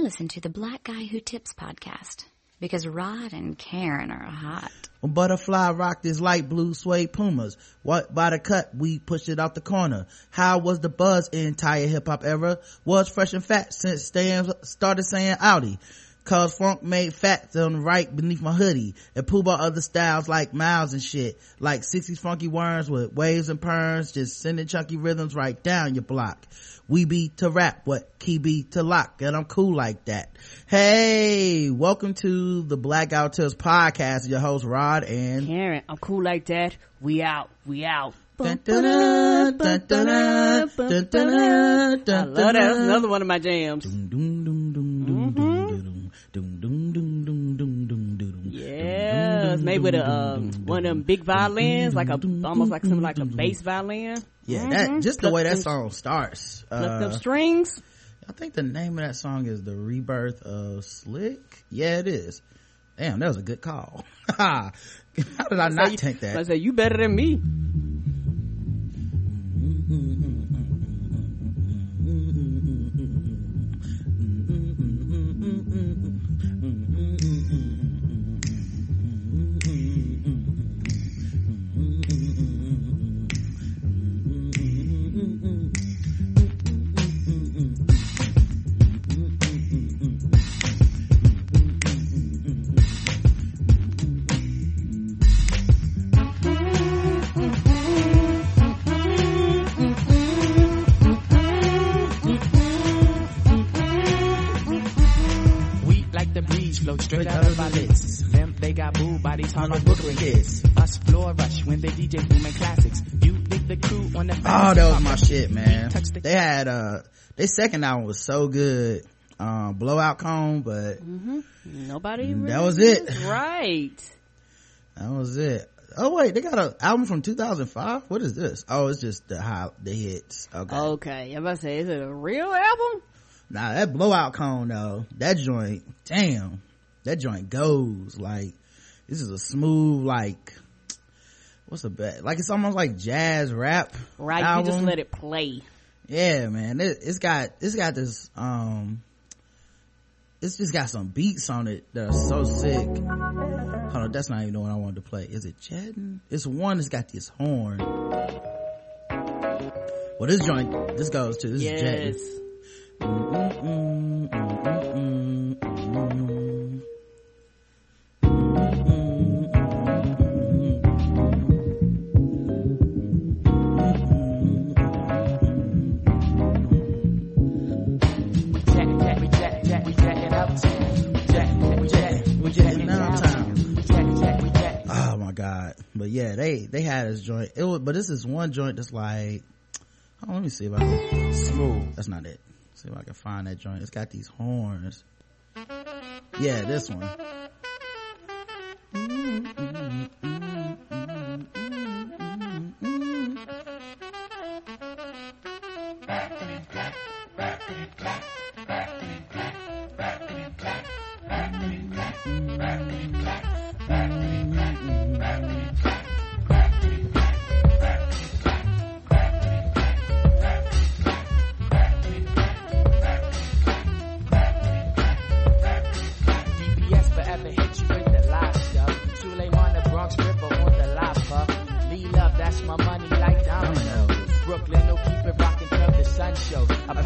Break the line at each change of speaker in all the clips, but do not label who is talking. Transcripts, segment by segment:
Listen to the Black Guy Who Tips podcast because Rod and Karen are hot.
Butterfly rocked his light blue suede Pumas, what by the cut we pushed it out the corner. How was the buzz in entire hip hop era? Was fresh and fat since Stan started saying Audi cause funk made facts on right beneath my hoodie. And poo ball other styles like miles and shit. Like 60s funky worms with waves and perms just sending chunky rhythms right down your block. We be to rap what key be to lock and i'm cool like that. Hey welcome to the black guy who tips podcast. Your host rod and
karen i'm cool like that. We out we out. I love that. That's another one of my jams. It's made with a um, one of them big violins, like a almost like something like a bass violin.
Yeah, that just the way that song starts.
Pluck
Uh,
strings.
I think the name of that song is "The Rebirth of Slick." Yeah, it is. Damn, that was a good call. How did I not
Say-
take that?
I said you better than me.
The breeze, float straight out of our lids. Them, they got boo bodies hard like Brooklyn kids. Us floor rush when they DJ booming classics. You dig the crew on the
Oh, that was my shit, man. They had uh, their second album was so good. Um, Blowout Comb, but
Nobody.
That was it.
Right.
that was it. Oh wait, they got an album from 2005. What is this? Oh, it's just the high, the hits. Okay.
Okay. I'm about to say, is it a real album?
Nah, that blowout comb though, that joint, damn, that joint goes like, this is a smooth like, what's the best? Like it's almost like jazz rap.
Right.
Album.
You just let it play.
Yeah, man, it, it's got, it's got this, um, it's just got some beats on it that are so sick. Hold on, that's not even the one I wanted to play. Is it Jedden? It's one that's got this horn. Well, this joint, this goes to, this is.
Yes.
Mm, mm, Oh but yeah, they they had this joint. It was, but this is one joint that's like, oh, let me see can.
Smooth.
That's not it. See if I can find that joint. It's got these horns. Yeah, this one.
DPS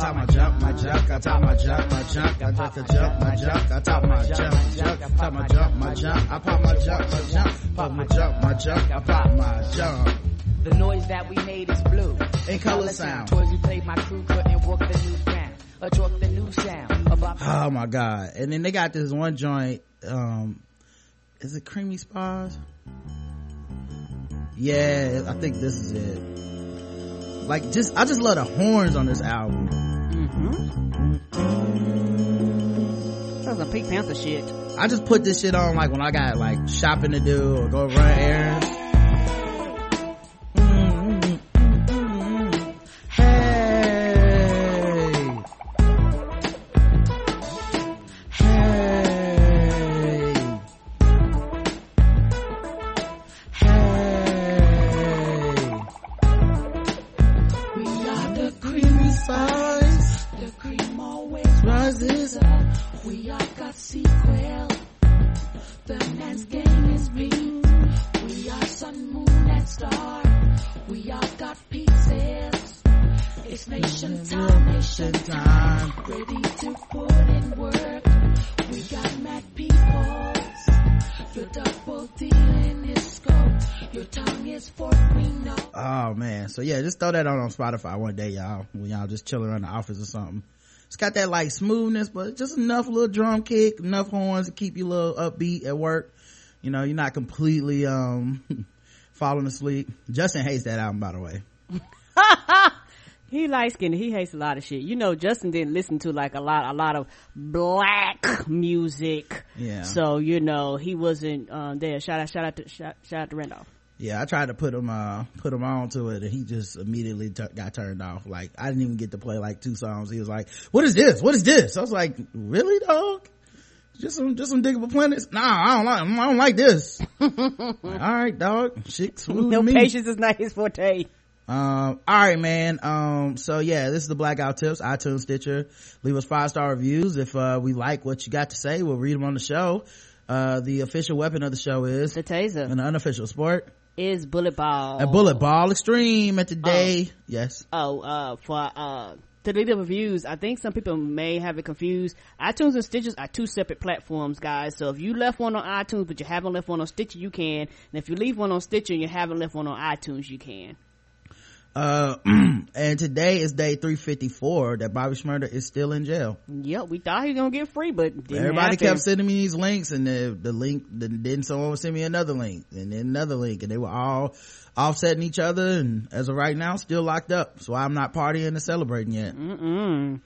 top my jump, my jump, I top my jump, my jump, I top the jump, my jump, I top my jump, jump, top my jump, my jump, I pop my jump, my jump, pop my jump, my jump, I pop my jump.
The noise that we made is blue.
In color sound.
Toys we played, my crew couldn't walk the new ground. Or talk the new sound. About
Oh my god! And then they got this one joint. Um, is it Creamy Spies? Yeah, I think this is it. Like, just I just love the horns on this album. Hmm?
That's some Pink Panther shit.
I just put this shit on like when I got like shopping to do or go run errands. Throw that on on Spotify one day, y'all. When y'all just chilling around the office or something. It's got that like smoothness, but just enough little drum kick, enough horns to keep you a little upbeat at work. You know, you're not completely, um, falling asleep. Justin hates that album, by the way.
he likes skinned. He hates a lot of shit. You know, Justin didn't listen to like a lot, a lot of black music.
Yeah.
So you know, he wasn't um, there. Shout out, shout out to shout, shout out to Randolph.
Yeah, I tried to put him, uh, put him on to it and he just immediately t- got turned off. Like, I didn't even get to play like two songs. He was like, what is this? What is this? I was like, really dog? Just some, just some digable planets? Nah, I don't like, I don't like this. like, all right, dog. Shit,
No
me.
patience is not his forte.
Um, all right, man. Um, so yeah, this is the Black Guy Who Tips, iTunes, Stitcher. Leave us five star reviews. If, uh, we like what you got to say, we'll read them on the show. Uh, the official weapon of the show is
The taser
an unofficial sport.
Is bullet ball.
A bullet ball extreme at the day. Yes.
Oh, uh, for, uh, to leave the reviews, I think some people may have it confused. iTunes and Stitcher are two separate platforms, guys. So if you left one on iTunes, but you haven't left one on Stitcher, you can. And if you leave one on Stitcher and you haven't left one on iTunes, you can.
Uh, and today is day 354 that Bobby Shmurda is still in jail.
Yep, we thought he was gonna get free, but didn't
Everybody
happen.
kept sending me these links and the, the link, the, then someone would send me another link and then another link and they were all offsetting each other and as of right now still locked up. So I'm not partying and celebrating yet.
Mm-mm.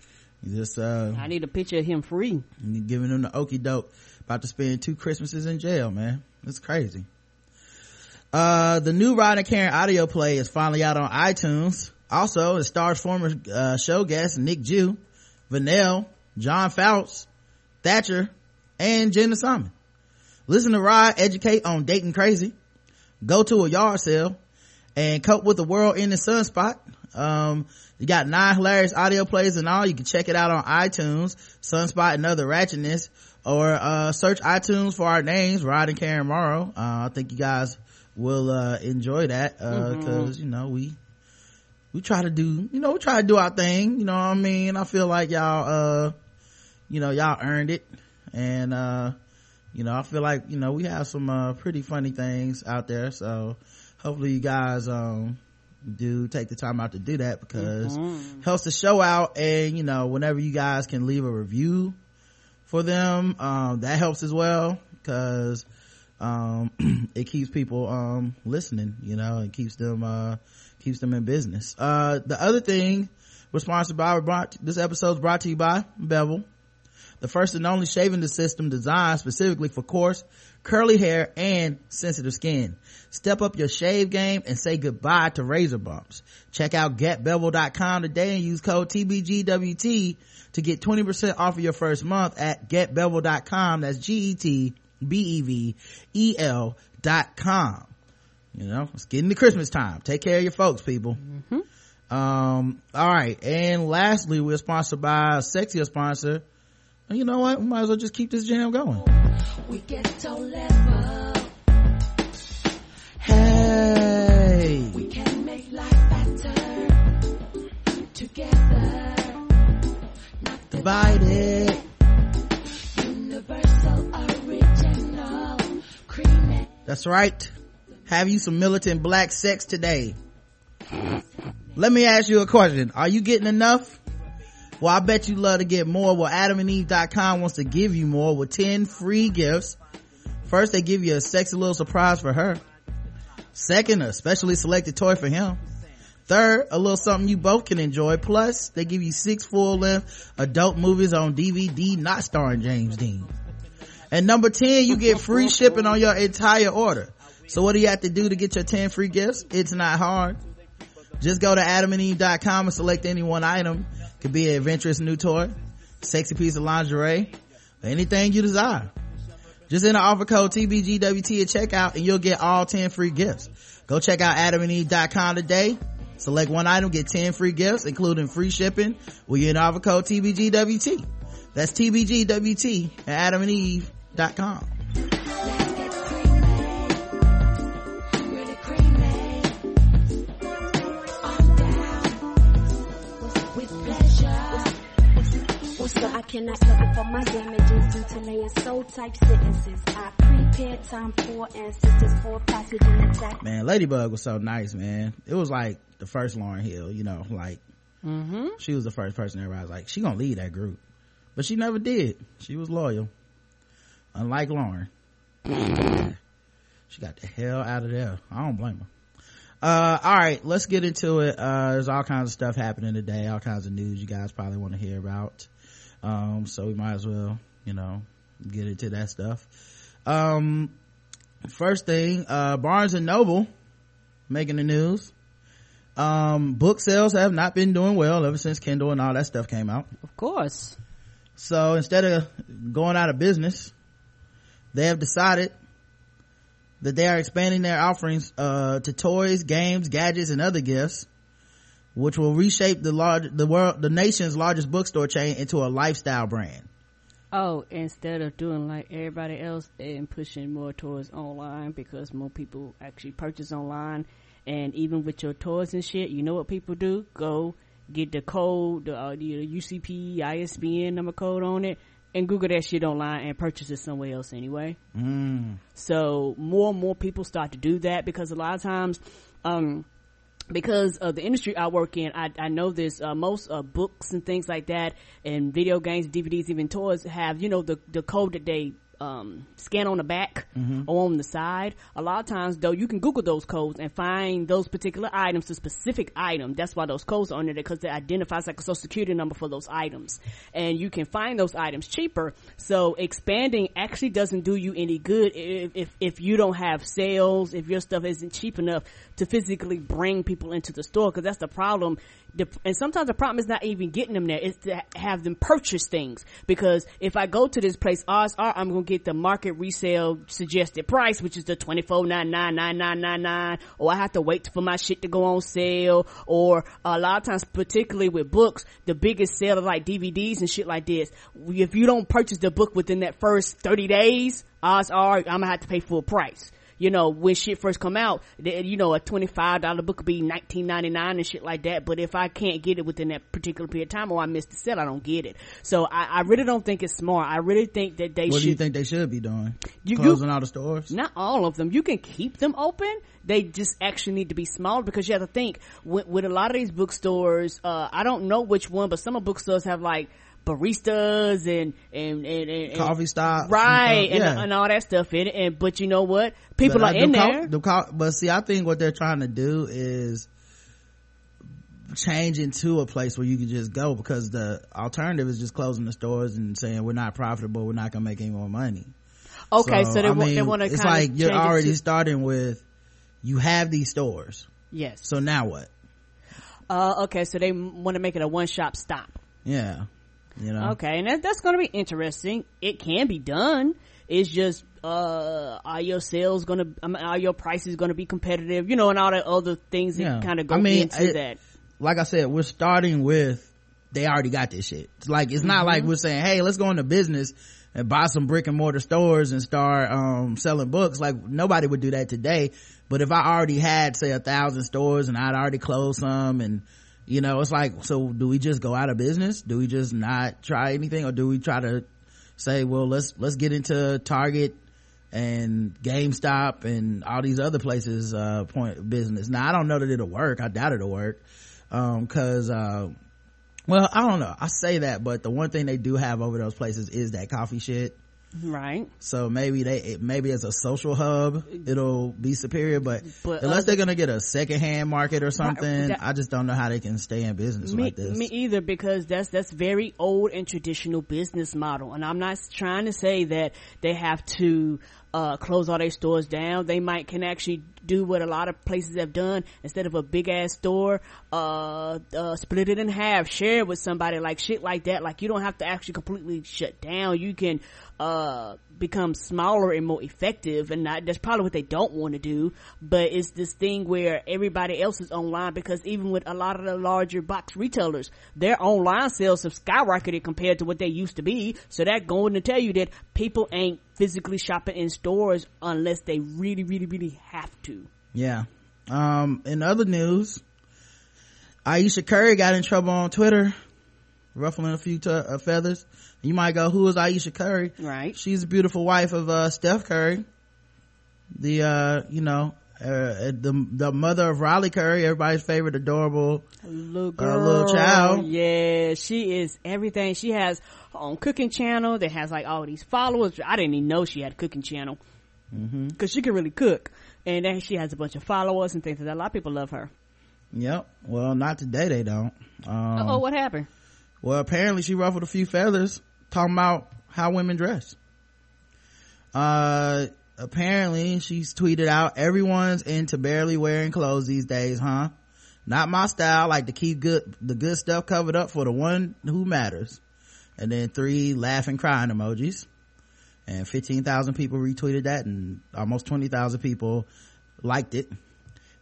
Just, uh,
I need a picture of him free.
giving him the okie doke. About to spend two Christmases in jail, man. It's crazy. Uh, the new Rod and Karen audio play is finally out on iTunes. Also, it stars former, uh, show guests Nick Jew, Vanell, John Fouts, Thatcher, and Jenna Simon. Listen to Rod educate on dating crazy, go to a yard sale, and cope with the world in the sunspot. Um, you got nine hilarious audio plays and all. You can check it out on iTunes, Sunspot and Other Ratchetness, or, uh, search iTunes for our names, Rod and Karen Morrow. Uh, I think you guys will, uh, enjoy that, uh, cause, you know, we, we try to do, you know, we try to do our thing, you know what I mean? I feel like y'all, uh, you know, y'all earned it. And, uh, you know, I feel like, you know, we have some, uh, pretty funny things out there. So hopefully you guys, um, do take the time out to do that because helps the show out. And, you know, whenever you guys can leave a review for them, um, that helps as well because, um, it keeps people, um, listening, you know, it keeps them, uh, keeps them in business. Uh, the other thing was sponsored by, brought, this episode is brought to you by Bevel the first and only shaving system designed specifically for coarse, curly hair, and sensitive skin. Step up your shave game and say goodbye to razor bumps. Check out getbevel.com today and use code TBGWT to get 20% off of your first month at getbevel.com. That's G-E-T-B-E-V-E-L dot com. You know, it's getting to Christmas time. Take care of your folks, people. Um, all right. And lastly, we're sponsored by a sexier sponsor. And you know what? We might as well just keep this jam going.
We get to level.
Hey.
We can make life better. Together. Not
Divided. That's right. Have you some militant black sex today? Let me ask you a question. Are you getting enough? Well, I bet you love to get more. Well, adamandeve.com wants to give you more with 10 free gifts. First, they give you a sexy little surprise for her. Second, a specially selected toy for him. Third, a little something you both can enjoy. Plus, they give you six full-length adult movies on DVD not starring James Deen. And number 10, you get free shipping on your entire order. So what do you have to do to get your 10 free gifts? It's not hard. Just go to adamandeve.com and select any one item. Could be an adventurous new toy, sexy piece of lingerie, anything you desire. Just enter offer code TBGWT at checkout and you'll get all 10 free gifts. Go check out adamandeve.com today. Select one item, get 10 free gifts, including free shipping with your offer code TBGWT. That's TBGWT at adamandeve.com.
Let's get creamy, really creamy. I'm down with pleasure.
What's up? I cannot settle for my damages due to laying soul type sentences. I prepared time for ancestors for passage and attack.
Man, Ladybug was so nice, man. It was like the first Lauryn Hill, you know, like
Mm-hmm.
she was the first person everybody was like, she gonna lead that group. But she never did. She was loyal. Unlike Lauryn. she got the hell out of there. I don't blame her. Uh, all right, let's get into it. Uh, there's all kinds of stuff happening today, all kinds of news you guys probably want to hear about. Um, so we might as well, you know, get into that stuff. Um, first thing, uh, Barnes and Noble making the news. Um, book sales have not been doing well ever since Kindle and all that stuff came out.
Of course.
So instead of going out of business, they have decided that they are expanding their offerings uh, to toys, games, gadgets, and other gifts, which will reshape the large, the world, the nation's largest bookstore chain into a lifestyle brand.
Oh, instead of doing like everybody else and pushing more towards online because more people actually purchase online. And even with your toys and shit, you know what people do? Go get the code, the, uh, the UCP, ISBN number code on it, and Google that shit online and purchase it somewhere else anyway.
Mm.
So more and more people start to do that because a lot of times, um, because of the industry I work in, I, I know this, uh, most, uh, books and things like that and video games, DVDs, even toys have, you know, the, the code that they, um, scan on the back or on the side. A lot of times though, you can Google those codes and find those particular items, the specific item. That's why those codes are on there because they identifies like a social security number for those items. And you can find those items cheaper. So expanding actually doesn't do you any good if, if, if you don't have sales, if your stuff isn't cheap enough to physically bring people into the store. Cause that's the problem. And sometimes the problem is not even getting them there. It's to have them purchase things. Because if I go to this place, odds are I'm going to get the market resale suggested price, which is the twenty four nine nine nine nine nine nine, or I have to wait for my shit to go on sale, or a lot of times, particularly with books, the biggest of like DVDs and shit like this, if you don't purchase the book within that first 30 days, odds are I'm gonna have to pay full price you know, when shit first come out, you know, a $25 book could be $19.99 and shit like that. But if I can't get it within that particular period of time or I miss the sale, I don't get it. So I, I really don't think it's smart. I really think that they
What
should.
do you think they should be doing?
You- you-
Closing all the stores?
Not all of them. You can keep them open. They just actually need to be smaller because you have to think with, with a lot of these bookstores, uh, I don't know which one, but some of bookstores have like baristas and, and, and, and,
Coffee stops.
right.
And,
And,
yeah.
and all that stuff in it. And, but you know what? People
But
are
I-
in
the co-
there.
the co- but see, I think what they're trying to do is change into a place where you can just go because the alternative is just closing the stores and saying we're not profitable, we're not gonna make any more money.
Okay, so, they,
I
want they want to
It's like you're already
to-
starting with you have these stores,
yes.
so now what?
Uh, okay, so they want to make it a one shop stop.
Yeah, you know.
Okay, and that, that's going to be interesting. It can be done. It's just, uh, are your sales going to, I mean, are your prices going to be competitive? You know, and all the other things that
Yeah.
kind of go
I mean,
into
it-
that.
like I said, we're starting with they already got this shit. It's like it's not
Mm-hmm.
like we're saying, hey, let's go into business and buy some brick and mortar stores and start um selling books. Like nobody would do that today. But if I already had say a thousand stores and I'd already closed some and you know, it's like so do we just go out of business? Do we just not try anything or do we try to say, well let's let's get into Target and GameStop and all these other places uh point business. Now I don't know that it'll work. I doubt it'll work. Um cause uh well, I don't know. I say that, but the one thing they do have over those places is that coffee shit.
Right.
So maybe they, maybe as a social hub, it'll be superior, but,
But
unless
other-
they're gonna get a secondhand market or something,
that-
I just don't know how they can stay in business
Me,
like this.
me either because that's that's very old and traditional business model and i'm not trying to say that they have to uh, close all their stores down. They might can actually do what a lot of places have done instead of a big ass store, uh, uh, split it in half, share it with somebody, like shit like that. Like you don't have to actually completely shut down. You can, uh, become smaller and more effective and not, that's probably what they don't want to do, but it's this thing where everybody else is online because even with a lot of the larger box retailers, their online sales have skyrocketed compared to what they used to be. So that going to tell you that people ain't physically shopping in stores unless they really, really, really have to.
Yeah. Um, in other news, Ayesha Curry got in trouble on Twitter, ruffling a few t- uh, feathers. You might go, who is Ayesha Curry?
Right.
She's the beautiful wife of, uh, Steph Curry. The, uh, you know, uh, the, the mother of Riley Curry, everybody's favorite adorable,
Little
uh, little child.
Yeah, she is everything. She has her own cooking channel that has like all these followers. I didn't even know she had a cooking channel.
Mm-hmm.
Cause she can really cook. And then she has a bunch of followers and things like that. A lot of people love her.
Yep. Well, not today they don't. Um,
oh, what happened?
Well, apparently she ruffled a few feathers talking about how women dress. Uh, apparently she's tweeted out, everyone's into barely wearing clothes these days, huh? Not my style, like to keep good, the good stuff covered up for the one who matters. And then three laughing crying emojis. And 15,000 people retweeted that and almost 20,000 people liked it.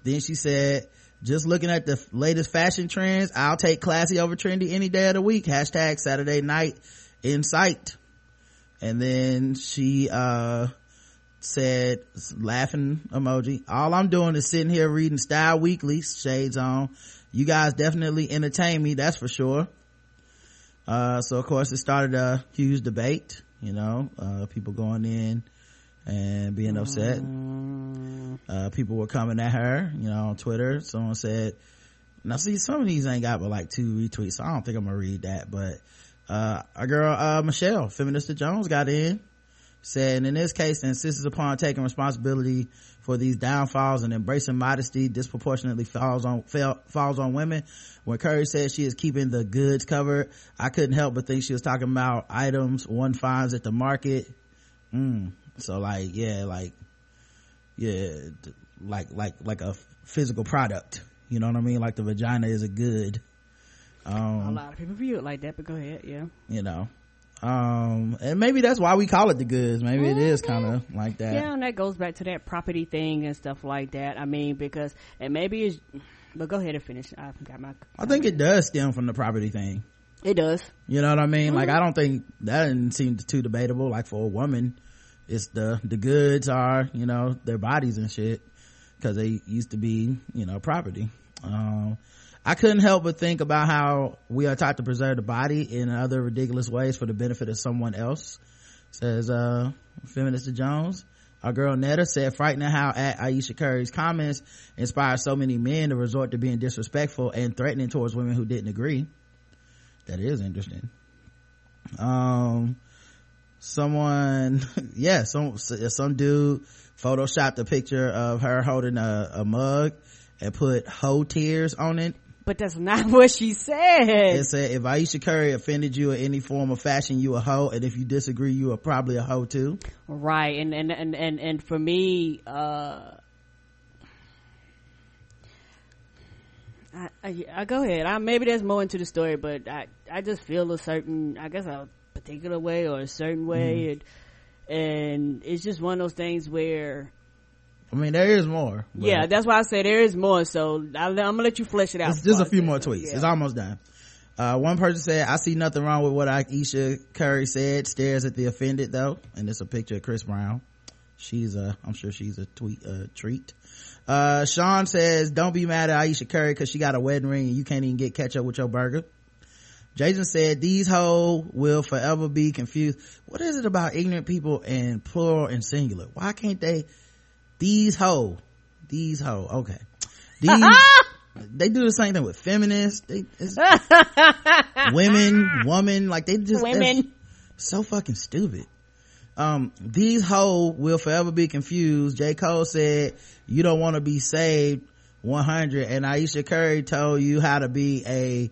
Then she said, just looking at the latest fashion trends, I'll take classy over trendy any day of the week. Hashtag Saturday night in sight. And then she, uh, said, laughing emoji, all I'm doing is sitting here reading Style Weekly, shades on. You guys definitely entertain me, that's for sure. Uh, so of course it started a huge debate, you know, uh, people going in and being upset. Uh, people were coming at her, you know, on Twitter. Someone said, now see, some of these ain't got but like two retweets, so I don't think I'm gonna read that, but, uh, our girl, uh, Michelle, Feminista Jones got in, said, in this case, insists upon taking responsibility for these downfalls and embracing modesty disproportionately falls on, fell, falls on women. When Curry said she is keeping the goods covered, I couldn't help but think she was talking about items one finds at the market. Mm. So like, yeah, like, yeah, like, like, like a physical product. You know what I mean? Like the vagina is a good.
a
Um,
lot of people view it like that, but go ahead, yeah.
you know, um, and maybe that's why we call it the goods. Maybe it is kind of like that.
Yeah, and that goes back to that property thing and stuff like that. I mean, because, and maybe it's, but go ahead and finish. I've got my,
I think it does stem from the property thing.
it does.
You know what I mean? Like I don't think that didn't seem too debatable. Like for a woman, it's the the goods are you know their bodies and shit because they used to be you know property. Um, I couldn't help but think about how we are taught to preserve the body in other ridiculous ways for the benefit of someone else. Says uh feminist Jones. Our girl Netta said frightening how at Ayesha Curry's comments inspired so many men to resort to being disrespectful and threatening towards women who didn't agree. That is interesting. Um, someone, yeah, some, some dude photoshopped a picture of her holding a, a mug and put hoe tears on it.
But that's not what she said.
It said, if Ayesha Curry offended you in any form of fashion, you a hoe. And if you disagree, you are probably a hoe too.
Right. And, and, and, and, and for me, uh, I, I, I go ahead. I, maybe there's more into the story, but I, I just feel a certain, I guess a particular way or a certain way. And, and it's just one of those things where,
I mean, there is more.
yeah, that's why I say there is more. So I, am gonna let you flesh it out.
It's just a few more tweets.
Yeah.
It's almost done. Uh, one person said, I see nothing wrong with what Ayesha Curry said, stares at the offended though. And it's a picture of Chris Brown. She's a, I'm sure she's a tweet, uh, treat. Uh, Sean says, don't be mad at Ayesha Curry cause she got a wedding ring and you can't even get ketchup with your burger. Jason said, these hoes will forever be confused. What is it about ignorant people and plural and singular? Why can't they, these hoe, these hoe, okay. These, they do the same thing with feminists. They, women, woman, like they just,
Women.
so fucking stupid. Um, these hoes will forever be confused. J. Cole said, you don't want to be saved 100 and Ayesha Curry told you how to be a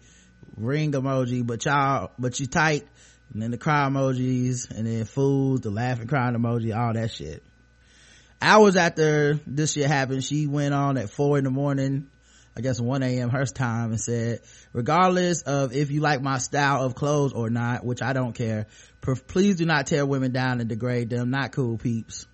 ring emoji, but y'all, but you tight and then the cry emojis and then fools, the laughing crying emoji, all that shit. hours after this shit happened she went on at four in the morning I guess 1 a.m. her time and said, regardless of if you like my style of clothes or not, which I don't care, please do not tear women down and degrade them. Not cool peeps.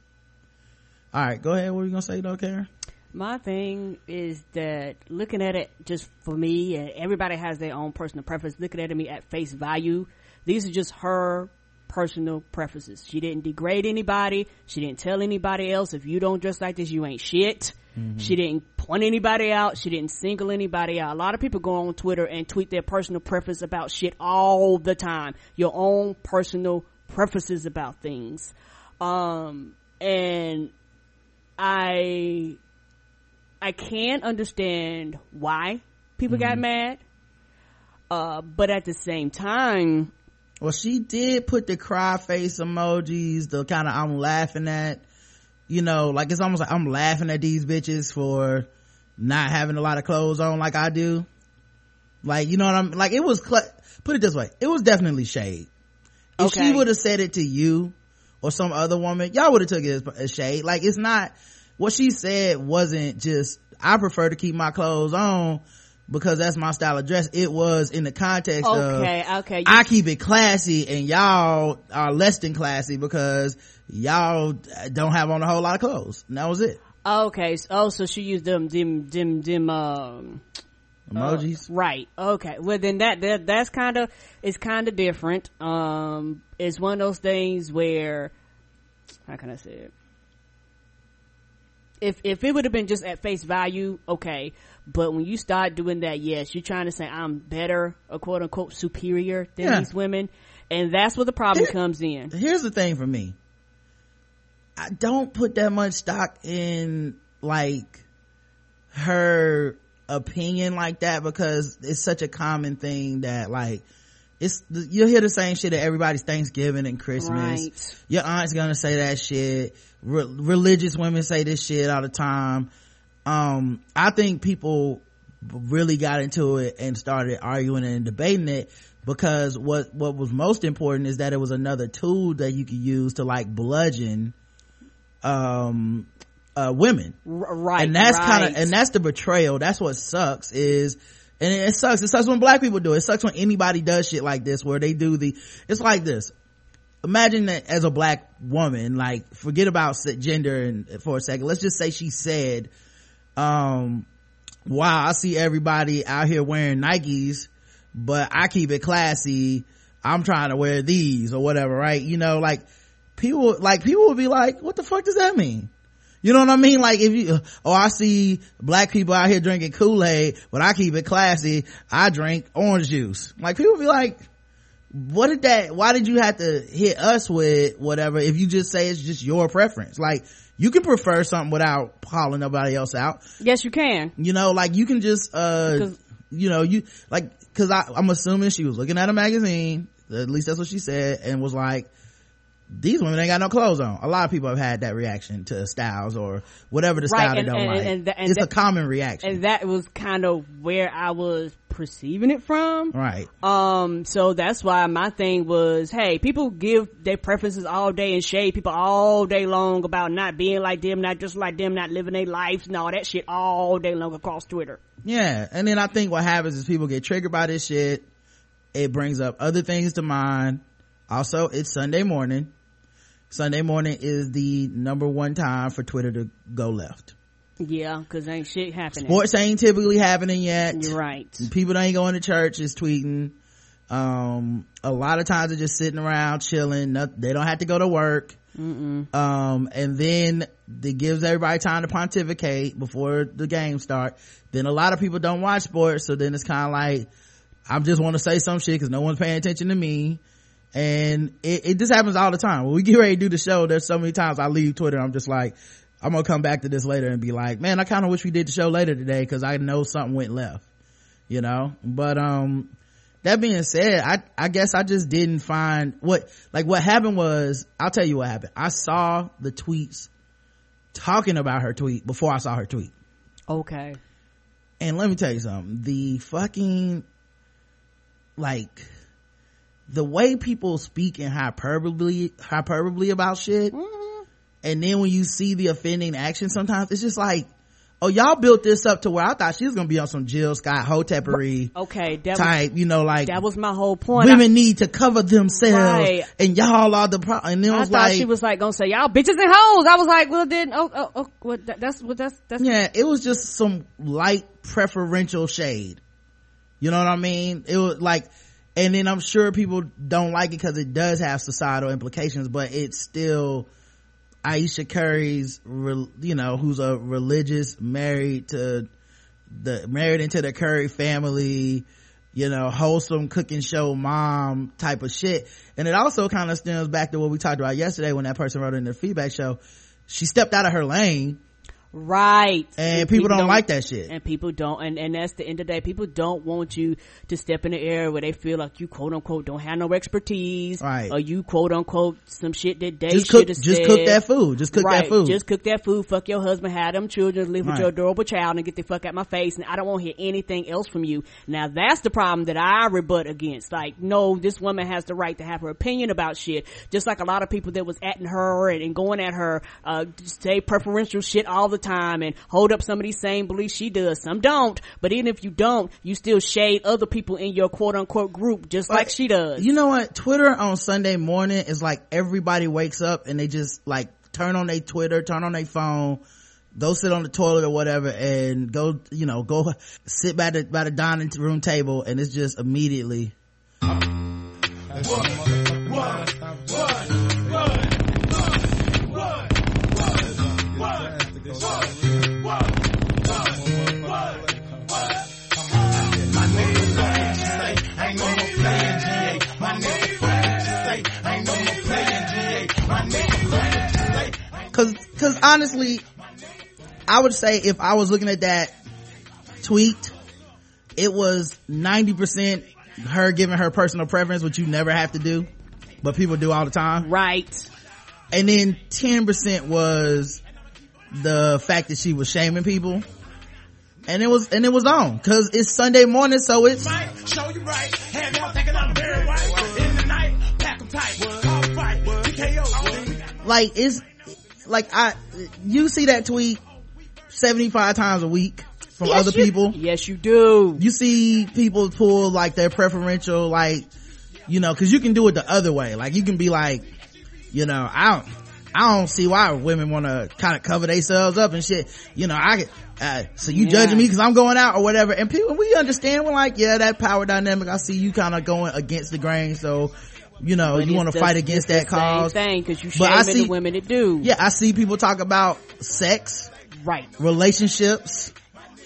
All right, go ahead. What were you gonna say though, Karen?
My thing is that looking at it just for me, and everybody has their own personal preference. Looking at me at face value, these are just her personal preferences. She didn't degrade anybody. She didn't tell anybody else if you don't dress like this, you ain't shit. She didn't point anybody out. She didn't single anybody out. A lot of people go on Twitter and tweet their personal preference about shit all the time. Your own personal preferences about things. Um, and I, I can understand why people got mad. Uh, but at the same time,
Well, she did put the cry face emojis, the kind of I'm laughing at, you know, like it's almost like I'm laughing at these bitches for not having a lot of clothes on like I do. Like, you know what I'm, like it was, cl- put it this way, it was definitely shade. If she would have said it to you or some other woman, y'all would have took it as, as shade. Like it's not, what she said wasn't just, I prefer to keep my clothes on because that's my style of dress. It was in the context of,
okay, okay. you-
I keep it classy and y'all are less than classy because y'all don't have on a whole lot of clothes. And that was it.
okay. So, oh, so she used them, them, them, them, um,
Emojis.
Right. Okay. Well, then that, that that's kind of it's kind of different. Um, it's one of those things where how can I say it? If if it would have been just at face value, okay. But when you start doing that, yes, you're trying to say I'm better, or quote unquote superior than
Yeah.
these women, and that's where the problem
Here-
comes in.
Here's the thing for me. I don't put that much stock in like her opinion like that because it's such a common thing that like it's you'll hear the same shit at everybody's Thanksgiving and Christmas.
Right.
Your aunt's gonna say that shit. Re- religious women say this shit all the time. Um, I think people really got into it and started arguing and debating it because what what was most important is that it was another tool that you could use to like bludgeon um uh women
right.
and that's kind of and that's the betrayal that's what sucks is and it sucks. It sucks when black people do it. it sucks when anybody does shit like this where they do the it's like this. Imagine that as a black woman like forget about gender and for a second. Let's just say she said um wow i see everybody out here wearing nikes but i keep it classy. I'm trying to wear these or whatever right? You know like people like people would be like what the fuck does that mean you know what I mean? Like if you, oh, I see black people out here drinking Kool-Aid, but I keep it classy. I drink orange juice. Like people be like, what did that, why did you have to hit us with whatever if you just say it's just your preference? Like you can prefer something without calling nobody else out.
yes, you can.
You know, like you can just, uh,
Because-
you know, you, like, cause I, I'm assuming she was looking at a magazine, at least that's what she said, and was like, these women ain't got no clothes on. A lot of people have had that reaction to styles or whatever the
Right,
style they
and-
don't
and-
like.
and th-
it's a common reaction.
And that was kind of where I was perceiving it from.
right.
Um, so that's why my thing was, hey, people give their preferences all day and shade people all day long about not being like them, not just like them, not living their lives and all that shit all day long across Twitter.
Yeah. And then I think what happens is people get triggered by this shit. It brings up other things to mind. Also, it's Sunday morning. Sunday morning is the number one time for Twitter to go left.
Yeah, cause ain't shit happening.
Sports ain't typically happening yet.
You're right.
People ain't going to church is tweeting. Um, a lot of times they're just sitting around chilling. No- They don't have to go to work. Um, and then it gives everybody time to pontificate before the game start. Then a lot of people don't watch sports. So then it's kind of like, I just want to say some shit because no one's paying attention to me. And it, it just happens all the time. When we get ready to do the show, there's so many times I leave Twitter. I'm just like, I'm gonna come back to this later and be like, man, I kind of wish we did the show later today because I know something went left, you know. But um, that being said, I I guess I just didn't find what like what happened was I'll tell you what happened. I saw the tweets talking about her tweet before I saw her tweet,
Okay.
and let me tell you something. The fucking like the way people speak in hyperbole hyperbole about shit mm-hmm. and then when you see the offending action sometimes it's just like oh y'all built this up to where i thought she was gonna be on some jill scott hotepery
okay that
type you know like
that was my whole point
women need to cover themselves
Right.
and y'all are the problem and then it
I thought
like
she was like gonna say y'all bitches and hoes. I was like, well then, oh, oh, oh what, that, that's what that's that's
yeah it was just some light preferential shade you know what i mean it was like and then i'm sure people don't like it because it does have societal implications but it's still ayesha curry's you know who's a religious married to the married into the curry family you know wholesome cooking show mom type of shit. And it also kind of stems back to what we talked about yesterday when that person wrote in the feedback show. She stepped out of her lane
right.
and people, don't, like that shit.
And people don't and and that's the end of the day. People don't want you to step in the area where they feel like you quote unquote don't have no expertise
Right.
or you quote unquote some shit that they
just
should
cook just
said.
cook that food. Just cook
right,
that food.
Just cook that food. Fuck your husband have them children live with
Right.
your adorable child and get the fuck out my face and i don't want to hear anything else from you. Now that's the problem that i rebut against. Like no this woman has the right to have her opinion about shit. Just like a lot of people that was atting her and, and going at her uh say preferential shit all the time and hold up some of these same beliefs she does some. Don't. But even if you don't you still shade other people in your quote unquote group just like she does.
you know what? Twitter on sunday morning is like everybody wakes up and they just like turn on their twitter turn on their phone go sit on the toilet or whatever and go you know go sit by the by the dining room table and it's just immediately cause cause honestly i would say if i was looking at that tweet it was 90% her giving her personal preference which you never have to do but people do all the time
right
and then 10% was the fact that she was shaming people and it was and it was on because it's sunday morning so it's
Show you right. Have y'all thinking I'm very white. In the night, pack 'em tight. Fight. TKO.
like it's like i you see that tweet 75 times a week from
Yes,
other
you-
people?
Yes you do.
You see people pull like their preferential like you know because you can do it the other way. Like you can be like you know i don't i don't see why women want to kind of cover themselves up and shit. You know i uh, so you
Yeah.
judging me because i'm going out or whatever. And people we understand we're like yeah that power dynamic i see you kind of going against the grain. So you know
But
you want to fight against that cause.
thing because you
But I see-
the women that do.
Yeah i see people talk about sex
right.
relationships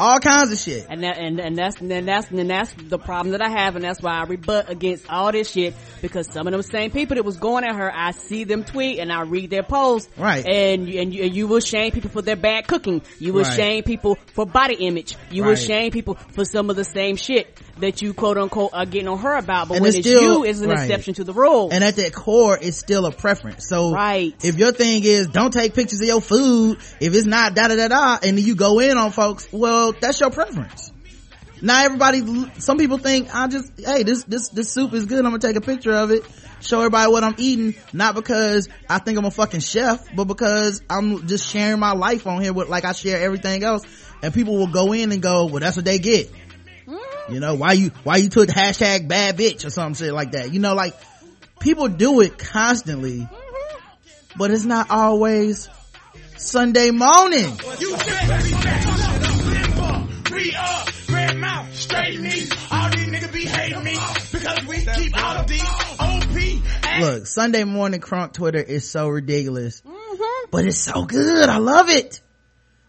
all kinds of shit.
And that and, and that's and that's and that's the problem that I have and that's why I rebut against all this shit because some of them same people that was going at her I see them tweet and I read their posts.
Right.
and you, and you, and you will shame people for their bad cooking. You will
Right.
shame people for body image. You will shame people for some of the same shit that you quote unquote are getting on her about but
And
when
it's
it's,
still-
you it's an
right.
exception to the rule.
And at that core it's still a preference. So
Right.
if your thing is don't take pictures of your food if it's not da da da da and then you go in on folks well that's your preference. Now everybody some people think i just hey this this this soup is good i'm gonna take a picture of it show everybody what i'm eating not because i think i'm a fucking chef but because i'm just sharing my life on here with like i share everything else. And people will go in and go well that's what they get you know why you why you took hashtag bad bitch or some shit like that. You know like people do it constantly but it's not always sunday morning.
You said we back up, limber, re up, red mouth, straight knees. All these niggas be hating me because we keep all of these OP. and
look sunday morning crunk twitter is so ridiculous mm-hmm. but it's so good. I love it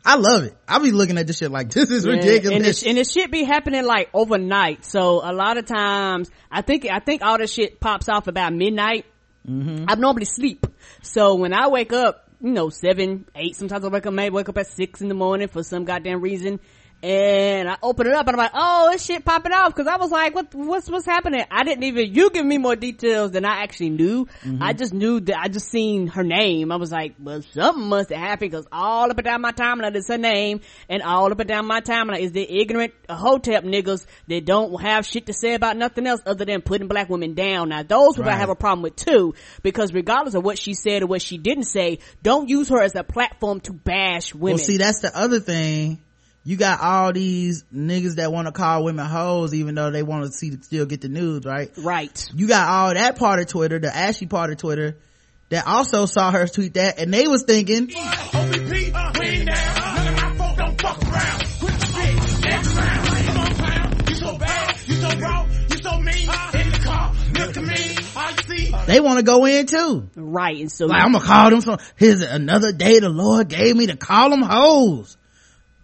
i love it i'll be looking at this shit like this is
Yeah,
ridiculous
And it, and it should be happening like overnight. So a lot of times, I think, I think all this shit pops off about midnight.
Mm-hmm.
I normally sleep. So when I wake up, you know, seven, eight, sometimes I wake up, maybe wake up at six in the morning for some goddamn reason. And I open it up and I'm like, oh, this shit popping off. Cause I was like, what, what's, what's happening? I didn't even, you give me more details than I actually knew. Mm-hmm. I just knew that I just seen her name. I was like, well, something must have happened cause all up and down my timeline is her name and all up and down my timeline is the ignorant hotep niggas that don't have shit to say about nothing else other than putting black women down. Now those people I have a problem with too because regardless of what she said or what she didn't say, don't use her as a platform to bash women.
Well, see, that's the other thing. You got all these niggas that want to call women hoes, even though they want to see still get the news, right?
right.
You got all that part of Twitter, the ashy part of Twitter, that also saw her tweet that, and they was thinking,
OPP, we ain't down. None of my folk don't fuck around. Quit the shit, next round. Come. You so bad, you so raw, you so mean. In the car, look at me. All you see,
they want to go in too.
Right. And so
Like, I'm gonna call them some, here's another day the Lord gave me to call them hoes.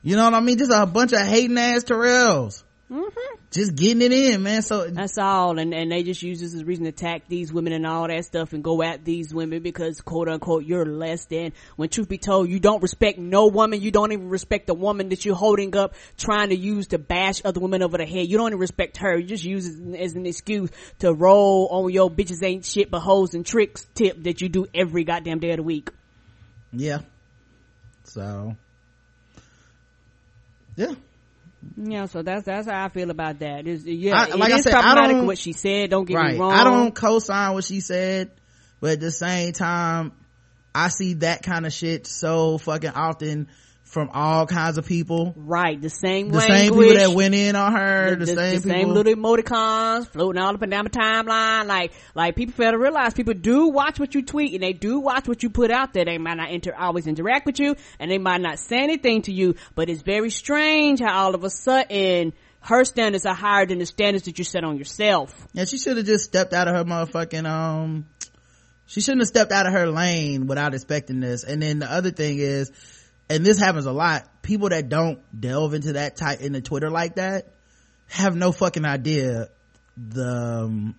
You know what I mean? Just a bunch of hating ass Terrells. Mm-hmm. Just getting it in, man. So,
That's all, and and they just use this as a reason to attack these women and all that stuff, and go at these women because quote unquote you're less than. When truth be told, you don't respect no woman. You don't even respect the woman that you're holding up, trying to use to bash other women over the head. You don't even respect her. You just use it as an excuse to roll on your bitches ain't shit but hoes and tricks tip that you do every goddamn day of the week.
yeah. So, yeah.
Yeah, so that's that's how I feel about that. It's, yeah,
I- like
it
I
is
said, I don't-
what she said. Don't get
right.
me wrong.
I don't co-sign what she said, but at the same time, I see that kind of shit so fucking often from all kinds of people.
Right, the same
The
language.
same people that went in on her, the,
the,
same
the
people.
little emoticons floating all up and down the timeline. Like, like people fail to realize people do watch what you tweet and they do watch what you put out there. They might not inter- always interact with you and they might not say anything to you, but it's very strange how all of a sudden her standards are higher than the standards that you set on yourself.
yeah, she should have just stepped out of her motherfucking, um, she shouldn't have stepped out of her lane without expecting this. And then the other thing is, and this happens a lot, people that don't delve into that type, into Twitter like that, have no fucking idea the, um,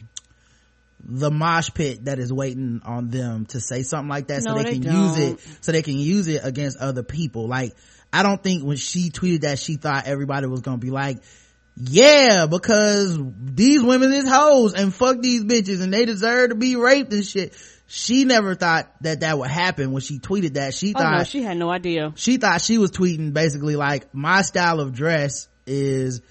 the mosh pit that is waiting on them to say something like that so they,
they
can use
don't.
it, so they can use it against other people. Like, I don't think when she tweeted that she thought everybody was gonna be like, yeah, because these women is hoes and fuck these bitches and they deserve to be raped and shit. She never thought that that would happen when she tweeted that. She
Oh
thought
no, she had no idea.
she thought she was tweeting basically like my style of dress is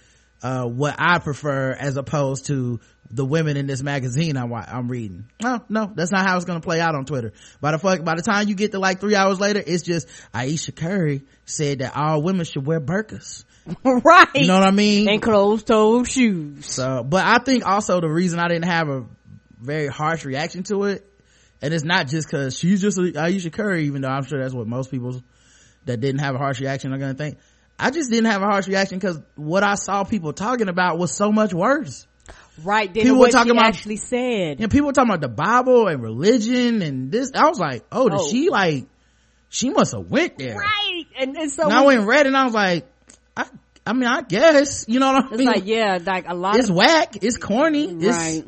uh what I prefer as opposed to the women in this magazine I'm, I'm reading. No, no, that's not how it's gonna play out on Twitter. By the fuck, by the time you get to like three hours later, it's just Ayesha Curry said that all women should wear burkas
right.
You know what I mean?
And closed-toed shoes.
So, but I think also the reason I didn't have a very harsh reaction to it, and it's not just cause she's just a Ayesha Curry, even though I'm sure that's what most people that didn't have a harsh reaction are gonna think. I just didn't have a harsh reaction cause what I saw people talking about was so much worse.
Right. Then
People were talking about-
actually said.
And people were talking about the Bible and religion and this. I was like, oh, did
Oh.
she like, she must have went there.
Right. And, and so
And I went and read and I was like, I, I mean, I guess, you know what I
it's
mean?
like, yeah, like a lot
it's
of
whack. It's corny. It's,
right.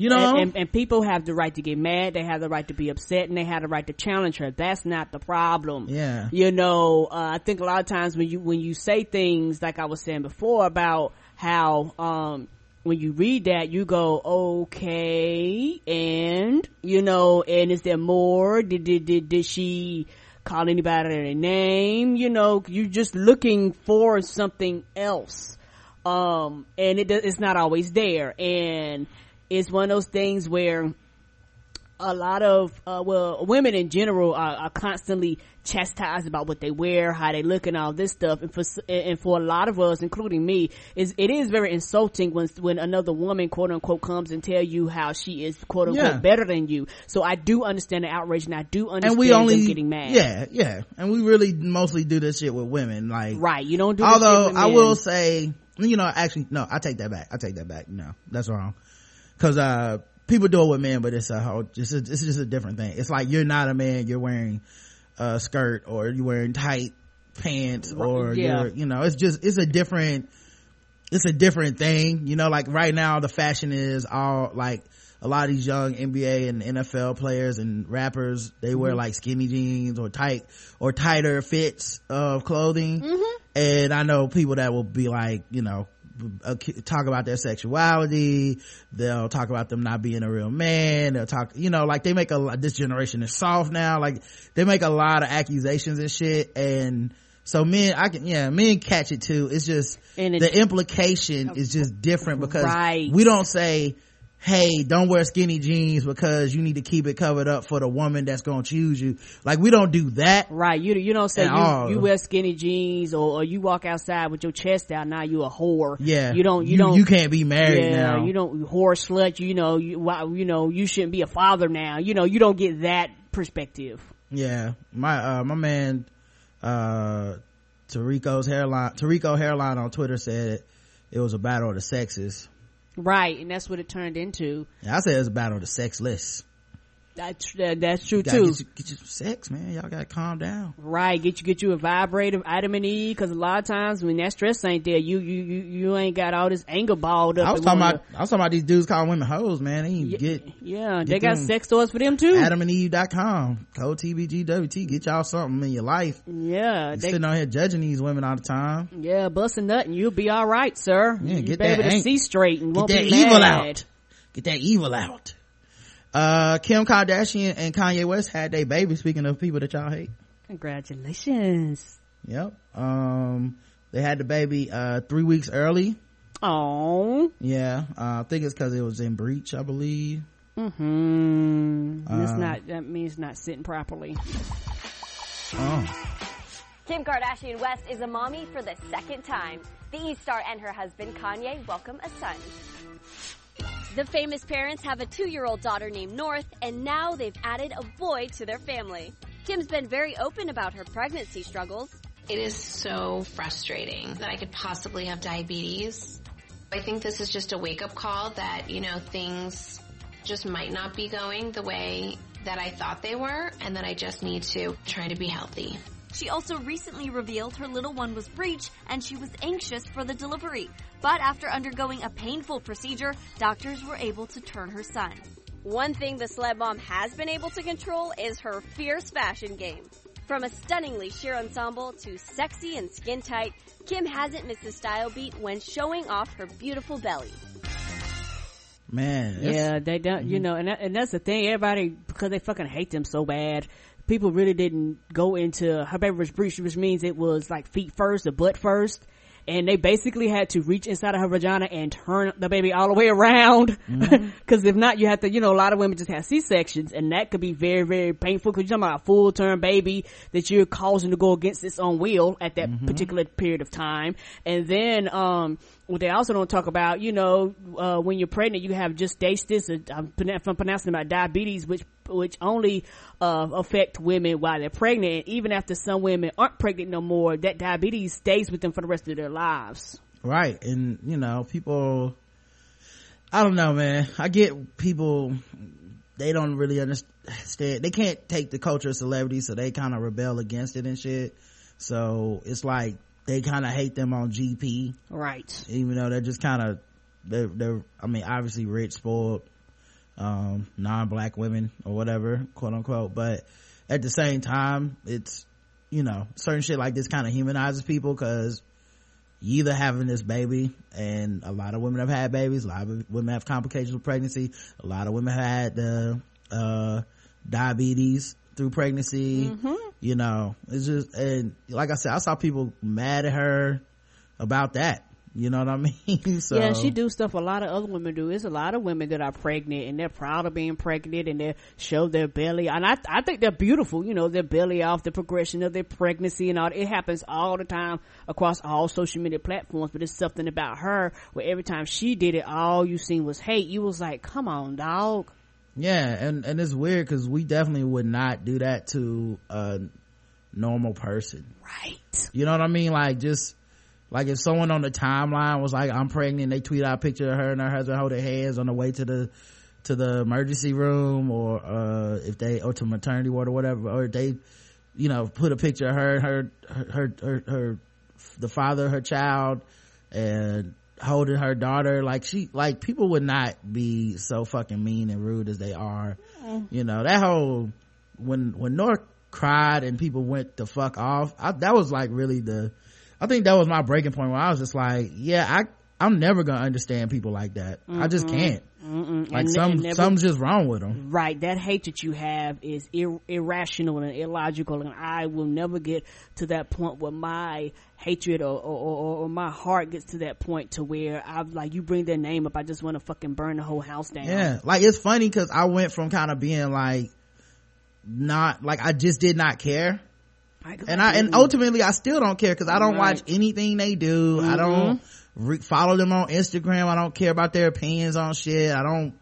You know,
and, and, and people have the right to get mad. They have the right to be upset, and they have the right to challenge her. That's not the problem.
Yeah.
You know, uh, I think a lot of times when you when you say things like I was saying before about how um when you read that you go okay and you know and is there more did did did, did she call anybody their name you know you're just looking for something else um and it it's not always there and it's one of those things where a lot of uh, well women in general are, are constantly chastised about what they wear how they look and all this stuff. And for and for a lot of us including me is it is very insulting when when another woman quote unquote comes and tell you how she is quote unquote
Yeah.
better than you. So i do understand the outrage and i do understand
and we only
them getting mad.
Yeah yeah. And we really mostly do this shit with women like
right. You don't do
although i will say you know actually no i take that back. I take that back. No that's wrong because uh people do it with men but it's a whole just a, it's just a different thing. It's like you're not a man you're wearing a skirt or you're wearing tight pants or
yeah.
you're you know it's just it's a different it's a different thing. You know like right now the fashion is all like a lot of these young nba and nfl players and rappers they wear like skinny jeans or tight or tighter fits of clothing. And i know people that will be like you know Uh, talk about their sexuality. They'll talk about them not being a real man. They'll talk you know like they make a lot this generation is soft now. Like they make a lot of accusations and shit. And so men i can yeah men catch it too it's just
it-
the implication is just different because
Right.
we don't say hey don't wear skinny jeans because you need to keep it covered up for the woman that's gonna choose you like we don't do that
Right, you you don't say
all.
you, you wear skinny jeans or, or you walk outside with your chest out. Now you a whore.
yeah
you don't you,
you,
don't
you can't be married
yeah,
now
you don't whore slut. You know you you know you shouldn't be a father now. You know you don't get that perspective.
Yeah, my uh my man uh Tarico's hairline Tarico hairline on Twitter said it was a battle of the sexes.
Right, and that's what it turned into.
Yeah, I said it was a battle of the sexless.
That's that, that's true
You
too.
get you, get you some sex, man. Y'all gotta calm down.
Right, get you get you a vibrator, vitamin E, because a lot of times when that stress ain't there, you you you, you ain't got all this anger balled up.
I was talking about I was talking about these dudes calling women hoes, man. They to get
yeah, they got sex toys for them too.
adamandeve.com code TBGWT get y'all something in your life.
yeah,
You
they
sitting on here judging these women all the time.
yeah, bust a nut and you'll be all right, sir.
Yeah,
You'll
get
be
that
able to
ang-
see straight and
Get
won't
that
be
evil
mad.
out. Get that evil out. Uh, Kim Kardashian and Kanye West had their baby. Speaking of people that y'all hate.
Congratulations.
Yep. Um, they had the baby, uh, three weeks early.
Oh.
Yeah. Uh, I think it's cause it was in breach, I believe.
Hmm. That's
Uh,
not. That means not sitting properly.
Oh.
Kim Kardashian West is a mommy for the second time. The E-star and her husband Kanye welcome a son. The famous parents have a two-year-old daughter named North, and now they've added a boy to their family. Kim's been very open about her pregnancy struggles.
It is so frustrating that I could possibly have diabetes. I think this is just a wake up call that, you know, things just might not be going the way that I thought they were and that I just need to try to be healthy.
She also recently revealed her little one was breech and she was anxious for the delivery. But after undergoing a painful procedure, doctors were able to turn her son. One thing the celeb mom has been able to control is her fierce fashion game. From a stunningly sheer ensemble to sexy and skin tight, Kim hasn't missed a style beat when showing off her beautiful belly.
Man.
Yeah, they don't. You mm-hmm. know, and that, and that's the thing. Everybody because they fucking hate them so bad. People really didn't go into her was breech, which means it was like feet first or butt first. And they basically had to reach inside of her vagina and turn the baby all the way around. Cause if not, you have to, you know, a lot of women just have C-sections and that could be very, very painful cause you're talking about a full-term baby that you're causing to go against its own will at that particular period of time. And then, um, what they also don't talk about, you know, uh, when you're pregnant, you have gestatus. uh, I'm, if I'm pronouncing about diabetes, which which only uh, affect women while they're pregnant. And even after some women aren't pregnant no more, that diabetes stays with them for the rest of their lives.
Right. And, you know, people, I don't know, man. I get people, they don't really understand. They can't take the culture of celebrity, so they kind of rebel against it and shit. So it's like, they kind of hate them on GP,
Right.
even though they're just kind of, they're, they're, I mean, obviously rich, spoiled, um, non-black women or whatever, quote unquote. But at the same time, it's, you know, certain shit like this kind of humanizes people because you either having this baby and a lot of women have had babies a lot of women have complications with pregnancy a lot of women have had the uh diabetes through pregnancy you know. It's just and like i said i saw people mad at her about that you know what i mean so
yeah, she do stuff a lot of other women do. it's a lot of women that are pregnant and they're proud of being pregnant and they show their belly. And I, I think they're beautiful, you know, their belly off, the progression of their pregnancy and all. It happens all the time across all social media platforms, but it's something about her where every time she did it, all you seen was hate. You was like, come on, dog.
yeah and and it's weird because we definitely would not do that to a normal person
Right.
You know what I mean? Like just like if someone on the timeline was like, I'm pregnant, they tweet out a picture of her and her husband holding hands on the way to the to the emergency room or uh if they or to maternity ward or whatever, or if they, you know, put a picture of her, her her her her, the father of her child and holding her daughter like she like people would not be so fucking mean and rude as they are. You know that whole when when north cried and people went the fuck off I, that was like really the I think that was my breaking point where I was just like, yeah, I, I'm never gonna understand people like that. I just can't.
Mm-mm.
Like
And-
some,
and never-
something's just wrong with them.
Right, that hatred you have is ir- irrational and illogical, and I will never get to that point where my hatred or, or, or, or my heart gets to that point to where I'm like, you bring their name up, I just want to fucking burn the whole house down.
Yeah. Like it's funny cause I went from kind of being like, not, like I just did not care. And I, and ultimately I still don't care cause I don't
Right.
watch anything they do. I don't re- follow them on Instagram. I don't care about their opinions on shit. I don't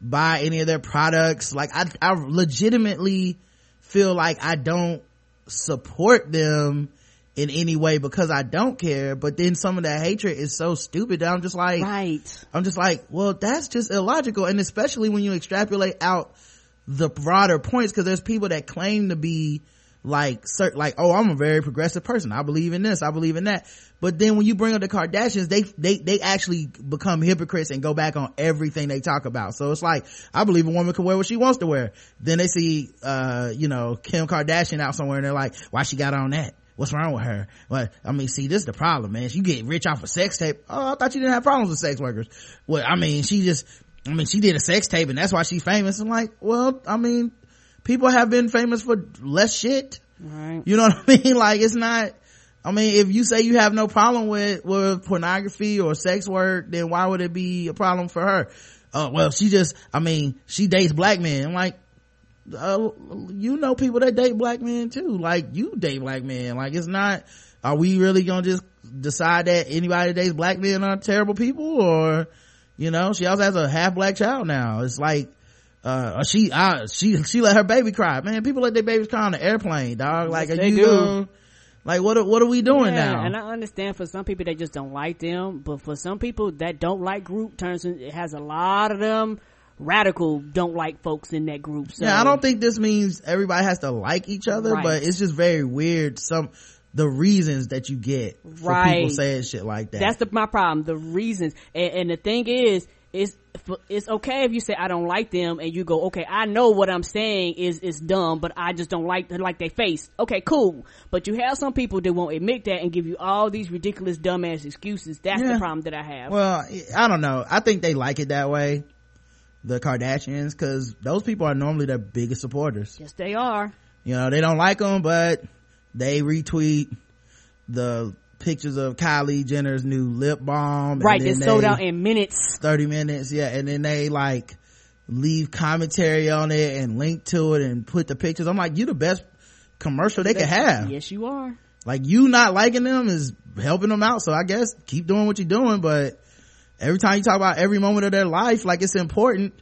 buy any of their products. Like I, I legitimately feel like I don't support them in any way because I don't care. But then some of that hatred is so stupid that I'm just like,
right.
I'm just like, well, that's just illogical. And especially when you extrapolate out the broader points, cause there's people that claim to be like, like, oh, I'm a very progressive person. I believe in this. I believe in that. But then when you bring up the Kardashians, they, they, they actually become hypocrites and go back on everything they talk about. So it's like, I believe a woman can wear what she wants to wear. Then they see, uh, you know, Kim Kardashian out somewhere and they're like, why she got on that? What's wrong with her? Well, I mean, see, this is the problem, man. She get rich off a sex tape. Oh, I thought you didn't have problems with sex workers. Well, I mean, she just, I mean, she did a sex tape and that's why she's famous. I'm like, well, I mean, people have been famous for less shit.
Right.
You know what I mean? Like, it's not, I mean, if you say you have no problem with, with pornography or sex work, then why would it be a problem for her? Uh, well, she just, I mean, she dates black men. I'm like, uh, you know people that date black men too. Like, you date black men. Like, it's not, are we really gonna just decide that anybody that dates black men are terrible people or, you know, she also has a half black child now. It's like, uh, she, uh, she, she let her baby cry. Man, people let their babies cry on the airplane, dog. Like,
Yes,
are you
do.
like, what, are- what are we doing
Yeah,
now?
And I understand for some people they just don't like them, but for some people that don't like group turns it has a lot of them radical don't like folks in that group. So
yeah, I don't think this means everybody has to like each other,
Right.
but it's just very weird. Some, the reasons that you get for people saying shit like that.
That's the, my problem. The reasons, and, and the thing is, it's it's okay if you say I don't like them, and you go, okay, I know what I'm saying is is dumb, but I just don't like like their face. Okay, cool. But you have some people that won't admit that and give you all these ridiculous dumbass excuses. That's
Yeah.
the problem that I have.
Well, I don't know. I think they like it that way. The Kardashians, cause those people are normally their biggest supporters.
yes, they are.
You know, they don't like them, but they retweet the pictures of Kylie Jenner's new lip balm. and
Right,
then
it's sold out in minutes.
30 minutes. Yeah. And then they like leave commentary on it and link to it and put the pictures. I'm like, you the best commercial they could have.
Yes, you are.
Like you not liking them is helping them out. So I guess keep doing what you're doing. But every time you talk about every moment of their life, like it's important,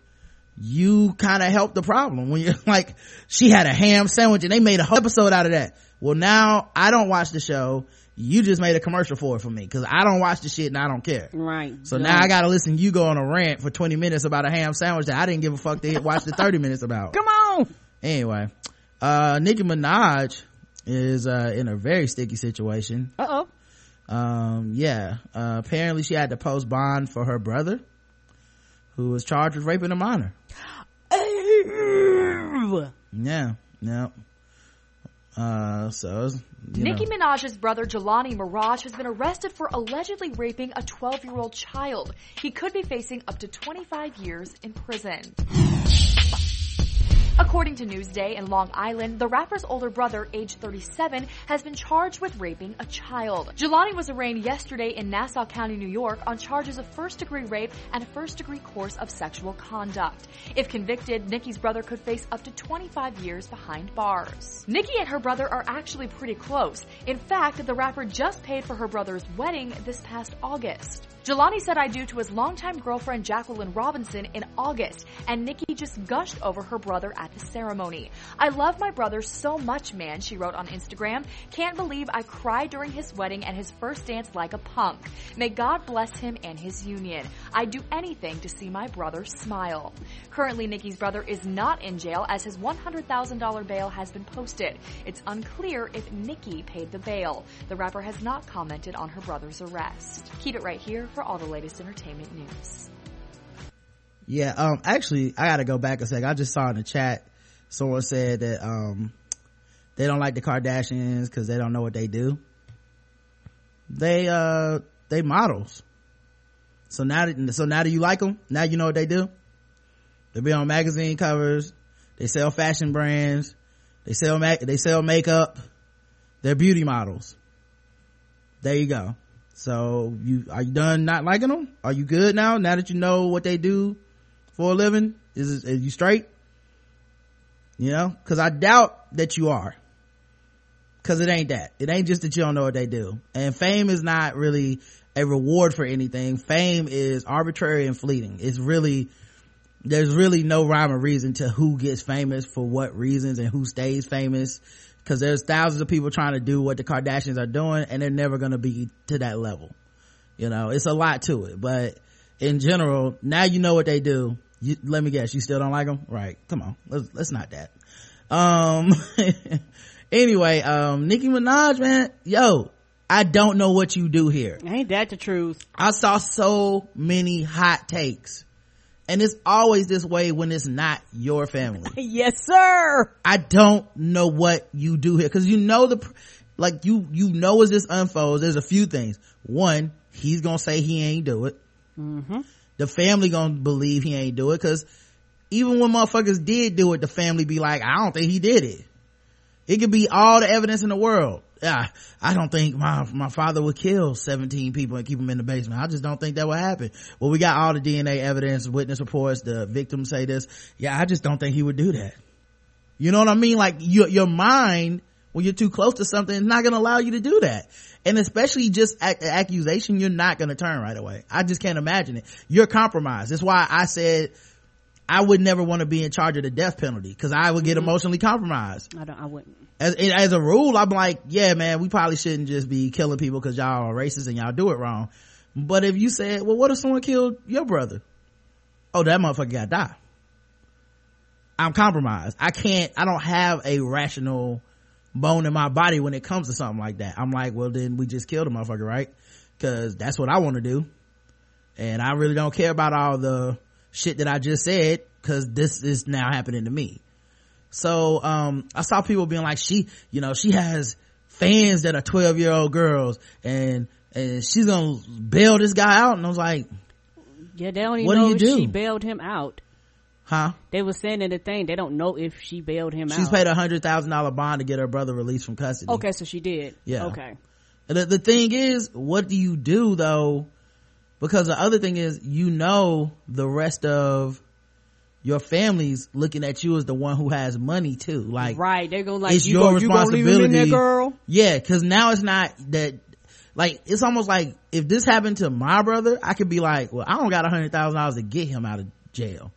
you kind of help the problem when you're like, she had a ham sandwich and they made a whole episode out of that. Well, now I don't watch the show. You just made a commercial for it for me because I don't watch the shit and I don't care.
Right.
So now I gotta listen you go on a rant for 20 minutes about a ham sandwich that I didn't give a fuck to watch the 30 minutes about.
Come on.
Anyway, uh, Nicki Minaj is, uh, in a very sticky situation.
Uh oh.
Um, yeah, uh, apparently she had to post bond for her brother who was charged with raping a minor. Yeah, yeah. Uh, so,
Nicki
know.
Minaj's brother Jelani Maraj has been arrested for allegedly raping a 12 year old child. He could be facing up to 25 years in prison. According to Newsday in Long Island, the rapper's older brother, age 37, has been charged with raping a child. Jelani was arraigned yesterday in Nassau County, New York on charges of first degree rape and first degree course of sexual conduct. If convicted, Nicki's brother could face up to 25 years behind bars. Nicki and her brother are actually pretty close. In fact, the rapper just paid for her brother's wedding this past August. Jelani said I do to his longtime girlfriend Jacqueline Robinson in August, and Nicki just gushed over her brother at the ceremony. I love my brother so much, man, she wrote on Instagram. Can't believe I cried during his wedding and his first dance like a punk. May God bless him and his union. I'd do anything to see my brother smile. Currently, Nicki's brother is not in jail as his $100,000 bail has been posted. It's unclear if Nicki paid the bail. The rapper has not commented on her brother's arrest. Keep it right here for all the latest entertainment news.
Yeah, um, actually, I gotta go back a sec. I just saw in the chat, someone said that, um, they don't like the Kardashians because they don't know what they do. they uh they models so now that so now do you like them now you know what they do they be on magazine covers they sell fashion brands they sell ma- they sell makeup they're beauty models there you go so you are you done not liking them? Are you good now now that you know what they do for a living? Is, is you straight? You know? Because i doubt that you are. Because it ain't that. It ain't just that you don't know what they do. And fame is not really a reward for anything. Fame is arbitrary and fleeting. It's really there's really no rhyme or reason to who gets famous for what reasons and who stays famous because there's thousands of people trying to do what the kardashians are doing and they're never going to be to that level. You know it's a lot to it but in general now you know what they do. You, let me guess you still don't like them right. Come on. Let's, let's not that. Um anyway um nicki minaj man yo i don't know what you do here.
Ain't that the truth?
I saw so many hot takes. And it's always this way when it's not your family.
yes, sir.
I don't know what you do here. Cause you know the, like you, you know as this unfolds, there's a few things. One, he's gonna say he ain't do it.
Mm-hmm.
The family gonna believe he ain't do it. Cause even when motherfuckers did do it, the family be like, I don't think he did it. It could be all the evidence in the world. Yeah, I don't think my, my father would kill 17 people and keep them in the basement. I just don't think that would happen. Well, we got all the DNA evidence, witness reports, the victims say this. Yeah, I just don't think he would do that. You know what I mean? Like your, your mind, when you're too close to something, is not going to allow you to do that. And especially just ac- accusation, you're not going to turn right away. I just can't imagine it. You're compromised. That's why I said, I would never want to be in charge of the death penalty because I would get mm-hmm. emotionally compromised.
I don't. I wouldn't.
As, as a rule, I'm like, yeah, man, we probably shouldn't just be killing people because y'all are racist and y'all do it wrong. But if you said, well, what if someone killed your brother? Oh, that motherfucker got to die. I'm compromised. I can't, I don't have a rational bone in my body when it comes to something like that. I'm like, well, then we just killed the motherfucker, right? Cause that's what I want to do. And I really don't care about all the shit that I just said cause this is now happening to me. So, um, I saw people being like, she, you know, she has fans that are 12 year old girls and, and she's gonna bail this guy out. And I was like,
Yeah, they don't even
What do
know
you
if
do?
she bailed him out.
huh?
They were saying in the thing they don't know if she bailed him
She's
out.
She's paid a hundred thousand dollar bond to get her brother released from custody.
Okay, so she did.
Yeah.
Okay.
And the, the thing is, what do you do though? Because the other thing is, you know, the rest of your family's looking at you as the one who has money too. Like,
right, they're gonna like
it's
you
your
go, you gonna leave him in
responsibility.
there, girl.
Yeah, cause now it's not that, like, it's almost like if this happened to my brother, I could be like, well, I don't got a hundred thousand dollars to get him out of jail.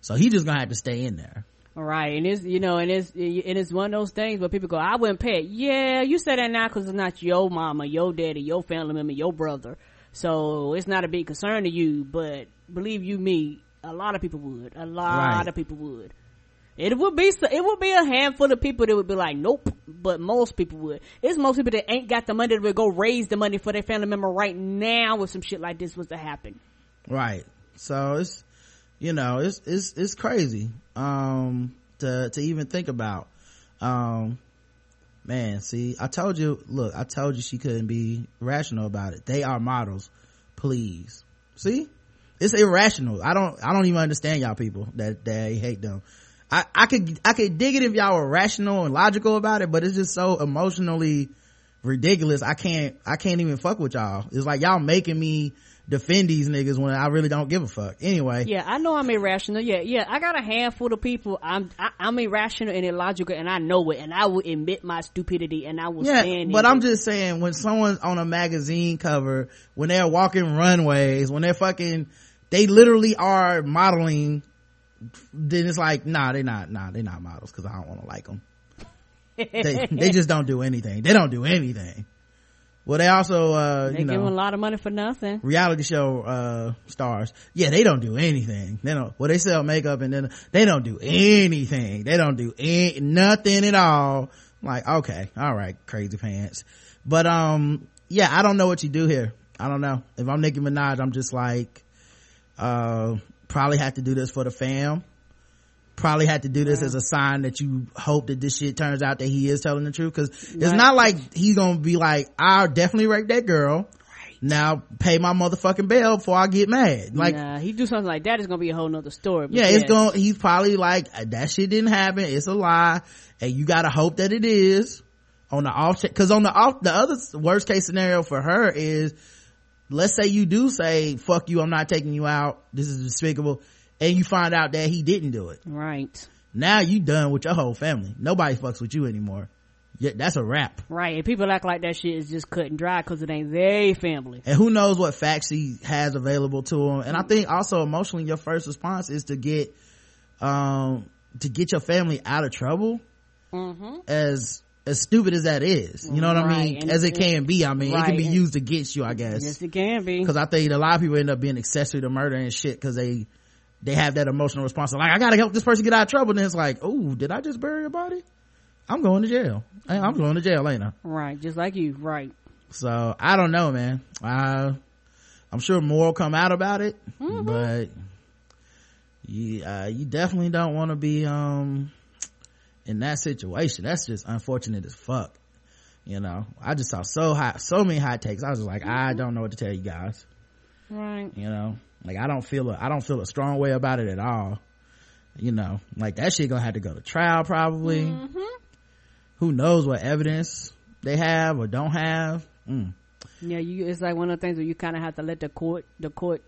So he just gonna have to stay in there.
Right, and it's you know, and it's and it's one of those things where people go, "I wouldn't pay it." Yeah, you say that now because it's not your mama, your daddy, your family member, your brother, so it's not a big concern to you. But believe you me, a lot of people would. A lot
Right.
of people would. It would be it would be a handful of people that would be like, nope. But most people would. It's most people that ain't got the money to go raise the money for their family member right now if some shit like this was to happen.
right so it's you know it's it's it's crazy um to to even think about um man see i told you look i told you she couldn't be rational about it. They are models. Please. See? It's irrational. I don't i don't even understand y'all people that they hate them. I i could i could dig it if y'all were rational and logical about it but it's just so emotionally ridiculous. I can't i can't even fuck with y'all. It's like y'all making me defend these niggas when i really don't give a fuck anyway
Yeah, I know I'm irrational. Yeah, yeah. I got a handful of people. I'm I, I'm irrational and illogical, and I know it, and I will admit my stupidity, and I will
yeah
stand.
but i'm
it.
just saying when someone's on a magazine cover when they're walking runways when they're fucking they literally are modeling then it's like nah they're not nah they're not models because i don't want to like them they, they just don't do anything they don't do anything well they also uh
they
you
give them a lot of money for nothing.
reality show uh stars. Yeah they don't do anything. They don't well they sell makeup and then they don't do anything. They don't do any, nothing at all. I'm like okay all right crazy pants. But um yeah i don't know what you do here. I don't know. If i'm nicki minaj i'm just like uh probably have to do this for the fam probably had to do this as a sign that you hope that this shit turns out that he is telling the truth. Because it's not like he's gonna be like i'll definitely rape that girl. Now pay my motherfucking bail before i get mad. Like
nah, he do something like that is gonna be a whole nother story. but
yeah, it's gonna. he's probably like that shit didn't happen it's a lie and you gotta hope that it is. On the off because on the off the other worst case scenario for her is let's say you do say fuck you i'm not taking you out this is despicable and you find out that he didn't do it.
Right.
now you done with your whole family. Nobody fucks with you anymore. Yeah that's a wrap.
Right. And people act like that shit is just cut and dry because it ain't their family.
and who knows what facts he has available to him. And i think also emotionally your first response is to get um to get your family out of trouble.
Mm-hmm.
as as stupid as that is. You know what i mean?
And
as it
it-
can be i mean it can be used against you i guess.
Yes, it can be.
because i think a lot of people end up being accessory to murder and shit because they they have that emotional response like i gotta help this person get out of trouble and it's like oh did i just bury a body i'm going to jail i'm going to jail ain't i
Right. Just like you. Right.
so I don't know, man. Uh, I'm sure more will come out about it, but you, uh, you definitely don't want to be, um, in that situation. That's just unfortunate as fuck. You know, I just saw so hot, so many hot takes. I was just like, I don't know what to tell you guys.
Right.
You know, like I don't feel a, I don't feel a strong way about it at all. You know, like that shit gonna have to go to trial probably. Who knows what evidence they have or don't have. Mm.
Yeah, you. It's like one of the things where you kind of have to let the court, the court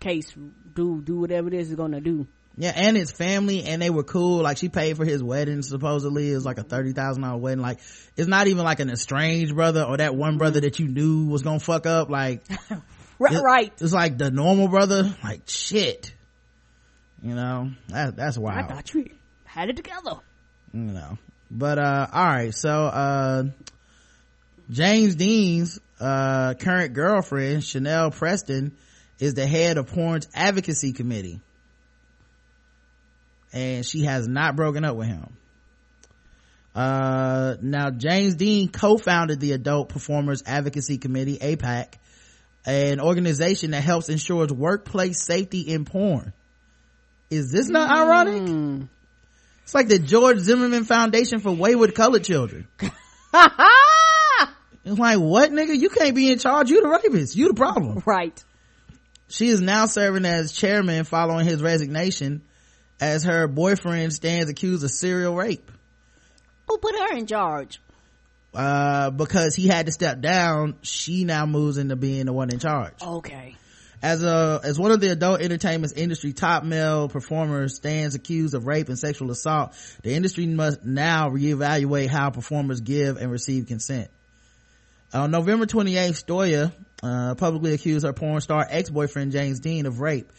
case do do whatever it is it's gonna do.
Yeah, and his family, and they were cool. Like she paid for his wedding. Supposedly, it was like a thirty thousand dollar wedding. Like it's not even like an estranged brother or that one brother that you knew was gonna fuck up. Like
Right. right.
it's like the normal brother. Like shit, you know that that's
I thought you had it together.
you know but uh all right so uh james deen's uh current girlfriend chanel preston is the head of porn's advocacy committee and she has not broken up with him uh now james deen co-founded the adult performers advocacy committee apac an organization that helps ensures workplace safety in porn is this not ironic hmm. it's like the George Zimmerman Foundation for Wayward Colored Children. it's like, what nigga? You can't be in charge. You the rapist. You the problem.
Right.
She is now serving as chairman following his resignation as her boyfriend stands accused of serial rape.
Who put her in charge?
Uh, because he had to step down, she now moves into being the one in charge.
Okay.
As a, as one of the adult entertainment industry top male performers stands accused of rape and sexual assault, the industry must now reevaluate how performers give and receive consent. On November 28th, Stoya, uh, publicly accused her porn star ex-boyfriend James Deen of rape.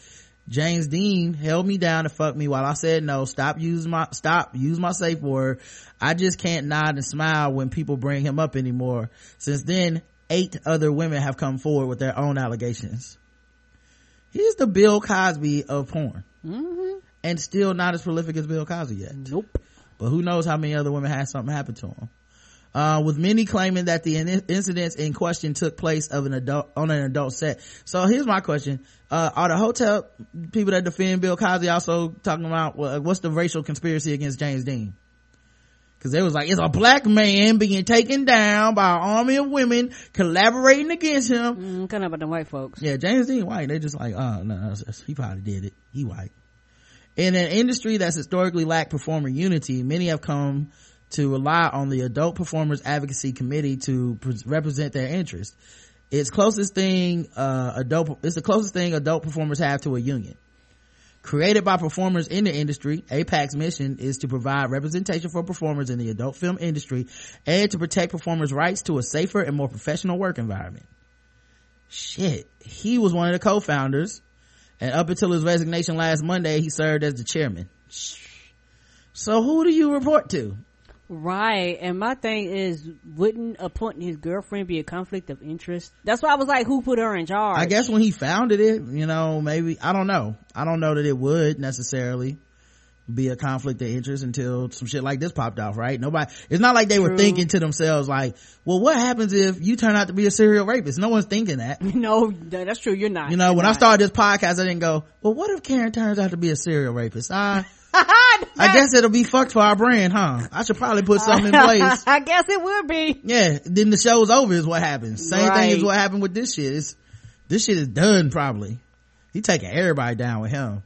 James Deen held me down and fucked me while I said no. Stop using my, stop, use my safe word. I just can't nod and smile when people bring him up anymore. Since then, eight other women have come forward with their own allegations. He's the Bill Cosby of porn.
Mm-hmm.
And still not as prolific as Bill Cosby yet.
Nope.
But who knows how many other women had something happen to him. Uh, with many claiming that the in- incidents in question took place of an adult, on an adult set. So here's my question. Uh, are the hotel people that defend Bill Cosby also talking about well, what's the racial conspiracy against James Deen? Cause they was like, it's a black man being taken down by an army of women collaborating against him.
Mm, kind of about the white folks.
Yeah, James Deen white. They just like, oh no, he probably did it. He white. In an industry that's historically lacked performer unity, many have come to rely on the Adult Performers Advocacy Committee to pre- represent their interests. It's closest thing, uh, adult, it's the closest thing adult performers have to a union. Created by performers in the industry, APAC's mission is to provide representation for performers in the adult film industry and to protect performers' rights to a safer and more professional work environment. Shit. He was one of the co-founders and up until his resignation last Monday, he served as the chairman. So who do you report to?
Right. And my thing is, wouldn't appointing his girlfriend be a conflict of interest? That's why I was like, who put her in charge?
I guess when he founded it, you know, maybe, I don't know. I don't know that it would necessarily be a conflict of interest until some shit like this popped off, right? Nobody, it's not like they were thinking to themselves like, well, what happens if you turn out to be a serial rapist? No one's thinking that.
no, that's true. You're not.
You know,
You're
when I started this podcast, I didn't go, well, what if Karen turns out to be a serial rapist? I, I guess it'll be fucked for our brand, huh? I should probably put something in place.
I guess it would be.
Yeah, then the show's over is what happens. Same thing
Right.
as what happened with this shit. It's, this shit is done probably. He taking everybody down with him.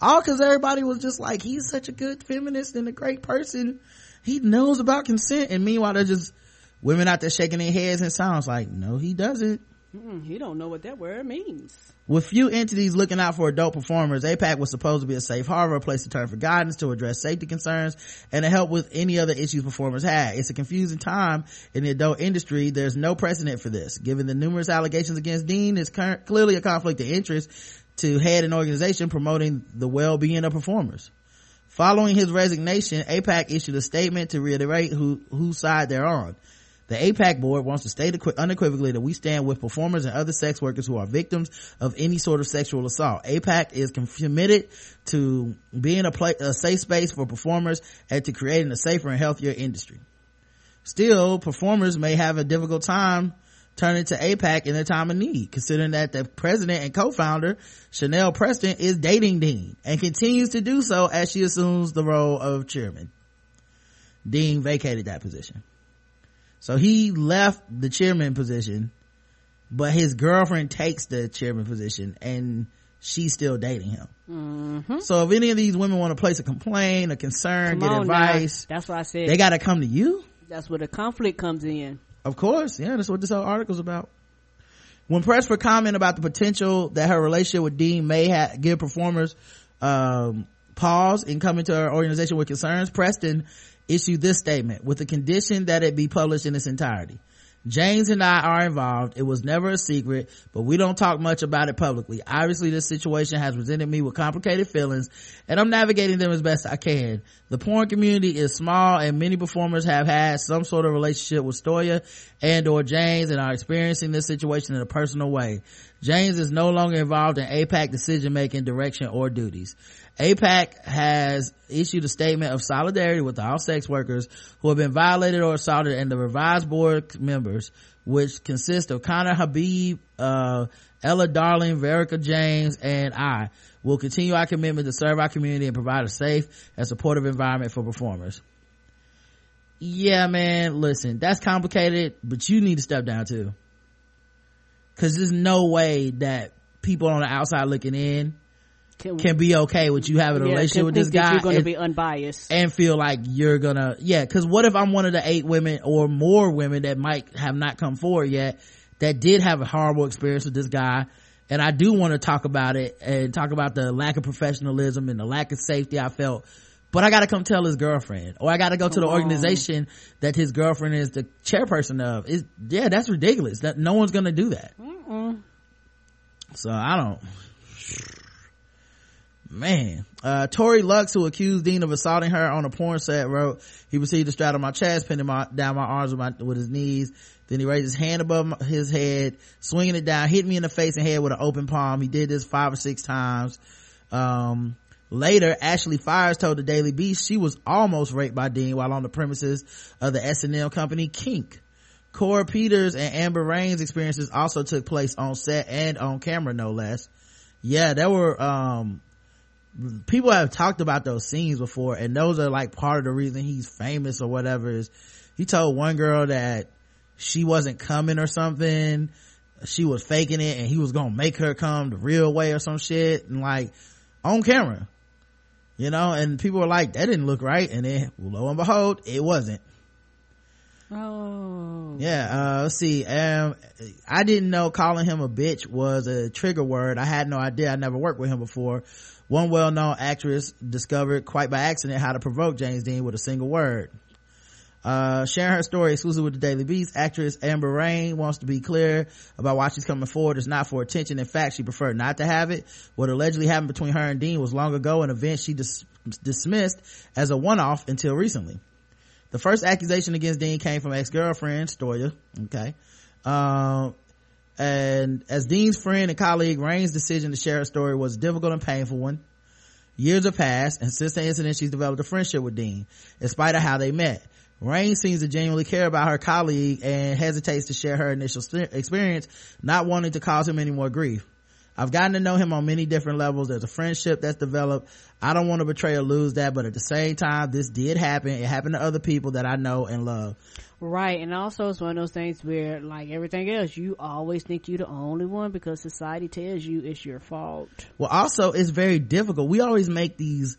All cause everybody was just like, he's such a good feminist and a great person. He knows about consent. And meanwhile, they're just women out there shaking their heads and sounds like, no, he doesn't.
He don't know what that word means.
With few entities looking out for adult performers, APAC was supposed to be a safe harbor, a place to turn for guidance, to address safety concerns, and to help with any other issues performers had. It's a confusing time in the adult industry. There's no precedent for this. Given the numerous allegations against Deen, it's clearly a conflict of interest to head an organization promoting the well-being of performers. Following his resignation, APAC issued a statement to reiterate who, whose side they're on. The APAC board wants to state unequivocally that we stand with performers and other sex workers who are victims of any sort of sexual assault. APAC is committed to being a, pla a safe space for performers and to creating a safer and healthier industry. Still, performers may have a difficult time turning to APAC in their time of need, considering that the president and co-founder, Chanel Preston, is dating Deen and continues to do so as she assumes the role of chairman. Deen vacated that position. So he left the chairman position, but his girlfriend takes the chairman position and she's still dating him.
Mm-hmm.
So if any of these women want to place a complaint, a concern,
Come
get
on now.
advice,
That's what I said.
they gotta come to you?
That's where the conflict comes in.
Of course, yeah, that's what this whole article's about. When pressed for comment about the potential that her relationship with Deen may ha- give performers um, pause in coming to her organization with concerns, Preston issued this statement with the condition that it be published in its entirety. James and I are involved. It was never a secret, but we don't talk much about it publicly. Obviously, this situation has presented me with complicated feelings, and I'm navigating them as best I can. The porn community is small, and many performers have had some sort of relationship with Stoya and or James and are experiencing this situation in a personal way. James is no longer involved in APAC decision making, direction, or duties. APAC has issued a statement of solidarity with all sex workers who have been violated or assaulted and the revised board members, which consist of Connor Habib, uh, Ella Darling, Veruca James, and I will continue our commitment to serve our community and provide a safe and supportive environment for performers. Yeah, man, listen, that's complicated, but you need to step down too. Cause there's no way that people on the outside looking in
Can,
can be okay with you having a
yeah,
relationship with this guy
You're going to be unbiased.
and feel like you're gonna yeah because what if i'm one of the eight women or more women that might have not come forward yet that did have a horrible experience with this guy and i do want to talk about it and talk about the lack of professionalism and the lack of safety i felt but i gotta come tell his girlfriend or i gotta go to the organization that his girlfriend is the chairperson of is yeah that's ridiculous that no one's gonna do that
Mm-mm.
so I don't. Man, uh, Tori Lux, who accused Deen of assaulting her on a porn set, wrote, he received a straddle my chest, pinning my, down my arms with, my, with his knees. Then he raised his hand above my- his head, swinging it down, hit me in the face and head with an open palm. He did this five or six times. Um, later, Ashley Fires told the Daily Beast she was almost raped by Deen while on the premises of the S&M company Kink. Kora Peters and Amber Rayne's experiences also took place on set and on camera, no less. Yeah, there were, um, people have talked about those scenes before and those are like part of the reason he's famous or whatever is he told one girl that she wasn't coming or something. She was faking it and he was gonna make her come the real way or some shit and like on camera. You know, and people were like, that didn't look right. And then lo and behold, it wasn't.
Oh.
Yeah, uh, let's see. Um, I didn't know calling him a bitch was a trigger word. I had no idea. I never worked with him before. One well-known actress discovered quite by accident how to provoke James Deen with a single word. Uh, sharing her story exclusive with the Daily Beast, actress Amber Rayne wants to be clear about why she's coming forward. It's not for attention. In fact, she preferred not to have it. What allegedly happened between her and Deen was long ago, an event she dis- dismissed as a one-off until recently. The first accusation against Deen came from ex-girlfriend Stoya. Okay. Um, and as Deen's friend and colleague, Rayne's decision to share her story was a difficult and painful one. Years have passed, and since the incident, she's developed a friendship with Deen, in spite of how they met. Rain seems to genuinely care about her colleague and hesitates to share her initial experience, not wanting to cause him any more grief. I've gotten to know him on many different levels. There's a friendship that's developed. I don't want to betray or lose that, but at the same time, this did happen. It happened to other people that I know and love.
Right, and also it's one of those things where, like everything else, you always think you're the only one because society tells you it's your fault.
Well, also, it's very difficult. We always make these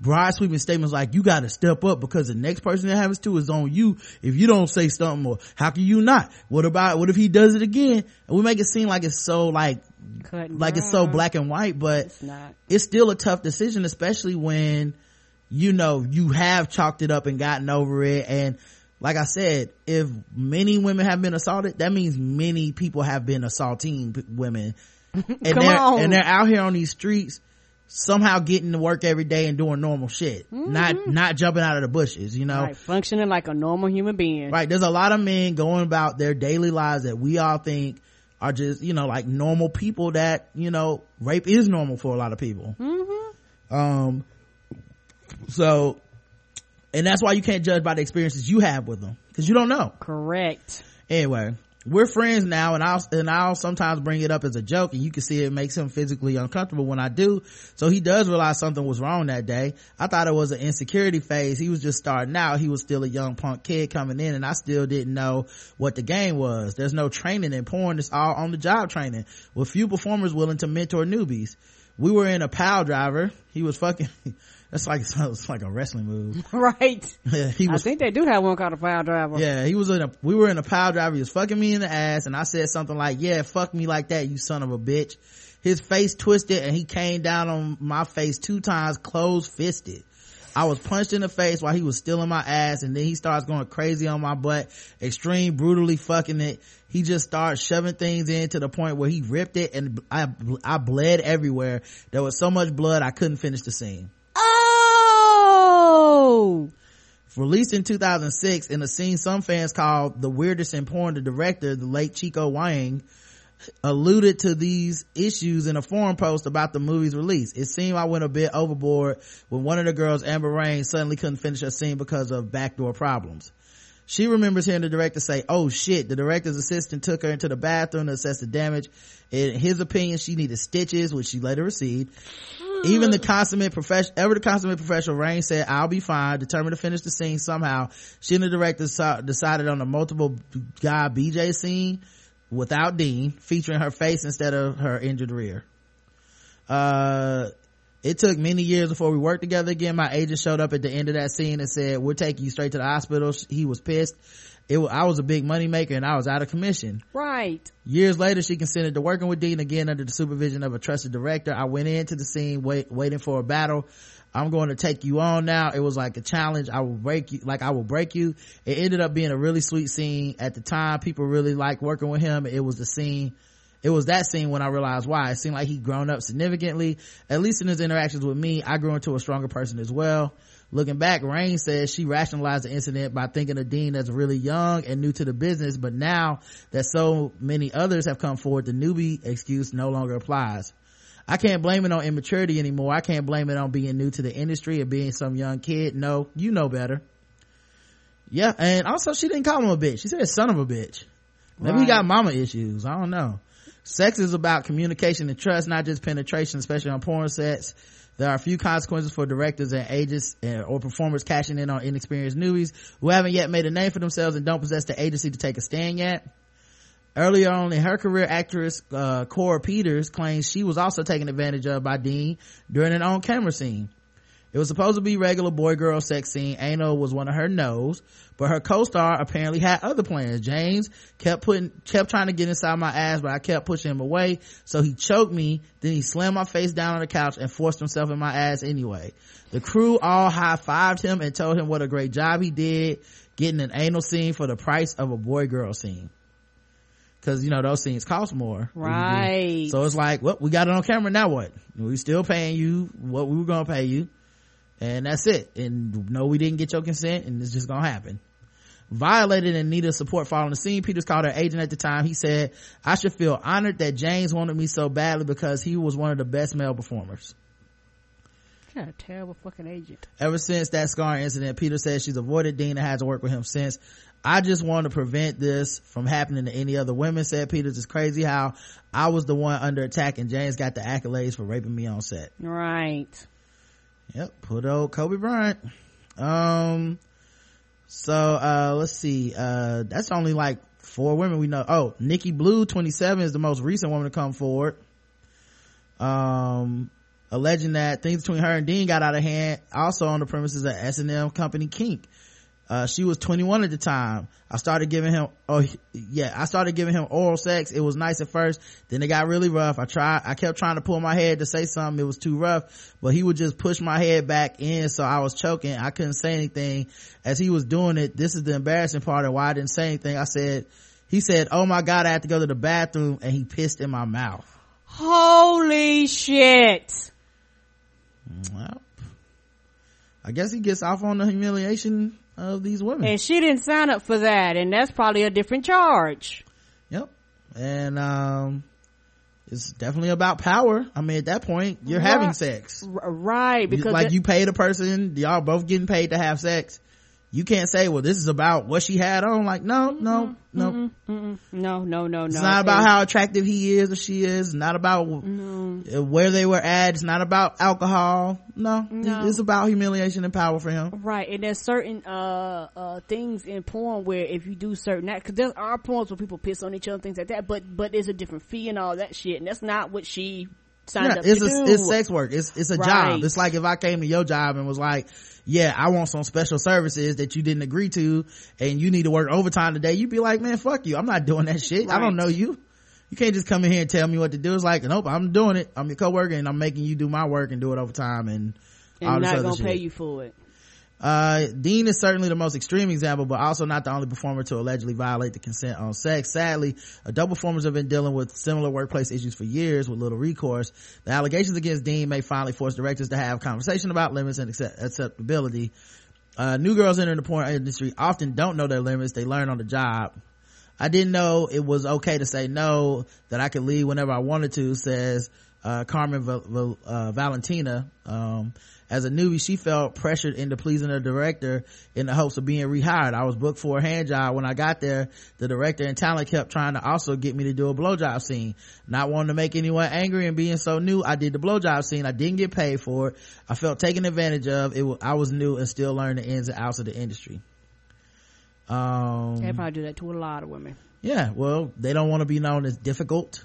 broad sweeping statements like, you gotta step up because the next person that happens to is on you if you don't say something or how can you not? What about, what if he does it again? And we make it seem like it's so like, Like it's so black and white, but
It's
it's still a tough decision, especially when, you know, you have chalked it up and gotten over it. And like I said, if many women have been assaulted, that means many people have been assaulting women. And they're,
on.
and they're out here on these streets somehow getting to work every day and doing normal shit. Not, not jumping out of the bushes, you know?
Mm-hmm. Right, functioning like a normal human being.
Right. There's a lot of men going about their daily lives that we all think are just, you know, like normal people that, you know, rape is normal for a lot of people.
Mm-hmm.
Um, so, and that's why you can't judge by the experiences you have with them. Cause you don't know.
Correct.
Anyway, we're friends now and I'll, and I'll sometimes bring it up as a joke and you can see it makes him physically uncomfortable when I do. So he does realize something was wrong that day. I thought it was an insecurity phase. He was just starting out. He was still a young punk kid coming in and I still didn't know what the game was. There's no training in porn. It's all on the job training with few performers willing to mentor newbies. We were in a pile driver. He was fucking, that's like, it's like a wrestling move.
Right.
he
I think they do have one called a file driver.
yeah, he was in a, we were in a pile driver. He was fucking me in the ass and I said something like, yeah, fuck me like that, you son of a bitch. His face twisted and he came down on my face two times, closed fisted. I was punched in the face while he was still in my ass and then he starts going crazy on my butt, extreme brutally fucking it. He just starts shoving things in to the point where he ripped it and I, I bled everywhere. There was so much blood I couldn't finish the scene.
Oh!
Released in 2006 in a scene some fans called the weirdest in porn, the director, the late Chico Wang, alluded to these issues in a forum post about the movie's release. It seemed I went a bit overboard when one of the girls, Amber Rayne, suddenly couldn't finish her scene because of backdoor problems. She remembers hearing the director say, oh shit, the director's assistant took her into the bathroom to assess the damage. In his opinion, she needed stitches, which she later received. Even the consummate professional, ever the consummate professional, Rayne said, I'll be fine, determined to finish the scene somehow. She and the director decided on a multiple guy BJ scene without Deen, featuring her face instead of her injured rear. Uh, it took many years before we worked together again. My agent showed up at the end of that scene and said, we're taking you straight to the hospital. He was pissed. It, I was a big money maker and I was out of commission.
Right.
Years later, she consented to working with Deen again under the supervision of a trusted director. I went into the scene wait, waiting for a battle. I'm going to take you on now. It was like a challenge. I will break you, like I will break you. It ended up being a really sweet scene. At the time, people really liked working with him. It was the scene, it was that scene when I realized why. It seemed like he'd grown up significantly. At least in his interactions with me, I grew into a stronger person as well. Looking back, Rayne says she rationalized the incident by thinking of Deen as really young and new to the business, but now that so many others have come forward, the newbie excuse no longer applies. I can't blame it on immaturity anymore. I can't blame it on being new to the industry or being some young kid. No, you know better. Yeah, and also she didn't call him a bitch. She said son of a bitch. Maybe he got mama issues. I don't know. Sex is about communication and trust, not just penetration, especially on porn sets. There are a few consequences for directors and agents or performers cashing in on inexperienced newbies who haven't yet made a name for themselves and don't possess the agency to take a stand yet. Earlier on in her career, actress uh, Kora Peters claims she was also taken advantage of by Deen during an on-camera scene. It was supposed to be regular boy-girl sex scene. Anal was one of her no's, but her co-star apparently had other plans. James kept putting, kept trying to get inside my ass, but I kept pushing him away. So he choked me. Then he slammed my face down on the couch and forced himself in my ass anyway. The crew all high-fived him and told him what a great job he did getting an anal scene for the price of a boy-girl scene. Cause you know, those scenes cost more.
Right.
So it's like, well, we got it on camera. Now what? We still paying you what we were going to pay you. And that's it. And no, we didn't get your consent and it's just to happen. Violated and needed support following the scene. Peters called her agent at the time. He said, I should feel honored that James wanted me so badly because he was one of the best male performers.
A terrible fucking agent.
Ever since that scar incident, Peter says she's avoided Deen and has to work with him since. I just want to prevent this from happening to any other women, said Peters. It's crazy how I was the one under attack and James got the accolades for raping me on set.
Right.
Yep, put old Kobe Bryant. Um, so, uh, let's see, uh, that's only like four women we know. Oh, Nikki Blue, 27 is the most recent woman to come forward. Um, alleging that things between her and Deen got out of hand also on the premises of S&M company Kink. Uh, she was 21 at the time. I started giving him, oh yeah, I started giving him oral sex. It was nice at first. Then it got really rough. I tried, I kept trying to pull my head to say something. It was too rough, but he would just push my head back in. So I was choking. I couldn't say anything as he was doing it. This is the embarrassing part of why I didn't say anything. I said, he said, Oh my God, I have to go to the bathroom and he pissed in my mouth.
Holy shit.
Well, I guess he gets off on the humiliation of these women.
And she didn't sign up for that, and that's probably a different charge.
Yep. And um it's definitely about power. I mean, at that point, you're having sex.
R- right, because
like
that-
you paid a person, y'all both getting paid to have sex. You can't say, well, this is about what she had on. Like, no, no, no.
Mm-mm, mm-mm. no, no, no, no.
It's not about how attractive he is or she is. It's not about uh, where they were at. It's not about alcohol. No,
No.
it's about humiliation and power for him.
Right, and there's certain uh uh things in porn where if you do certain acts, because there are porns where people piss on each other, things like that. But but there's a different fee and all that shit, and that's not what she signed
Yeah,
up
it's
to
a,
do.
it's sex work. It's it's a
Right.
job. It's like if I came to your job and was like, "Yeah, I want some special services that you didn't agree to, and you need to work overtime today." You'd be like, "Man, fuck you! I'm not doing that shit. I don't know you. You can't just come in here and tell me what to do." It's like, nope, I'm doing it. I'm your coworker, and I'm making you do my work and do it overtime and all
and
this
not
other
gonna
shit.
pay you for it.
Uh, Deen is certainly the most extreme example, but also not the only performer to allegedly violate the consent on sex. Sadly, adult performers have been dealing with similar workplace issues for years with little recourse. The allegations against Deen may finally force directors to have conversation about limits and accept- acceptability. Uh, new girls entering the porn industry often don't know their limits. They learn on the job. I didn't know it was okay to say no, that I could leave whenever I wanted to, says, uh, Carmen Val- Val- uh, Valentina. Um, as a newbie, she felt pressured into pleasing the director in the hopes of being rehired. I was booked for a hand job. When I got there, the director and talent kept trying to also get me to do a blowjob scene. Not wanting to make anyone angry and being so new, I did the blowjob scene. I didn't get paid for it. I felt taken advantage of. It was, I was new and still learning the ins and outs of the industry. Um,
They probably do that to a lot of women.
yeah, well, they don't want to be known as difficult,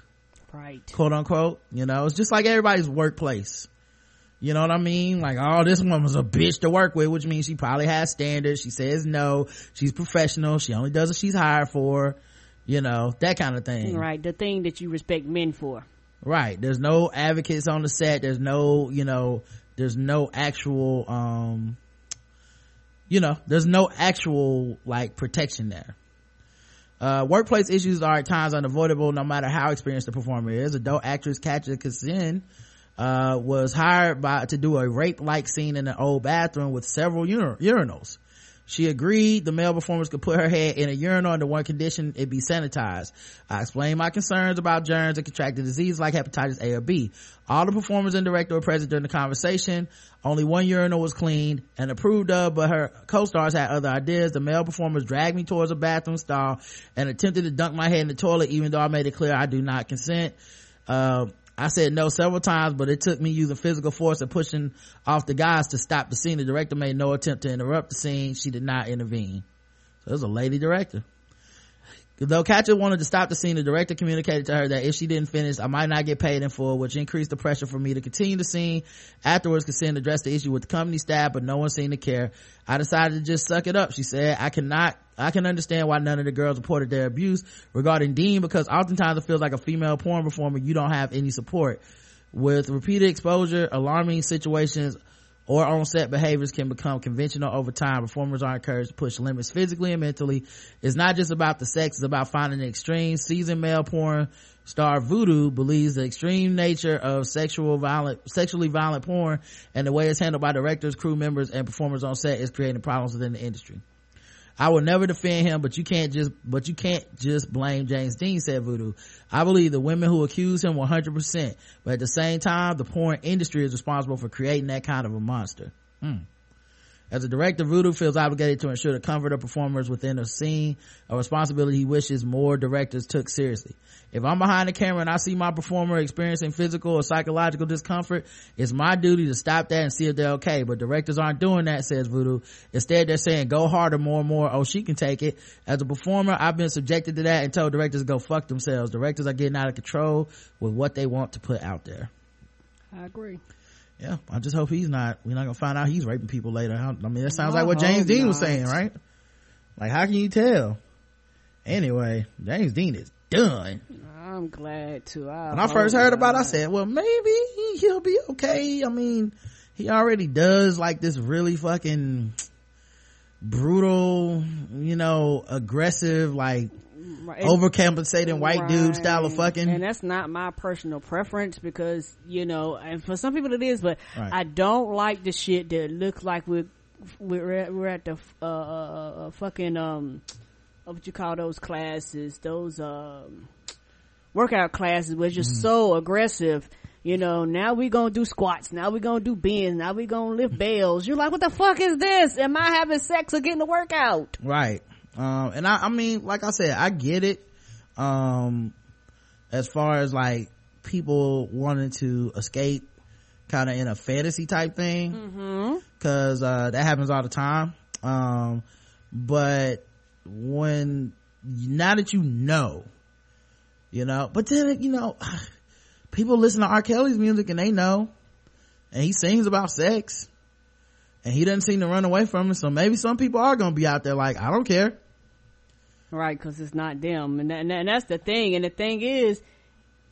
Right.
quote unquote. You know, it's just like everybody's workplace. You know what I mean? Like, oh, this woman's a bitch to work with, which means she probably has standards. She says no. She's professional. She only does what she's hired for. You know, that kind of thing.
Right. The thing that you respect men for.
Right. There's no advocates on the set. There's no, you know, there's no actual, um, you know, there's no actual, like, protection there. Uh, workplace issues are at times unavoidable no matter how experienced the performer is. Adult actress Katja Kassin, uh, was hired by, to do a rape-like scene in an old bathroom with several ur- urinals. She agreed the male performers could put her head in a urinal under one condition, it be sanitized. I explained my concerns about germs and contracted disease like hepatitis A or B. All the performers and director were present during the conversation. Only one urinal was cleaned and approved of, but her co-stars had other ideas. The male performers dragged me towards a bathroom stall and attempted to dunk my head in the toilet even though I made it clear I do not consent. Uh, I said no several times, but it took me using physical force and pushing off the guys to stop the scene. The director made no attempt to interrupt the scene. She did not intervene. So there's a lady director. Though Katja wanted to stop the scene, the director communicated to her that if she didn't finish, I might not get paid in full, which increased the pressure for me to continue the scene. Afterwards, Kassin addressed the issue with the company staff, but no one seemed to care. I decided to just suck it up, she said. I cannot, I can understand why none of the girls reported their abuse regarding Deen because oftentimes it feels like a female porn performer, you don't have any support. With repeated exposure, alarming situations, or on-set behaviors can become conventional over time. Performers are encouraged to push limits physically and mentally. It's not just about the sex, it's about finding the extreme. Seasoned male porn star Voodoo believes the extreme nature of sexual violent, sexually violent porn and the way it's handled by directors, crew members, and performers on set is creating problems within the industry. I will never defend him, but you can't just, but you can't just blame James Deen, said Voodoo. I believe the women who accuse him 100%, but at the same time, the porn industry is responsible for creating that kind of a monster. Hmm. As a director, Voodoo feels obligated to ensure the comfort of performers within a scene, a responsibility he wishes more directors took seriously. If I'm behind the camera and I see my performer experiencing physical or psychological discomfort, it's my duty to stop that and see if they're okay. But directors aren't doing that, says Voodoo. Instead, they're saying, go harder more and more. Oh, she can take it. As a performer, I've been subjected to that and told directors to go fuck themselves. Directors are getting out of control with what they want to put out there.
I agree.
Yeah, I just hope he's not. We're not gonna find out he's raping people later. I mean, that sounds
I
like what James Deen was saying, right? Like, how can you tell? Anyway, James Deen is done.
I'm glad to. I
When I first heard about it, I said, well, maybe he'll be okay. I mean, he already does like this really fucking brutal, you know, aggressive, like
Right.
overcompensating white dude style of fucking.
and that's not my personal preference because you know and for some people it is but
Right.
i don't like the shit that looks like we're we're at, we're at the uh, uh, uh fucking um what you call those classes those um workout classes it's just
Mm-hmm.
so aggressive. You know now we gonna do squats. Now we gonna do bends. Now we gonna lift bales. You're like what the fuck is this? Am i having sex or getting a workout?
Right. Um and i i mean like i said i get it. Um as far as like people wanting to escape kind of in a fantasy type thing
mm-hmm.
because uh that happens all the time. Um but when now that you know you know? But then you know people listen to r. Kelly's music and they know. And he sings about sex. And he doesn't seem to run away from it. So maybe some people are gonna be out there like i don't care.
Right, because it's not them, and, that, and, and that's the thing. And the thing is,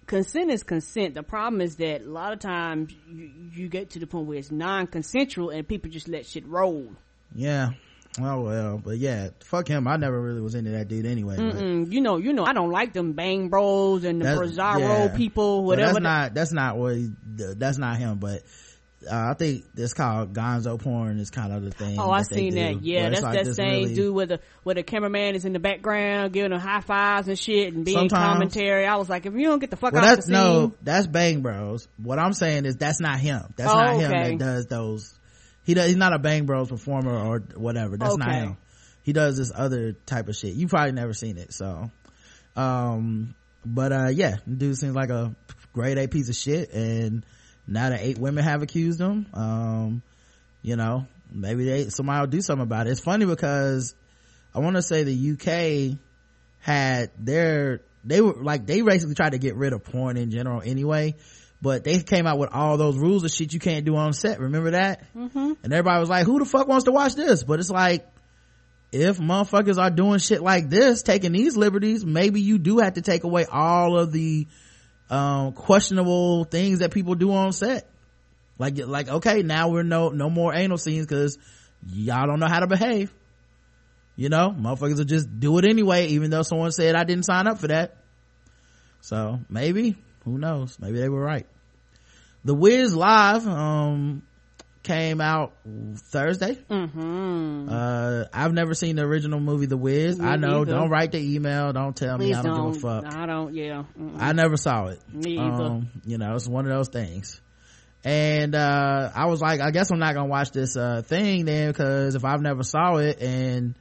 consent is consent. The problem is that a lot of times you, you get to the point where it's non-consensual, and people just let shit roll.
yeah oh well but yeah fuck him i never really was into that dude anyway but-
You know, you know, I don't like them Bang Bros and the Bizarro
yeah.
people, whatever.
that's not that's not what he, that's not him but uh, I think it's called Gonzo porn is kind of the thing.
Oh, I seen that. Yeah, that's
like
that same
really-
dude with the where the cameraman is in the background giving them high fives and shit and being
Sometimes-
commentary. I was like, if you don't get the fuck
Well,
out
that's
the scene,
no, that's Bang Bros. What I'm saying is that's not him. That's
Oh,
not him
okay.
that does those. He does. He's not a Bang Bros performer or whatever. That's not him. He does this other type of shit. You've probably never seen it. So, um, but uh, yeah, dude seems like a grade A piece of shit. And now that eight women have accused him, um, you know, maybe they somebody will do something about it. It's funny because I want to say the UK had their they were like they basically tried to get rid of porn in general anyway but they came out with all those rules of shit you can't do on set. Remember that?
Mm-hmm.
and everybody was like who the fuck wants to watch this? But it's like if motherfuckers are doing shit like this taking these liberties maybe you do have to take away all of the um questionable things that people do on set. Like like okay now we're no no more anal scenes because y'all don't know how to behave. You know motherfuckers will just do it anyway even though someone said i didn't sign up for that. So maybe who knows maybe they were right the wiz live um came out thursday
Mm-hmm.
uh i've never seen the original movie the wiz
Me
i know
neither.
don't write the email don't tell me i don't,
don't.
give a fuck
I don't. Yeah. Mm-mm.
I never saw it.
Me either.
Um, you know, it's one of those things. And, uh, I was like, I guess I'm not gonna watch this, uh, thing then because if I've never saw it and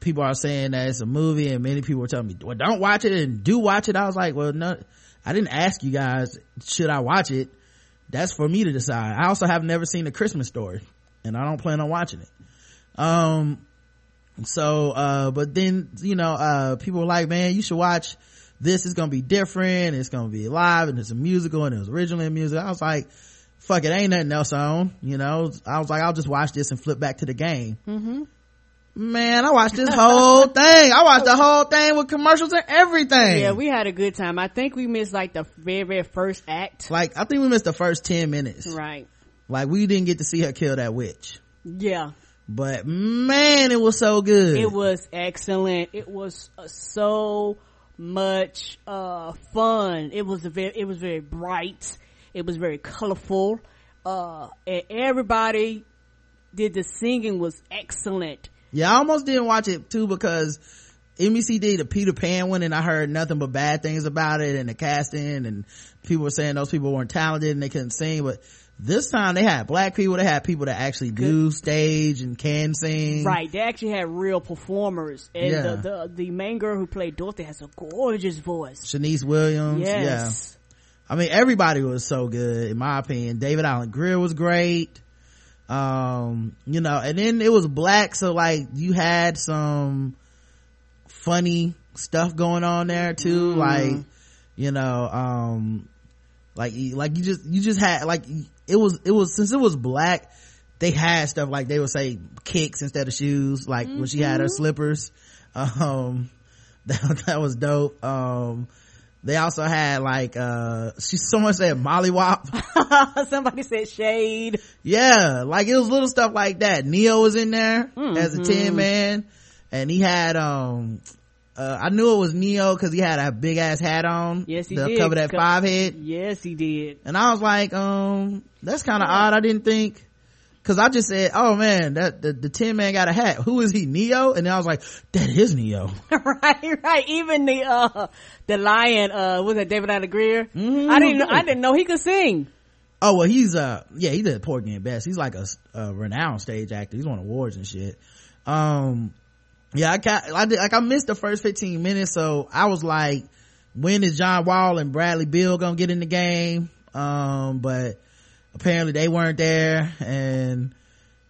people are saying that it's a movie and many people are telling me, well, don't watch it and do watch it. I was like, well, no, I didn't ask you guys, should I watch it? That's for me to decide. I also have never seen the Christmas story and I don't plan on watching it. Um, so uh but then you know uh people were like man you should watch this is gonna be different it's gonna be live and it's a musical and it was originally a music i was like fuck it ain't nothing else on you know i was like i'll just watch this and flip back to the game
Mm-hmm.
Man i watched this whole thing i watched the whole thing with commercials and everything
Yeah, we had a good time. I think we missed like the very, very first act.
like i think we missed the first 10 minutes
Right.
like we didn't get to see her kill that witch
Yeah.
but man it was so good
It was excellent. It was uh, so much uh fun. It was very it was very bright. It was very colorful. Uh and everybody did the singing was excellent.
Yeah, I almost didn't watch it too because NBC did the Peter Pan one and I heard nothing but bad things about it and the casting and people were saying those people weren't talented and they couldn't sing, but this time they had black people they had people that actually do stage and can sing
Right, they actually had real performers, and
Yeah.
the, the the main girl who played Dorothy has a gorgeous voice.
shanice williams
Yes.
yeah i mean everybody was so good in my opinion david alan grier was great um you know and then it was black so like you had some funny stuff going on there too
Mm.
like you know um like like you just you just had like it was it was since it was black they had stuff like they would say kicks instead of shoes like when she had her
Mm-hmm.
slippers um that, that was dope um they also had like uh she someone said molly wop
Somebody said shade.
yeah like it was little stuff like that ne-yo was in there as a. tin man and he had um uh, I knew it was Ne-Yo because he had a big ass hat on.
Yes, he did.
cover that five head.
Yes, he did.
And I was like, um, that's kind of odd. I didn't think, cause I just said, oh man, that, the, the tin man got a hat. Who is he? Ne-Yo? And then I was like, that is Ne-Yo.
right, right. Even the uh the lion, uh, was that David Alan Grier?
Mhm.
I didn't, know, I didn't know he could sing.
Oh, well, he's, uh, yeah, he's a Porgy and Bess. He's like a, a renowned stage actor. He's won awards and shit. Um, yeah, I got, I did, like, I missed the first 15 minutes, so I was like, when is John Wall and Bradley Beal gonna get in the game? Um, but apparently they weren't there and,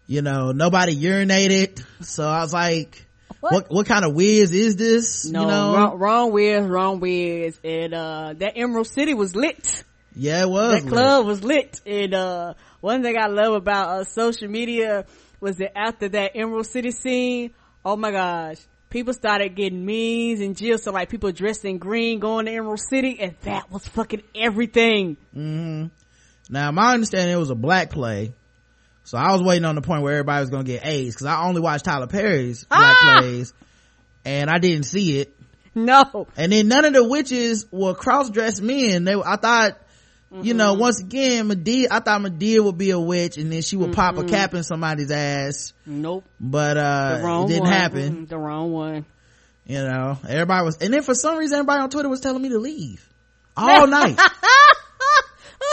you know, nobody urinated. So I was like, what, what, kind of whiz is this?
No,
you know?
wrong, wrong Wiz, wrong Wiz. And, uh, that Emerald City was lit.
Yeah, it was.
that club was lit. And, uh, one thing I love about, uh, social media was that after that Emerald City scene, oh my gosh, people started getting memes and gifs. So like people dressed in green going to Emerald City and that was fucking everything.
hmm Now, my understanding it was a black play. So I was waiting on the point where everybody was gonna get A's because I only watched Tyler Perry's black
Ah!
plays and I didn't see it.
No.
And then none of the witches were cross-dressed men. They, I thought, you know, once again, Madea, I thought Madea would be a witch and then she would pop a cap in somebody's ass.
Nope.
But, uh, it didn't
one.
happen.
Mm, The wrong one.
You know, everybody was, and then for some reason everybody on Twitter was telling me to leave. All night.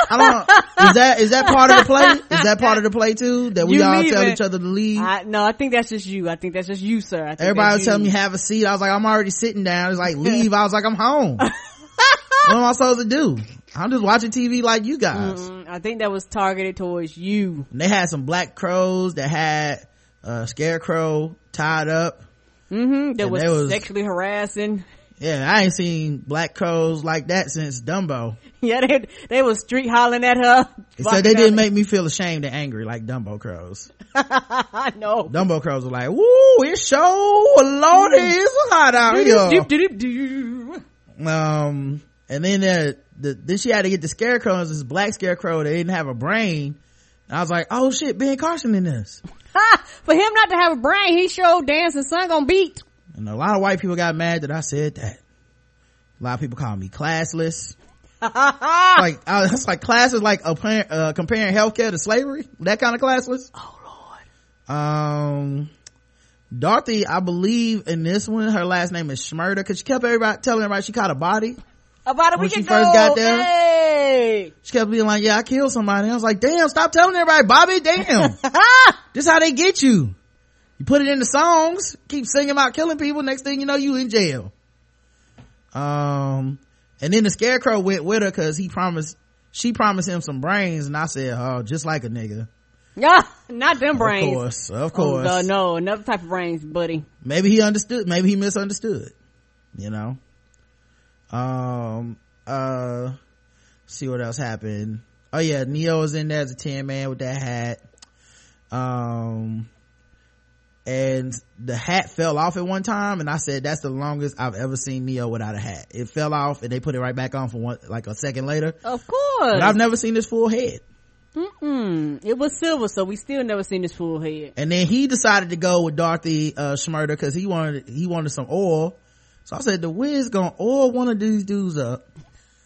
I don't, is that, is that part of the play? Is that part of the play too? That we
You
all tell
leaving.
each other to leave?
I, no, I think that's just you. I think that's just you, sir. I think
Everybody was telling me have a seat. I was like, I'm already sitting down. It's like leave. I was like, I'm home. what am I supposed to do? I'm just watching TV like you guys.
Mm, I think that was targeted towards you.
And they had some black crows that had a scarecrow tied up.
Mm-hmm. That was,
was-
sexually harassing.
Yeah, I ain't seen black crows like that since Dumbo.
Yeah, they they was street hollering at her.
Said they didn't make me feel ashamed and angry like Dumbo crows.
I know.
Dumbo crows were like, woo, it's so lordy, it's hot out here. Um and then uh, the then she had to get the scarecrow this black scarecrow that didn't have a brain and i was like oh shit ben carson in this
Ha! For him not to have a brain, he showed dancing son on beat.
And a lot of white people got mad that i said that a lot of people call me classless like uh, it's like class is like a, uh, comparing healthcare to slavery that kind of classless
oh
lord um dorothy i believe in this one her last name is shmurda because she kept everybody telling everybody she caught a body
About a
When
week
she
ago.
first got there?
Hey.
She kept being like, yeah, I killed somebody. I was like, damn, stop telling everybody, Bobby, damn. this how they get you. You put it in the songs, keep singing about killing people, next thing you know, you in jail. Um, and then the scarecrow went with her cause he promised, she promised him some brains and I said, oh, just like a nigga.
Yeah, not them brains.
Of course, of
Oh,
course.
no, no, another type of brains, buddy.
Maybe he understood, maybe he misunderstood, you know? Um, uh, see what else happened. Oh yeah, Ne-Yo was in there as a tin man with that hat. Um, and the hat fell off at one time and I said that's the longest I've ever seen Ne-Yo without a hat. It fell off and they put it right back on for one, like a second later.
Of course.
But I've never seen this full head.
Mm-mm. It was silver, so we still never seen his full head.
And then he decided to go with Dorothy, uh, Shmurda cause he wanted, he wanted some oil. So I said, the Wiz gonna oil one of these dudes up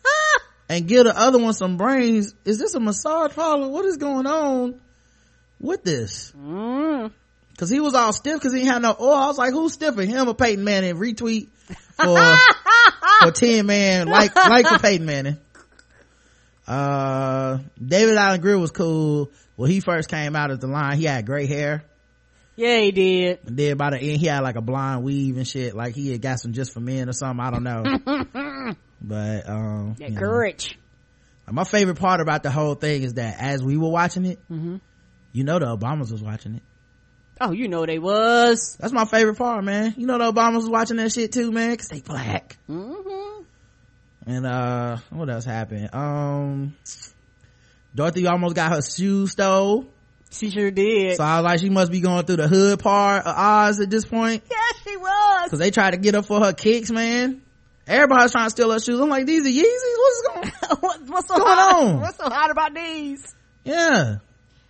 and give the other one some brains. Is this a massage parlor? What is going on with this?
Mm.
Cause he was all stiff cause he had no oil. I was like, who's stiffer? Him or Peyton Manning? Retweet for, for tin man, like, like for Peyton Manning. uh david alan grier was cool when he first came out of the line he had gray hair
Yeah, he did.
and then by the end he had like a blonde weave and shit like he had got some just for men or something i don't know but um
That
you know.
courage.
my favorite part about the whole thing is that as we were watching it
Mm-hmm.
you know the obamas was watching it
Oh, you know they was.
that's my favorite part man you know the obamas was watching that shit too man because they black
Mm-hmm.
and uh what else happened um dorothy almost got her shoes stole
She sure did.
so i was like she must be going through the hood part of oz at this point
yeah, she was.
because they tried to get her for her kicks man everybody's trying to steal her shoes i'm like these are yeezys what's going
what, what's so
Going
hot?
on?
What's so hot about these?
yeah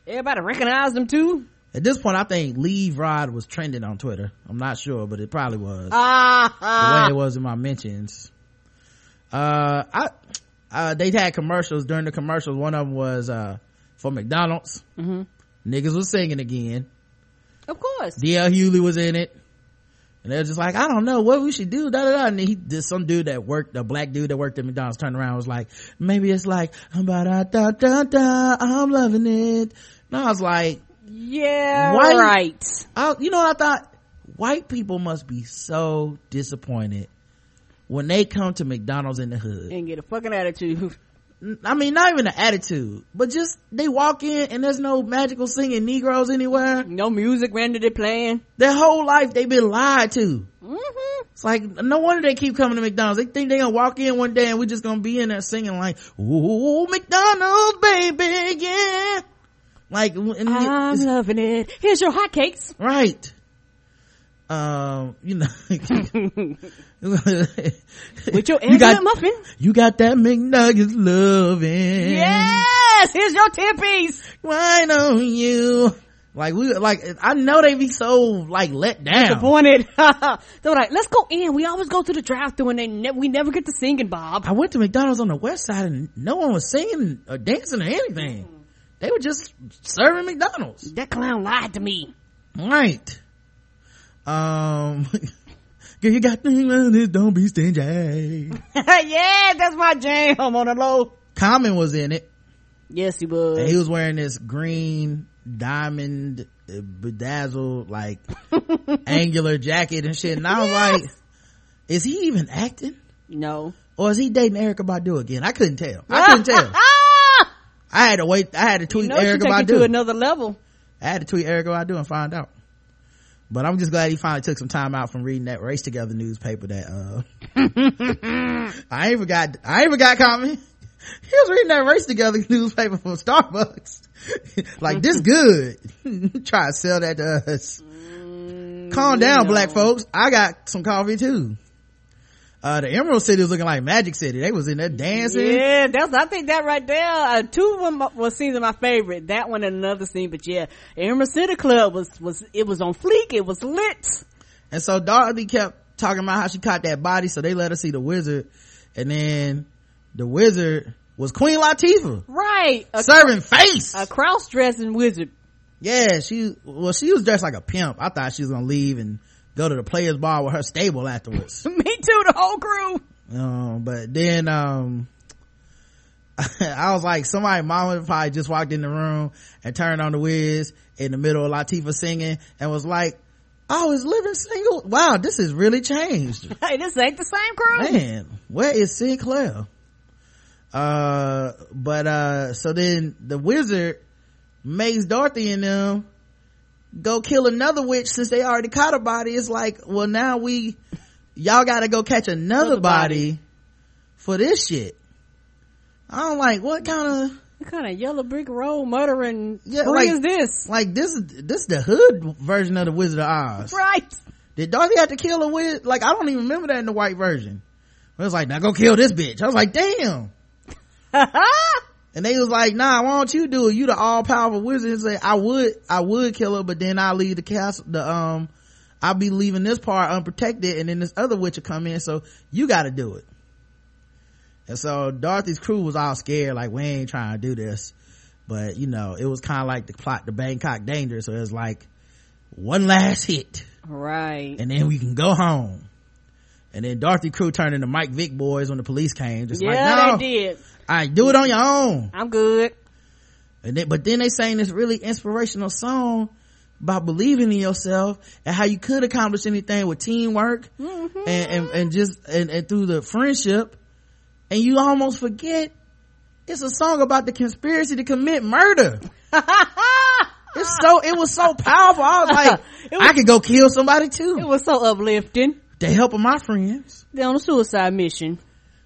Everybody recognized them too.
At this point i think leave rod was trending on twitter. I'm not sure but it probably was. The way it was in my mentions. Uh i uh they had commercials. During the commercials one of them was uh for mcdonald's.
Mm-hmm.
niggas was singing again.
Of course.
dl hughley was in it. And they're just like i don't know what we should do. Da da da. And he did some dude that worked a black dude that worked at mcdonald's turned around and was like maybe it's like da da da da i'm loving it. And i was like
Yeah,
White-
right.
I, you know what I thought? White people must be so disappointed when they come to McDonald's in the hood.
And get a fucking attitude.
I mean, not even an attitude, but just they walk in and there's no magical singing Negroes anywhere.
No music randomly playing.
Their whole life they've been lied to.
Mm-hmm.
It's like, no wonder they keep coming to McDonald's. They think they gonna walk in one day and we're just gonna be in there singing like, ooh, McDonald's, baby, yeah. Like,
I'm loving it. Here's your hotcakes.
right. Um, you know,
With your
You got-
muffin.
You got that McNuggets loving.
Yes! Here's your 10 piece.
Why don't you? Like we, like, I know they be so, like, let down.
Disappointed. they were like, let's go in. We always go to the drive thru and they ne- we never get to singing, Bob.
I went to McDonald's on the west side and no one was singing or dancing or anything. They were just serving McDonald's.
That clown lied to me.
Right. Um, girl, you got things like this, don't be stingy.
yeah, that's my jam I'm on the low.
Common was in it.
Yes, he was.
And he was wearing this green diamond uh, bedazzled like angular jacket and shit and i was like is he even acting
no.
or is he dating erykah badu again i couldn't tell i couldn't tell i had to wait i had to tweet
you know take to another level.
i had to tweet erykah badu and find out. But i'm just glad he finally took some time out from reading that race together newspaper that uh i ain't forgot i ain't forgot common he was reading that race together newspaper from starbucks. Like this good. Try to sell that to us. Calm down
no.
black folks. I got some coffee too uh the emerald city was looking like magic city they was in there dancing
Yeah, that's I think that right there. Uh, two of them were scenes of my favorite. That one and another scene, but yeah, Emerald City Club was was it was on fleek. It was lit.
And so Dorothy kept talking about how she caught that body, so they let her see the wizard. And then the wizard was Queen Latifah.
Right, a,
Serving face.
a cross dressing wizard.
yeah, she, well, she was dressed like a pimp. I thought she was gonna leave and go to the players bar with her stable afterwards.
Me too. The whole crew.
um, but then, um, I was like, somebody, mama probably just walked in the room and turned on the whiz in the middle of Latifah singing and was like, oh, is living single? Wow, this has really changed.
Hey, this ain't the same crew.
man where is sinclair uh but uh so then the wizard makes dorothy and them go kill another witch since they already caught a body it's like well now we y'all gotta go catch another,
Another
body,
body.
for this shit i'm like what kind of
What kind of yellow brick road murdering
Yeah, like-
is this?
like this is this is the hood version of the wizard of oz
Right.
did dorothy have to kill a witch? like i don't even remember that in the white version it was like now go kill this bitch i was like damn And they was like, nah, why don't you do it? You the all powerful wizard and say, I would, I would kill her, but then I'll leave the castle, the, um, I'll be leaving this part unprotected and then this other witch will come in, so you gotta do it. And so Dorothy's crew was all scared, like, we ain't trying to do this. But, you know, it was kind of like the plot, the Bangkok Danger, so it was like, one last hit,
Right.
and then we can go home. And then Dorothy crew turned into Mike Vick boys when the police came. Just
yeah,
like, no,
they did.
All right, do it on your own.
I'm good.
And then, but then they sang this really inspirational song about believing in yourself and how you could accomplish anything with teamwork
Mm-hmm.
and, and, and just, and, and through the friendship. And you almost forget it's a song about the conspiracy to commit murder. it's so, it was so powerful. I was like,
was-
I could go kill somebody too.
It was so uplifting.
to helping my friends.
They're on a suicide mission.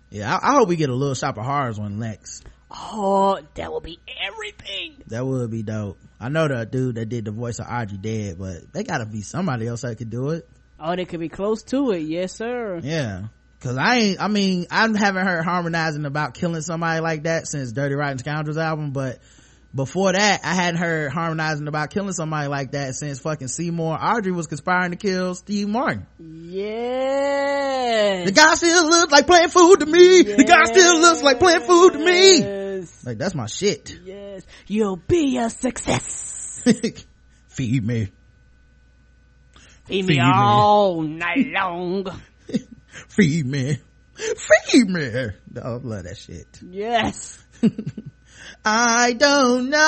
Yeah, I, I hope we get a little shop of horrors one next.
Oh, that will be everything.
That would be dope. I know the dude that did the voice of Audrey dead, but they gotta be somebody else that could do it.
Oh, they could be close to it. Yes, sir.
Yeah. Cause I ain't, I mean, I haven't heard harmonizing about killing somebody like that since Dirty Rotten Scoundrels album, but before that, I hadn't heard harmonizing about killing somebody like that since fucking Seymour Audrey was conspiring to kill Steve Martin.
Yes.
The guy still looks like playing food to me. The guy still looks like playing food to me.
Yes.
Like, that's my shit.
Yes. You'll be a success.
Feed me.
Feed
Feed
me
me.
all night long.
Feed me. Feed me. Oh, I love that shit.
Yes.
I don't know.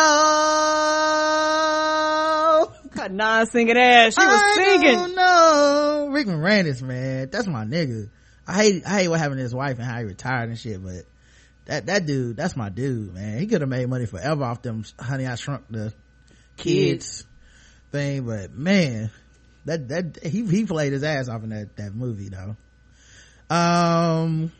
Got non singing ass. She was
I
singing.
don't know. Rick Moranis, man. That's my nigga. I hate, I hate what happened to his wife and how he retired and shit, but that, that dude, that's my dude, man. He could have made money forever off them Honey I Shrunk the Kids thing, but man, that, that, he, he played his ass off in that, that movie though. Um,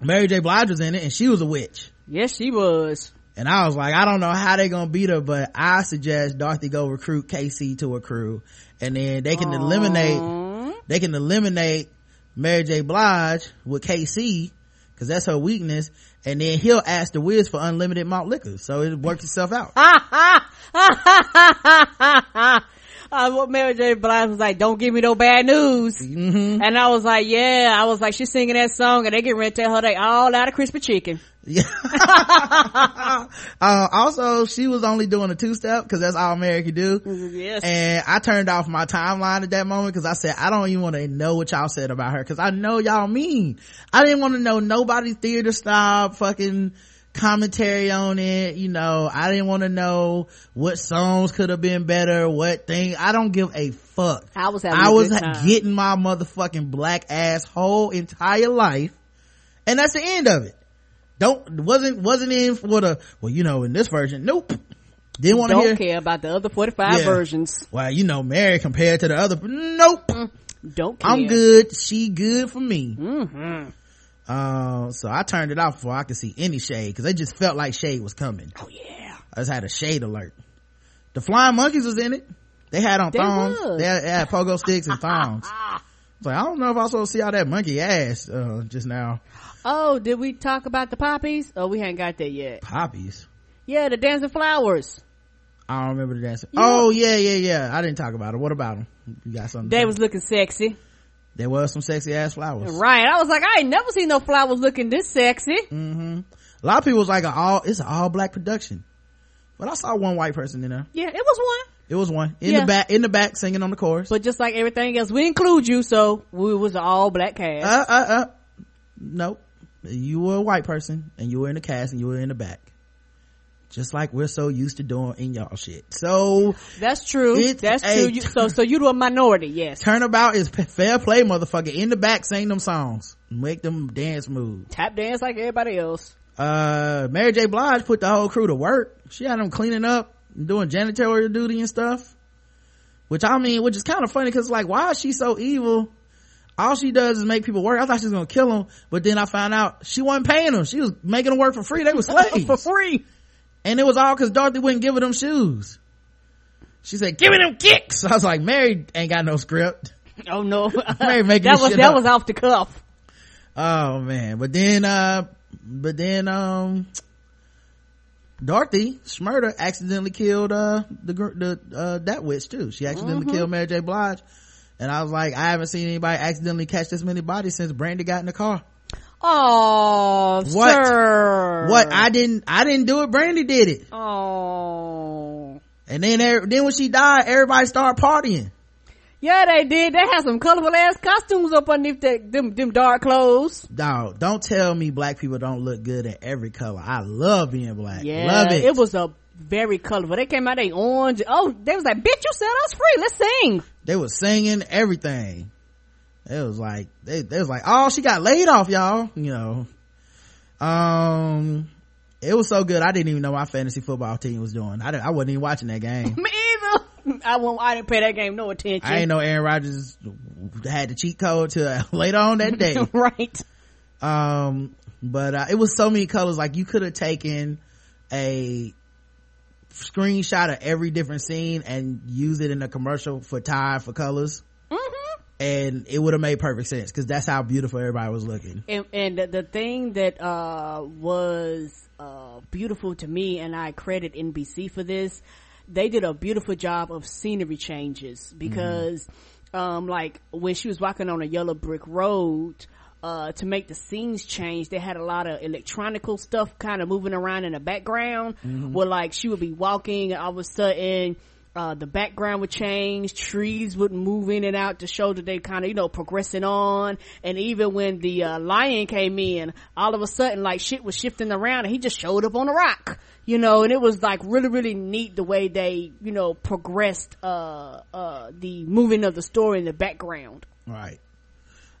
Mary J. Blige was in it and she was a witch.
Yes, she was.
And I was like, I don't know how they gonna beat her, but I suggest Dorothy go recruit Casey to a crew and then they can eliminate, they can eliminate Mary J. Blige with KC because that's her weakness and then he'll ask the Wiz for unlimited malt liquor. So it works itself out.
uh, what Mary J. Blige was like, don't give me no bad news.
Mm-hmm.
And I was like, yeah, I was like, she's singing that song and they get ready to tell her they all out of crispy chicken.
Yeah. uh, also, she was only doing a two step because that's all Mary could do.
Yes.
And I turned off my timeline at that moment because I said, I don't even want to know what y'all said about her because I know y'all mean. I didn't want to know nobody's theater style fucking commentary on it. You know, I didn't want to know what songs could have been better, what thing. I don't give a fuck.
I was having
I
a
was
good time.
getting my motherfucking black ass whole entire life. And that's the end of it. Don't, wasn't, wasn't in for the, well, you know, in this version, nope. Didn't want to
Don't
hear.
care about the other 45
Yeah.
versions.
Well, you know, Mary compared to the other, nope.
Don't care.
I'm good. She good for me.
Mm-hmm.
Uh, so I turned it off before I could see any shade because it just felt like shade was coming.
Oh yeah.
I just had a shade alert. The flying monkeys was in it. They had on
They
thongs.
was.
They had, they had pogo sticks and thongs. Like I don't know if I to see all that monkey ass uh, just now.
Oh, did we talk about the poppies? Oh, we ain't got that yet.
Poppies.
Yeah, the dancing flowers.
I don't remember the dancing.
You
oh yeah, yeah, yeah. I didn't talk about it. What about them? You got something?
They was looking sexy.
There was some sexy ass flowers.
Right. I was like, I ain't never seen no flowers looking this sexy.
mm-hmm. A lot of people was like, a all it's an all black production, but I saw one white person in there.
Yeah, it was one.
It was one in
Yeah.
the back, in the back, singing on the chorus.
But just like everything else, we include you, so we was an all black cast.
Uh, uh, uh. Nope. You were a white person, and you were in the cast, and you were in the back. Just like we're so used to doing in y'all shit. So
That's true. That's true. You, so, so you do a minority, yes.
turnabout is fair play, motherfucker. In the back, sing them songs, make them dance move.
Tap dance like everybody else.
Uh mary j. Blige put the whole crew to work. She had them cleaning up and doing janitorial duty and stuff. Which i mean which is kind of funny because like why is she so evil? All she does is make people work. I thought she was gonna kill them but then i found out she wasn't paying them she was making them work for free. They were slaves.
For free.
and it was all because dorothy wouldn't give her them shoes. She said give me them kicks. I was like mary ain't got no script.
Oh no.
Mary making
that was, that
up.
was off the cuff.
Oh man, but then, uh, but then, um, Dorothy Shmurda accidentally killed, uh, the, the, uh, that witch too. She accidentally
Mm-hmm.
killed Mary J. Blige. And I was like, I haven't seen anybody accidentally catch this many bodies since Brandy got in the car.
Oh,
What?
sir.
What? I didn't, I didn't do it. Brandy did it.
Oh.
And then, then when she died, everybody started partying.
Yeah, they did. They had some colorful ass costumes up underneath that, them, them dark clothes.
Dog, don't tell me black people don't look good in every color. I love being black.
Yeah.
Love it.
It was a very colorful. They came out, they orange. Oh, they was like, bitch, you set us free. Let's sing.
They was singing everything. It was like, they, they was like, oh, she got laid off, y'all. You know. Um, it was so good. I didn't even know my fantasy football team was doing. I, I wasn't even watching that game.
Me. I won't, I didn't pay that game no attention.
I didn't know Aaron Rodgers had the cheat code to later on that day.
right.
Um, but uh, it was so many colors. Like you could have taken a screenshot of every different scene and use it in a commercial for Tide for colors.
Mm-hmm.
And it would have made perfect sense because that's how beautiful everybody was looking.
And, and the, the thing that, uh, was, uh, beautiful to me, and I credit NBC for this, they did a beautiful job of scenery changes because, um, like when she was walking on a yellow brick road, uh, to make the scenes change, they had a lot of electronical stuff kind of moving around in the background where like she would be walking and all of a sudden, uh, the background would change, trees would move in and out to show that they kind of, you know, progressing on. And even when the, uh, lion came in, all of a sudden like shit was shifting around and he just showed up on a rock, you know, and it was like really, really neat the way they, you know, progressed, uh, uh, the moving of the story in the background.
Right.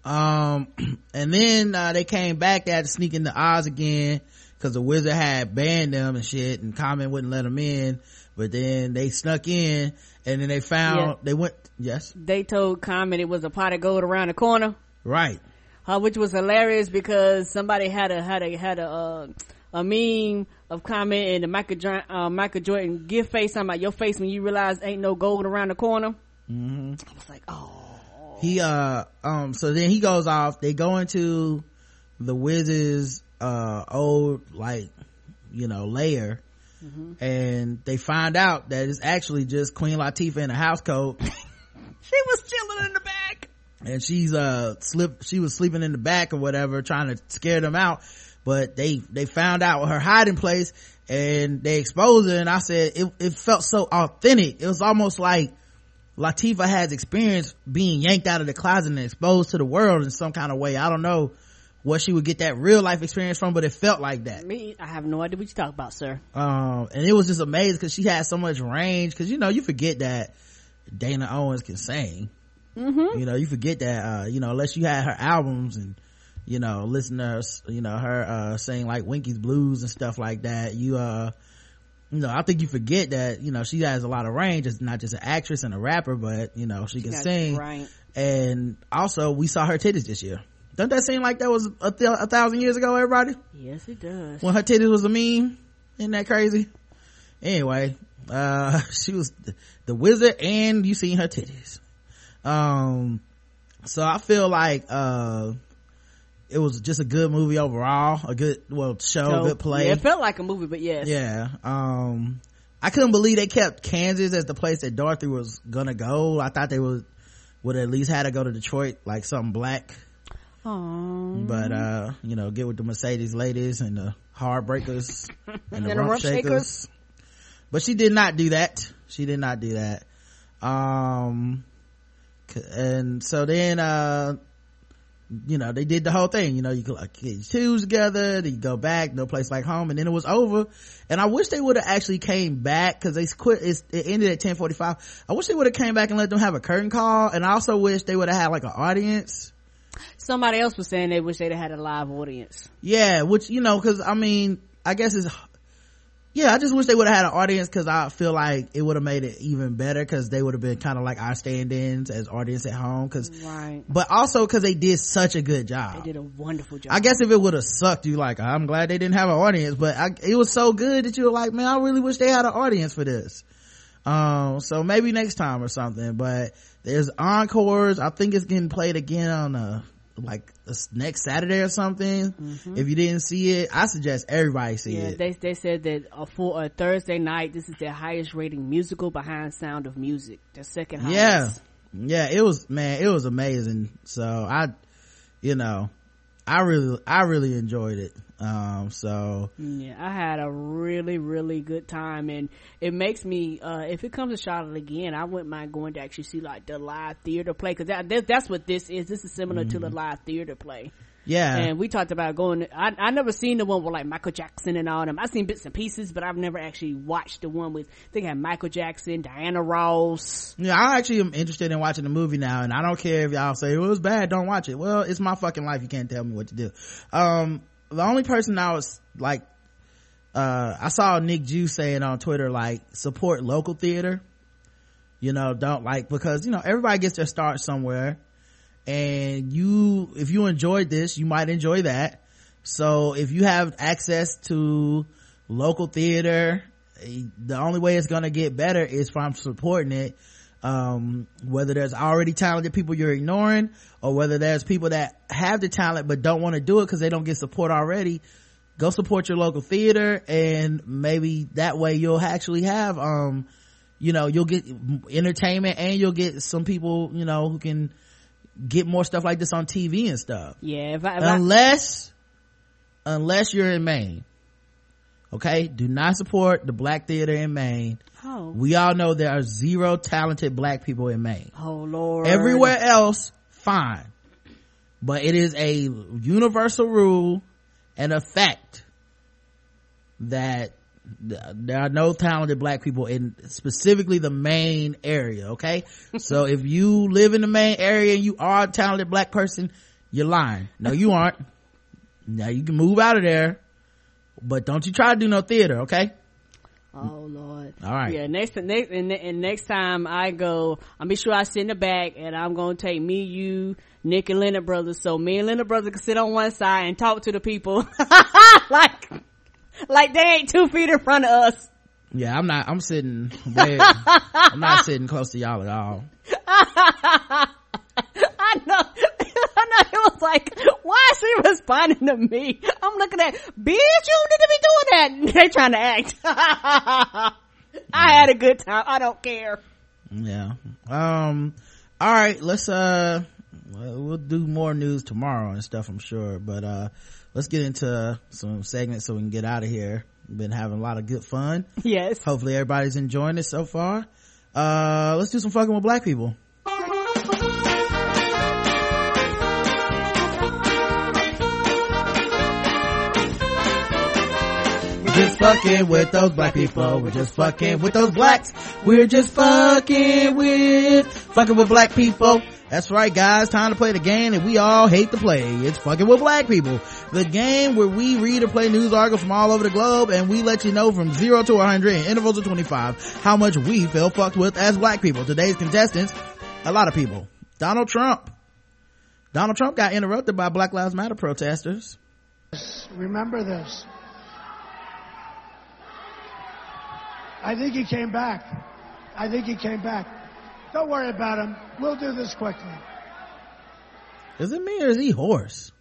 Um, and then, uh, they came back, they had to sneak into Oz again because the wizard had banned them and shit and Common wouldn't let them in. But then they snuck in and then they found,
Yeah.
they went, yes,
They told Common it was a pot of gold around the corner.
right.
uh, which was hilarious because somebody had a had a had a uh, a meme of comment and the Michael Jordan, uh, Michael Jordan gift face on about your face when you realize ain't no gold around the corner.
Mm-hmm.
I was like, oh,
he uh um so then he goes off they go into the wizard's uh old like you know lair
Mm-hmm.
and they find out that it's actually just queen latifah in a house coat
she was chilling in the back.
and she's uh slip she was sleeping in the back or whatever trying to scare them out but they they found out her hiding place and they exposed her. And i said it, it felt so authentic. It was almost like latifah has experience being yanked out of the closet and exposed to the world in some kind of way. I don't know what she would get that real life experience from but it felt like that.
Me, I have no idea what you talk about, sir.
um and it was just amazing because she had so much range. Because you know you forget that dana owens can sing.
Mm-hmm.
you know you forget that uh you know unless you had her albums and you know listen to her you know her uh sing like winky's blues and stuff like that. You uh you know i think you forget that you know she has a lot of range. It's not just an actress and a rapper but you know she can
That's
sing.
right.
and also we saw her titties this year. Doesn't that seem like that was a, th- a thousand years ago everybody?
Yes, it does.
when her titties was a meme? Isn't that crazy? Anyway uh she was th- the wizard and you seen her titties. Um so i feel like uh it was just a good movie overall a good well show
So,
good play
Yeah, it felt like a movie, but yes.
yeah um i couldn't believe they kept kansas as the place that dorothy was gonna go i thought they would would at least had to go to detroit like something black
Aww.
but uh you know get with the mercedes ladies and the heartbreakers and the
And the
rump
rump
shakers.
shakers.
but she did not do that she did not do that um and so then uh you know they did the whole thing you know you could like kids twos together then you go back no place like home and then it was over. And i wish they would have actually came back because they quit it's, it ended at 1045 i wish they would have came back and let them have a curtain call and i also wish they would have had like an audience.
Somebody else was saying they wish they'd had a live audience.
yeah which you know because i mean i guess it's yeah i just wish they would have had an audience because i feel like it would have made it even better because they would have been kind of like our stand-ins as audience at home because
Right.
but also because they did such a good job
They did a wonderful job.
I guess if it would have sucked, you like, I'm glad they didn't have an audience, but I, it was so good that you were like, man, I really wish they had an audience for this. Um, so maybe next time or something, but there's encores. I think it's getting played again on, uh, like next Saturday or something. If you didn't see it, I suggest everybody see
Mm-hmm. Yeah,
it.
they they said that uh, for a Thursday night, this is their highest rating musical behind Sound of Music, their second highest.
yeah. Yeah, it was, man, it was amazing. So I, you know, I really, I really enjoyed it. Um, so
Yeah, I had a really, really good time, and it makes me. Uh, if it comes to Charlotte again, I wouldn't mind going to actually see like the live theater play because that, that that's what this is. This is similar to the live theater play.
yeah,
And we talked about going. I I never seen the one with like Michael Jackson and all them. I've seen bits and pieces, but I've never actually watched the one with. they had Michael Jackson, Diana Ross.
Yeah, I actually am interested in watching the movie now, and I don't care if y'all say well, it was bad. Don't watch it. Well, it's my fucking life. You can't tell me what to do. Um, the only person I was like, uh, I saw Nick Jew saying on Twitter like support local theater. You know, don't like because you know everybody gets their start somewhere, and you if you enjoyed this, you might enjoy that. So if you have access to local theater, eh, the only way it's gonna get better is from supporting it. Um, whether there's already talented people you're ignoring, or whether there's people that have the talent but don't want to do it because they don't get support already, go support your local theater, and maybe that way you'll actually have, um, you know, you'll get entertainment and you'll get some people, you know, who can get more stuff like this on TV and stuff
Yeah, if I, if I
unless unless you're in Maine. Okay, do not support the black theater in Maine.
Oh
We all know there are zero talented black people in Maine.
oh lord,
Everywhere else, fine. But it is a universal rule and a fact that there are no talented black people in specifically the Maine area, okay? so if you live in the Maine area and you are a talented black person, you're lying. No, you aren't. Now you can move out of there, but don't you try to do no theater, okay?
Oh lord.
All right.
Yeah. Next, next, and, and next time I go, I'll be sure I sit in the back, and I'm gonna take me, you, Nick, and Leonard brothers, so me and Leonard brothers can sit on one side and talk to the people, like, like they ain't two feet in front of us.
Yeah, I'm not, I'm sitting way, I'm not sitting close to y'all at all.
I know. I was like, why is she responding to me? I'm looking at, bitch, you need to be doing that. They trying to act. I had a good time. I don't care.
Yeah. Um, all right, let's, uh, well, we'll do more news tomorrow and stuff, I'm sure, but, uh, let's get into some segments so we can get out of here. We've been having a lot of good fun.
Yes.
Hopefully everybody's enjoying it so far. Uh, let's do some fucking with black people. Just fucking with those black people. We're just fucking with those blacks. We're just fucking with, fucking with black people. That's right guys, time to play the game that we all hate to play. It's fucking with black people. The game where we read or play news articles from all over the globe and we let you know from 0 to 100 in intervals of 25 how much we feel fucked with as black people. Today's contestants, a lot of people. Donald Trump. Donald Trump got interrupted by Black Lives Matter protesters.
Remember this. I think he came back. I think he came back. Don't worry about him. We'll do this quickly.
Is it me or is he hoarse?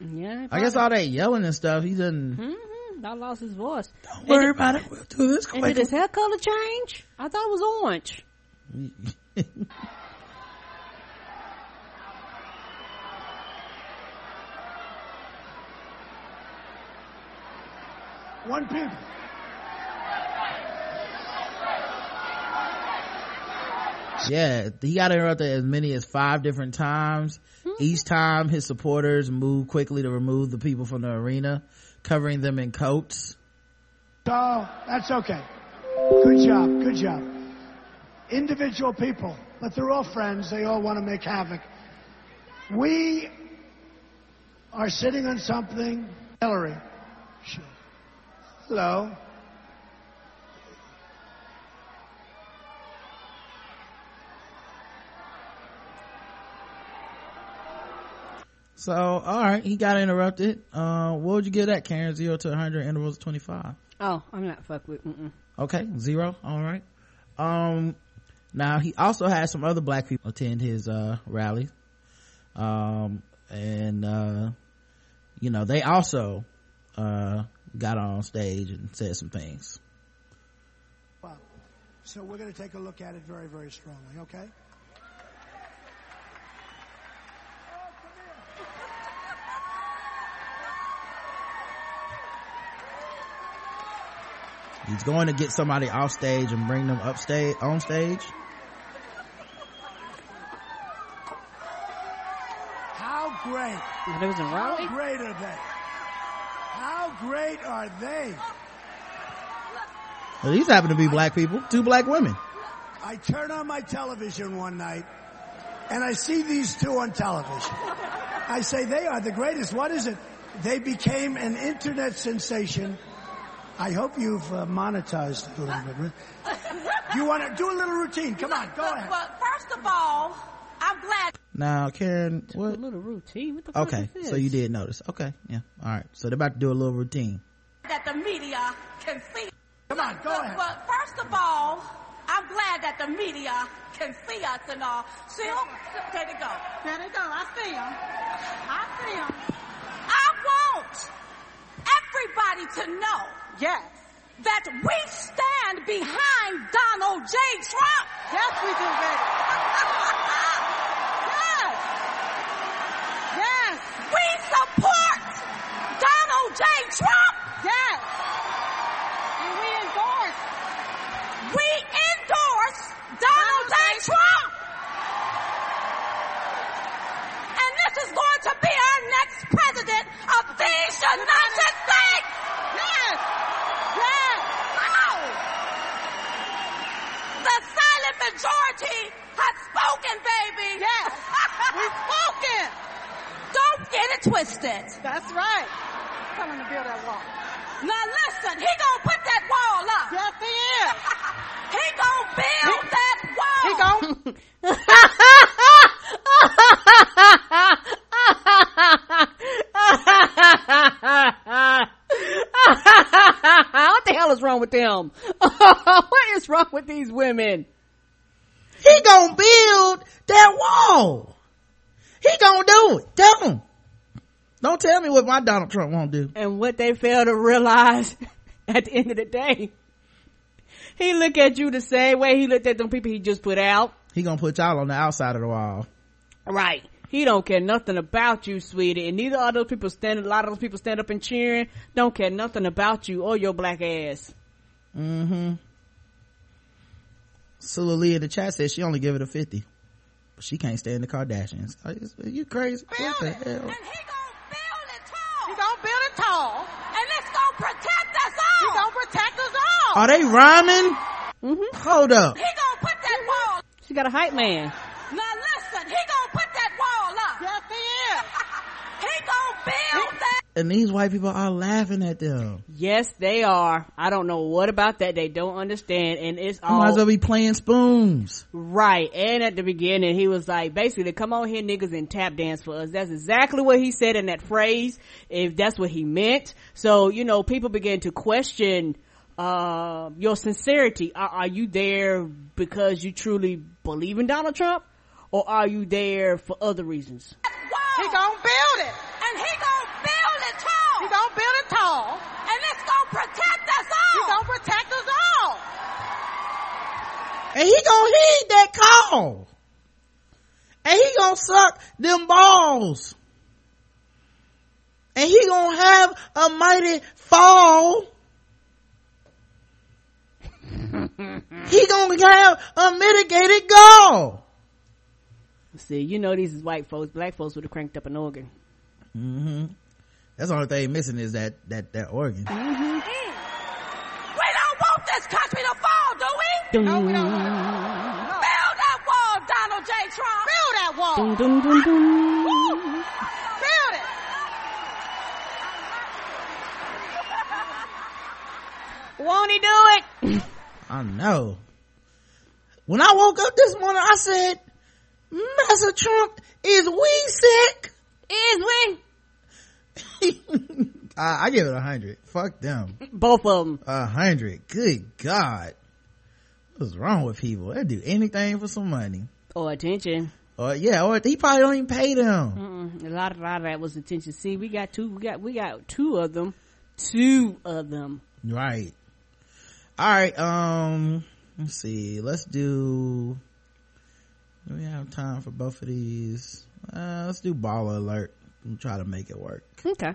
Yeah.
I guess all that yelling and stuff, he doesn't.
hmm I lost his voice.
Don't worry about it. We'll do this
And did his hair color change? I thought it was orange.
One people.
Yeah, he got interrupted as many as five different times. Hmm. Each time his supporters moved quickly to remove the people from the arena, covering them in coats.
oh that's okay. Good job. Good job. Individual people, but they're all friends. They all want to make havoc. We are sitting on something. Hillary. Sh- Hello.
So, alright, he got interrupted. Uh, what would you give that, Karen? Zero to 100 intervals of 25.
Oh, I'm not fuck with. Mm-mm.
Okay, zero. All right. Um, now he also had some other black people attend his, uh, rally. Um, and, uh, you know, they also, uh, got on stage and said some things.
Well, So we're going to take a look at it very, very strongly, okay?
He's going to get somebody off stage and bring them upstage on stage
How great.
That was in Raleigh?
How great are they? How great are they?
well, these happen to be black people two black women
I turn on my television one night and I see these two on television. I say they are the greatest. What is it? They became an internet sensation. I hope you've uh, monetized it a little bit. right? You want to do a little routine? Come on, go ahead.
Well, first of all, I'm glad
now karen what?
A little routine. What the fuck
okay
is
so you did notice okay yeah all right so they're about to do a little routine
that the media can see.
Come on, go ahead.
Well, first of all, I'm glad that the media can see us and all. See 'em? There they go. There they go. I see them. I see them. I want everybody to know. Yes. That we stand behind Donald J. Trump. Yes, we do, baby. yes. Yes. We support Donald J. Trump. Yes. And we endorse. We endorse Donald J. Trump. And this is going to be our next president of these United States. Yes. Yes. Wow. The silent majority has spoken, baby. Yes. We've spoken. Don't get it twisted. That's right. Tell him to build that wall. Now listen, he gonna put that wall up. Yes, he is. he gonna build that wall. He gonna.
what the hell is wrong with them? what is wrong with these women?
He gonna build that wall he gonna do it tell him don't tell me what my donald trump won't do
And what they fail to realize at the end of the day, he look at you the same way he looked at them people he just put out.
he gonna put y'all on the outside of the wall
Right. He don't care nothing about you, sweetie. And neither are those people standing, a lot of those people stand up and cheering, don't care nothing about you or your black ass.
mm-hmm Sula Lee in the chat says she only give it a 50 but she can't stand the kardashians are you crazy what the hell
And he gonna build it tall. He gonna build it tall. And it's gonna protect us all. He gonna protect us all.
are they rhyming
Mm-hmm.
hold up
He gonna put that wall.
She got a hype man.
Now listen, he gonna put that wall up. Yes, he is. he gonna build that.
And these white people are laughing at them
Yes, they are. I don't know what about that they don't understand. And it's
I might as well be playing spoons
right. And at the beginning, he was like, basically, come on here, niggas, and tap dance for us. That's exactly what he said in that phrase, if that's what he meant. So, you know, people begin to question, uh, your sincerity. Are, are you there because you truly believe in Donald Trump? Or are you there for other reasons?
Wall. He gonna build it. And he gonna build it tall. He gonna build it tall. And it's gonna protect us all. He gonna protect us all.
and he gonna heed that call and he gonna suck them balls and he gonna have a mighty fall he gonna have a mitigated goal
See, you know these is white folks. Black folks would have cranked up an organ.
mm-hmm that's the only thing missing is that that that organ mm-hmm.
We don't want this country to fall, do we? No, we don't. Build that wall, Donald J. Trump. Build that wall.
Dun, dun, dun, dun.
Build it.
Won't he do it?
i know when i woke up this morning i said master trump is we sick
Is we?
I, I give it a hundred. Fuck them.
Both of them.
A hundred. Good God. What's wrong with people? They do anything for some money.
Or attention.
Or yeah, or he probably don't even pay them.
Mm-mm. A lot, of, lot of that was attention. See, we got two. We got we got two of them. Two of them.
Right. All right. Um. Let's see. Let's do. Do we have time for both of these? Uh, let's do baller alert. We'll try to make it work.
Okay.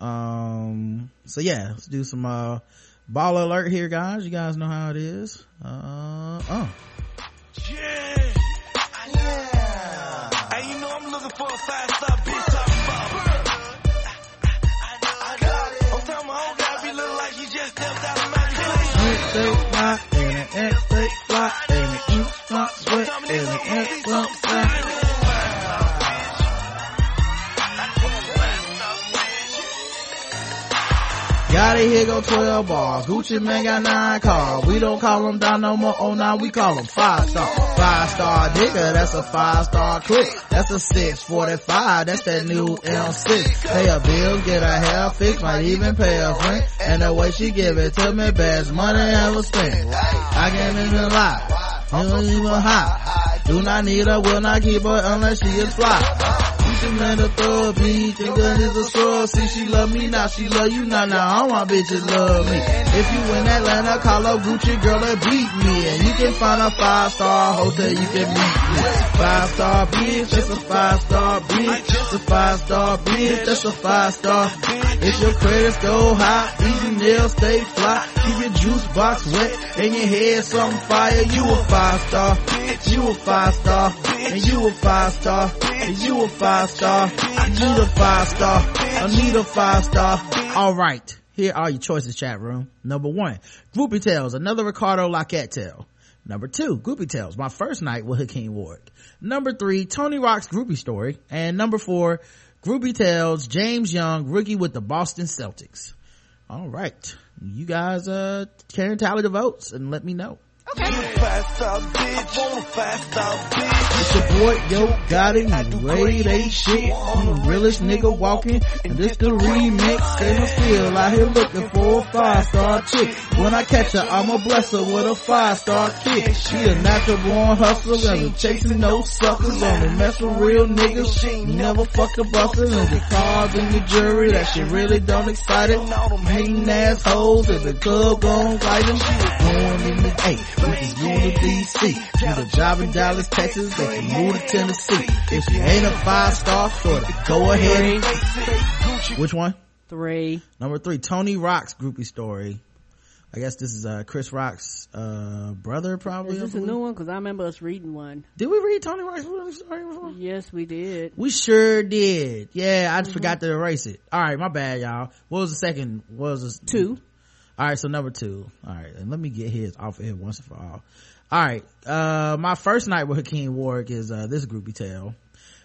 Um. So yeah, let's do some uh baller alert here guys you guys know how it is uh oh
Yeah. Yeah. Hey, you know I'm looking for a five star bitch top five. I got it. I'm telling my whole guy be looking like he just stepped out of my
X-State fly and an X-State fly and an ink slump sweat and an X Got it, here go 12 bars. Gucci Mane got nine cars. We don't call them down no more. Oh, now we call them five star. Five star digger, that's a five star click. That's a 645, that's that new M6. Pay a bill, get her hair fixed, might even pay a rent. And the way she give it to me, best money ever spent. I can't even lie. You don't even high. Do not need her, will not keep her unless she is fly. She man a thug me, that is a sword. See, she love me now, she love you now. Now all my bitches love me. If you in Atlanta, call up Gucci girl and beat me. And you can find a five star hotel, you can meet me. Five star bitch, that's a five star bitch. That's a five star bitch, that's a five star. If your credits go high, easy nails stay fly. Keep your juice box wet and your head something fire. You a five star, you a five star, and you a five star, and you a five star. I need a five star, I need a five star. All right, here are your choices, chat room. Number one, Groupie Tales, another Ricardo Laquette tale. Number two, Groupie Tales, my first night with Hakim Ward. Number three, Tony Rock's Groupie Story. And number four, Groupie Tales, James Young, rookie with the Boston Celtics. All right. You guys, uh, can tally the votes and let me know.
Five star bitch. I want a five star bitch.
It's your boy, Yo Gotti, you rate ain't shit. I'm the realest nigga walking, and this the remix. And I'm still out here looking for a five star chick. When I catch her, I'ma bless her with a five star kick. She a natural born hustler, and chasing no suckers. Only mess with real niggas. She never fuck a buster, and the cars in the jury that she really don't excite it. Hating assholes, and the club gon' fight them. She was born in the eight, which is going to DC. Got a job in Dallas, Texas, they can move to Tennessee. If you ain't a five star, sort go ahead. Which one?
Three.
Number three, Tony Rock's groupie story. I guess this is uh Chris Rock's uh brother probably.
Is this a new one? Because I remember us reading one.
Did we read Tony Rock's story before?
Yes, we did.
We sure did. Yeah, I just
Mm-hmm.
forgot to erase it. All right, my bad, y'all. What was the second? What was the
Two.
All right, so number two. All right, and let me get his off of here once and for all. All right, uh, my first night with Hakim Warrick is uh, this groupie tale.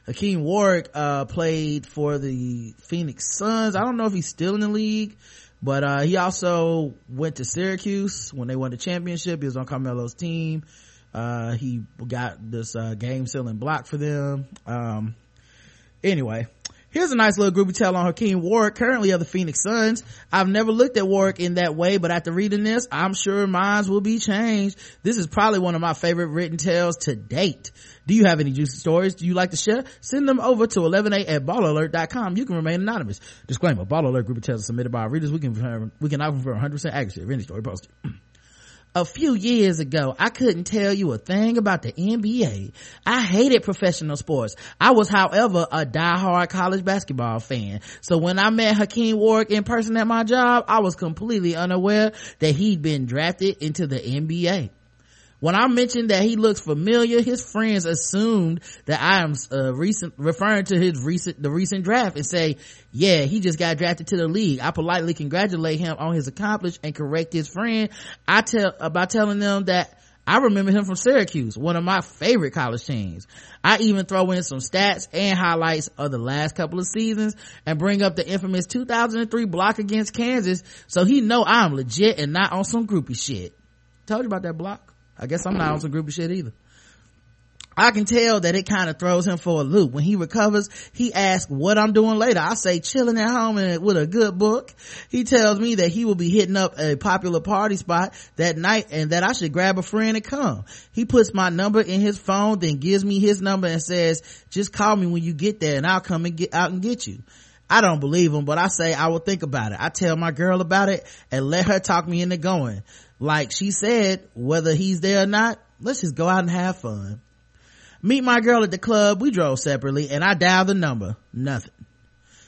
Hakim Warrick uh, played for the Phoenix Suns. I don't know if he's still in the league, but uh, he also went to Syracuse when they won the championship. He was on Carmelo's team. Uh, he got this uh, game selling block for them. Um, anyway, here's a nice little groupie tale on Hakim Warrick, currently of the Phoenix Suns. I've never looked at Warrick in that way, but after reading this, I'm sure minds will be changed. This is probably one of my favorite written tales to date. Do you have any juicy stories do you like to share? Send them over to 11a at balleralert.com. You can remain anonymous. Disclaimer, Baller Alert group of tales are submitted by our readers. We can we can confirm 100% accuracy of any story posted. a few years ago, I couldn't tell you a thing about the NBA. I hated professional sports. I was, however, a diehard college basketball fan. So when I met Hakim Warrick in person at my job, I was completely unaware that he'd been drafted into the NBA. When I mentioned that he looks familiar, his friends assumed that I am uh, recent referring to his recent the recent draft and say, "Yeah, he just got drafted to the league." I politely congratulate him on his accomplishment and correct his friend. I tell about telling them that I remember him from Syracuse, one of my favorite college teams. I even throw in some stats and highlights of the last couple of seasons and bring up the infamous 2003 block against Kansas so he know I'm legit and not on some groupie shit. Told you about that block. I guess I'm not on some group of shit either. I can tell that it kind of throws him for a loop. When he recovers, he asks what I'm doing later. I say chilling at home and with a good book. He tells me that he will be hitting up a popular party spot that night and that I should grab a friend and come. He puts my number in his phone, then gives me his number and says, just call me when you get there and I'll come and get out and get you. I don't believe him, but I say I will think about it. I tell my girl about it and let her talk me into going. Like she said, whether he's there or not, let's just go out and have fun. Meet my girl at the club. We drove separately and I dialed the number. Nothing.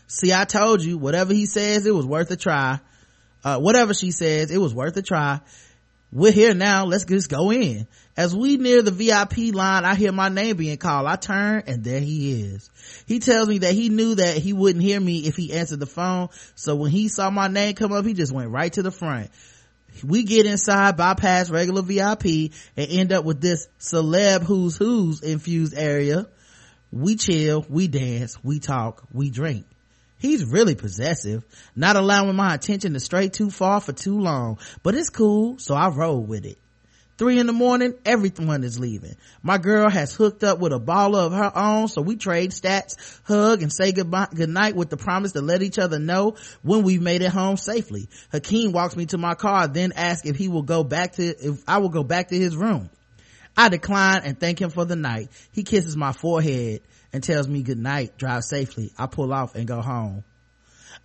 See, I told you, whatever he says, it was worth a try. uh, whatever she says, it was worth a try. We're here now. Let's just go in. As we near the VIP line, I hear my name being called. I turn and there he is. He tells me that he knew that he wouldn't hear me if he answered the phone. So when he saw my name come up, he just went right to the front. We get inside, bypass regular VIP and end up with this celeb who's who's infused area. We chill, we dance, we talk, we drink. He's really possessive, not allowing my attention to stray too far for too long, but it's cool, so I roll with it. Three in the morning, everyone is leaving. My girl has hooked up with a baller of her own, so we trade stats, hug, and say goodbye, goodnight with the promise to let each other know when we've made it home safely. Hakim walks me to my car, then asks if he will go back to, if I will go back to his room. I decline and thank him for the night. He kisses my forehead and tells me good night, drive safely. I pull off and go home.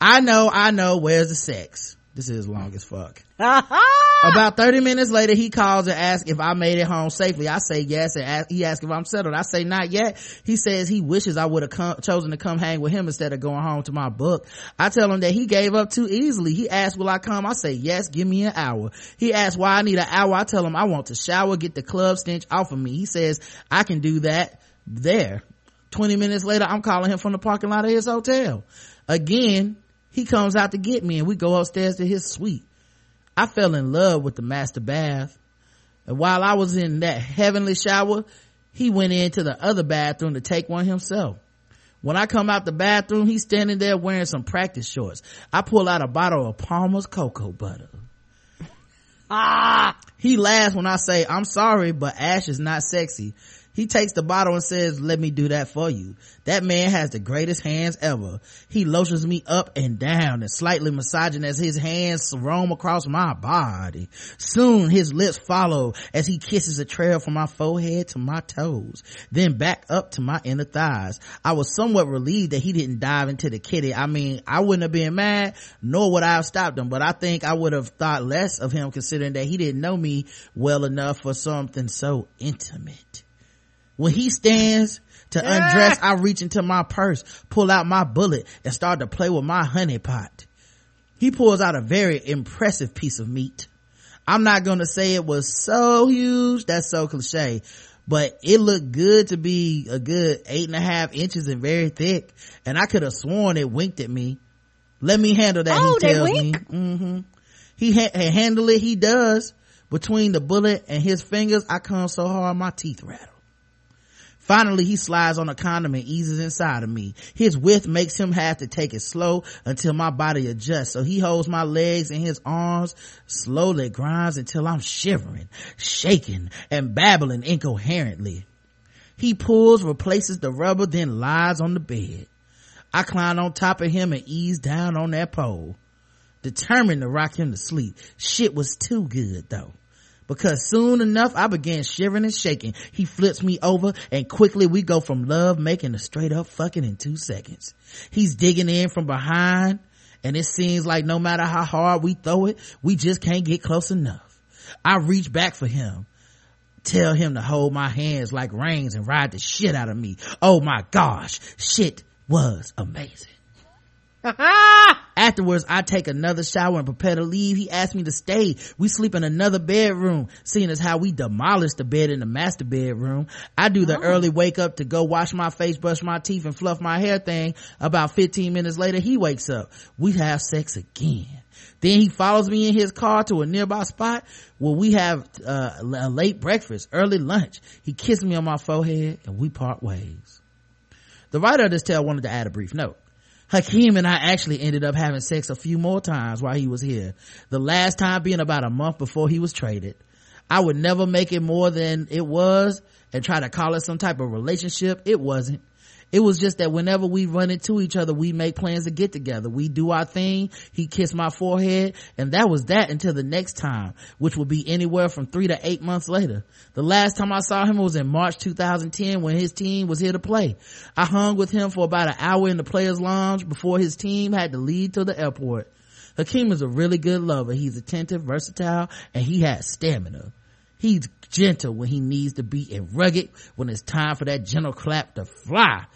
I know, I know, where's the sex? This is long as fuck. About 30 minutes later, he calls and asks if I made it home safely. I say yes, and ask, he asks if I'm settled. I say not yet. He says he wishes I would have chosen to come hang with him instead of going home to my book. I tell him that he gave up too easily. He asks, will I come? I say yes, give me an hour. He asks why I need an hour. I tell him I want to shower, get the club stench off of me. He says I can do that there. 20 minutes later, I'm calling him from the parking lot of his hotel. Again, he comes out to get me and we go upstairs to his suite. I fell in love with the master bath. And while I was in that heavenly shower, he went into the other bathroom to take one himself. When I come out the bathroom, he's standing there wearing some practice shorts. I pull out a bottle of Palmer's cocoa butter. Ah! He laughs when I say, I'm sorry, but Ash is not sexy. He takes the bottle and says, let me do that for you. That man has the greatest hands ever. He lotions me up and down and slightly massaging as his hands roam across my body. Soon his lips follow as he kisses a trail from my forehead to my toes, then back up to my inner thighs. I was somewhat relieved that he didn't dive into the kitty. I mean, I wouldn't have been mad, nor would I have stopped him, but I think I would have thought less of him considering that he didn't know me well enough for something so intimate. When he stands to yeah. undress, I reach into my purse, pull out my bullet, and start to play with my honey pot. He pulls out a very impressive piece of meat. I'm not gonna say it was so huge, that's so cliche, but it looked good to be a good eight and a half inches and very thick, and I could have sworn it winked at me. Let me handle that, oh, he tells me. Mm-hmm. He ha- handle it, he does. Between the bullet and his fingers, I come so hard my teeth rattle. Finally, he slides on a condom and eases inside of me. His width makes him have to take it slow until my body adjusts. So he holds my legs in his arms, slowly grinds until I'm shivering, shaking, and babbling incoherently. He pulls, replaces the rubber, then lies on the bed. I climb on top of him and ease down on that pole. Determined to rock him to sleep. Shit was too good though because soon enough I began shivering and shaking. He flips me over and quickly we go from love making to straight up fucking in two seconds. He's digging in from behind and it seems like no matter how hard we throw it, we just can't get close enough. I reach back for him. Tell him to hold my hands like reins and ride the shit out of me. Oh my gosh, shit was amazing. Afterwards, I take another shower and prepare to leave. He asked me to stay. We sleep in another bedroom, seeing as how we demolished the bed in the master bedroom. I do the oh. early wake up to go wash my face, brush my teeth, and fluff my hair thing. About 15 minutes later, he wakes up. We have sex again. Then he follows me in his car to a nearby spot where we have uh, a late breakfast, early lunch. He kissed me on my forehead and we part ways. The writer of this tale wanted to add a brief note. Hakim and I actually ended up having sex a few more times while he was here. The last time being about a month before he was traded. I would never make it more than it was and try to call it some type of relationship. It wasn't. It was just that whenever we run into each other, we make plans to get together. We do our thing. He kissed my forehead and that was that until the next time, which would be anywhere from three to eight months later. The last time I saw him was in March 2010 when his team was here to play. I hung with him for about an hour in the players lounge before his team had to leave to the airport. Hakim is a really good lover. He's attentive, versatile, and he has stamina. He's gentle when he needs to be and rugged when it's time for that gentle clap to fly.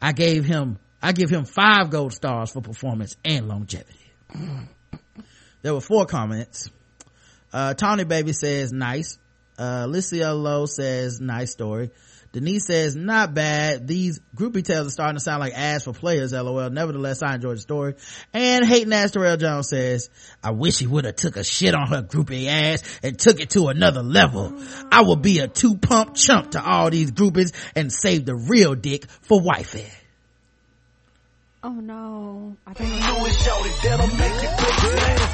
I gave him, I give him five gold stars for performance and longevity. there were four comments uh tawny baby says nice uh Licia Lowe says nice story Denise says, not bad. These groupie tales are starting to sound like ads for players, lol. Nevertheless, I enjoyed the story. And hating ass Terrell Jones says, I wish he would have took a shit on her groupie ass and took it to another level. I would be a two pump chump to all these groupies and save the real dick for wifey.
Oh no. I
think that'll make you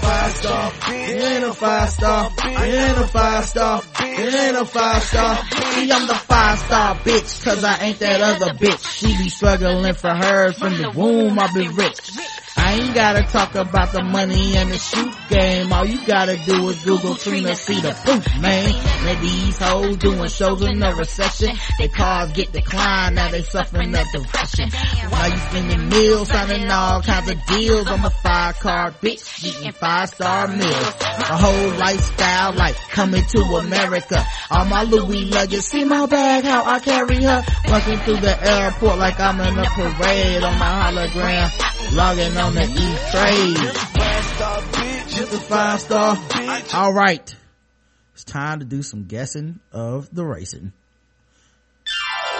five star.
It ain't a five star. It ain't a five star. It ain't a five star. See, I'm the five star bitch, cause I ain't that other bitch. She be struggling for hers from the womb, I've been rich. I ain't gotta talk about the money and the shoot game. All you gotta do is Google Trina, see the proof, man. And these hoes doing shows in the recession. Their cars get declined, now they suffering of depression. Why you spending meals, signing all kinds of deals. I'm a five car bitch, eating five star meals. A whole lifestyle like coming to America. All my Louis luggage, see my bag, how I carry her. Walking through the airport like I'm in a parade on my hologram. Logging on the E-Trade. Just a five star. All right. It's time to do some guessing of the racing.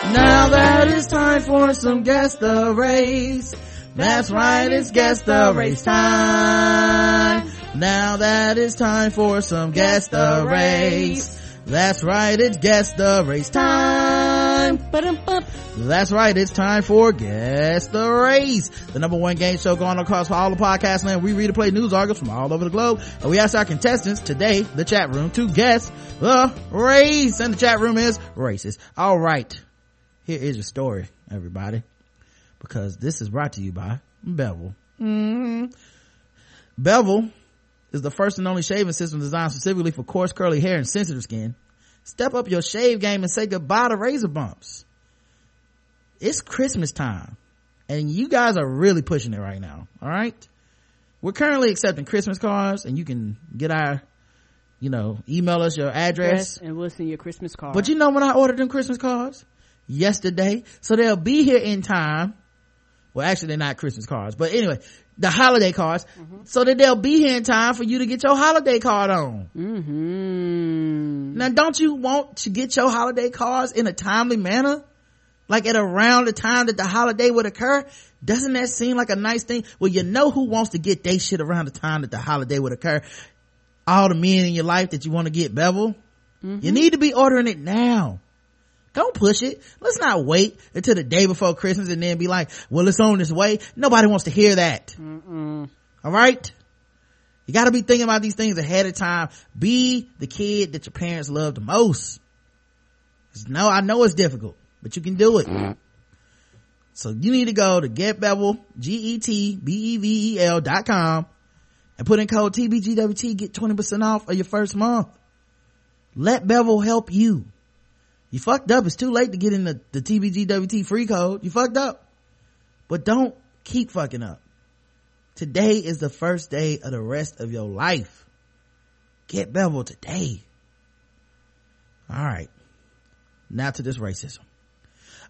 Now that it's time for some guess the race. That's right, it's guess the race time. Now that is time for some guess the race. That's right, it's guess the race time. That's right, it's time for Guess the Race, the number one game show going across all the podcast land. We read and play news articles from all over the globe, and we ask our contestants today, the chat room, to guess the race. And the chat room is racist. All right, here is your story, everybody, because this is brought to you by Bevel. Mm-hmm. Bevel is the first and only shaving system designed specifically for coarse curly hair and sensitive skin. Step up your shave game and say goodbye to razor bumps. It's Christmas time and you guys are really pushing it right now. All right. We're currently accepting Christmas cards and you can get our, you know, email us your address.
Yes, and we'll send you a Christmas card.
But you know when I ordered them Christmas cards? Yesterday. So they'll be here in time. Well, actually they're not Christmas cards, but anyway, the holiday cards mm-hmm. so that they'll be here in time for you to get your holiday card on. Mm-hmm. Now, don't you want to get your holiday cards in a timely manner? Like at around the time that the holiday would occur? Doesn't that seem like a nice thing? Well, you know who wants to get their shit around the time that the holiday would occur? All the men in your life that you want to get bevel. Mm-hmm. You need to be ordering it now. Don't push it. Let's not wait until the day before Christmas and then be like, well, it's on this way. Nobody wants to hear that. Mm-mm. All right. You got to be thinking about these things ahead of time. Be the kid that your parents love the most. No, I know it's difficult, but you can do it. Mm-hmm. So you need to go to getbevel, G-E-T-B-E-V-E-L dot com and put in code TBGWT, get 20% off of your first month. Let Bevel help you. You fucked up. It's too late to get in the, the TBGWT free code. You fucked up. But don't keep fucking up. Today is the first day of the rest of your life. Get Bevel today. All right. Now to this racism.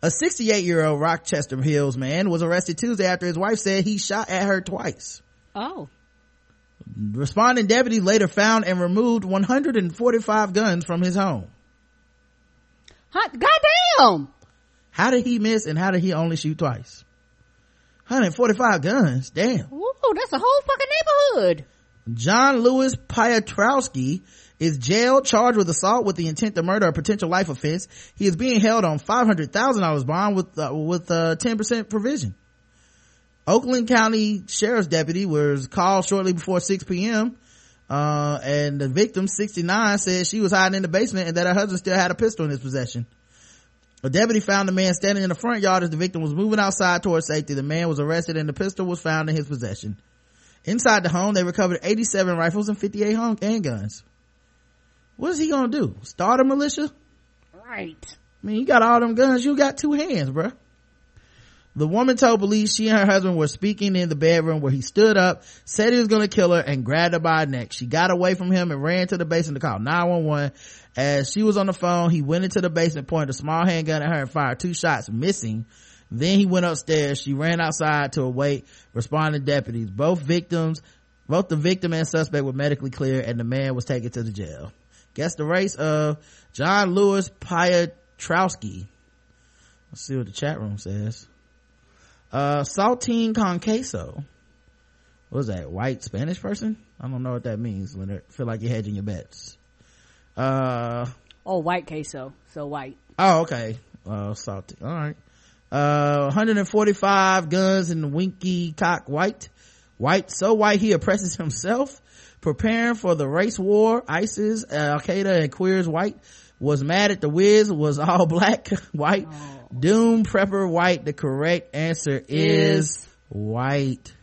A 68 year old Rochester Hills man was arrested Tuesday after his wife said he shot at her twice.
Oh.
Responding deputies later found and removed 145 guns from his home.
Goddamn!
How did he miss and how did he only shoot twice? 145 guns. Damn.
Ooh, that's a whole fucking neighborhood.
John Lewis Piotrowski is jailed, charged with assault with the intent to murder a potential life offense. He is being held on $500,000 bond with, uh, with, uh, 10% provision. Oakland County Sheriff's Deputy was called shortly before 6 p.m. Uh, and the victim, 69, said she was hiding in the basement and that her husband still had a pistol in his possession. A deputy found the man standing in the front yard as the victim was moving outside towards safety. The man was arrested and the pistol was found in his possession. Inside the home, they recovered 87 rifles and 58 handguns. What is he gonna do? Start a militia?
Right.
I mean, you got all them guns, you got two hands, bruh. The woman told police she and her husband were speaking in the bedroom where he stood up, said he was going to kill her and grabbed her by the neck. She got away from him and ran to the basement to call 911. As she was on the phone, he went into the basement, pointed a small handgun at her and fired two shots, missing. Then he went upstairs. She ran outside to await responding deputies. Both victims Both the victim and suspect were medically cleared and the man was taken to the jail. Guess the race of John Lewis Piotrowski. Let's see what the chat room says. Uh, saltine con queso. What was that? White Spanish person? I don't know what that means, Leonard. Feel like you're hedging your bets. Uh,
Oh, white queso. So white.
oh, okay. Uh, salty. All right. Uh, 145 guns in the winky cock white. White, so white he oppresses himself. Preparing for the race war. ISIS, Al Qaeda, and queers white. Was mad at the Wiz. Was all black white. Doom prepper white. The correct answer is white.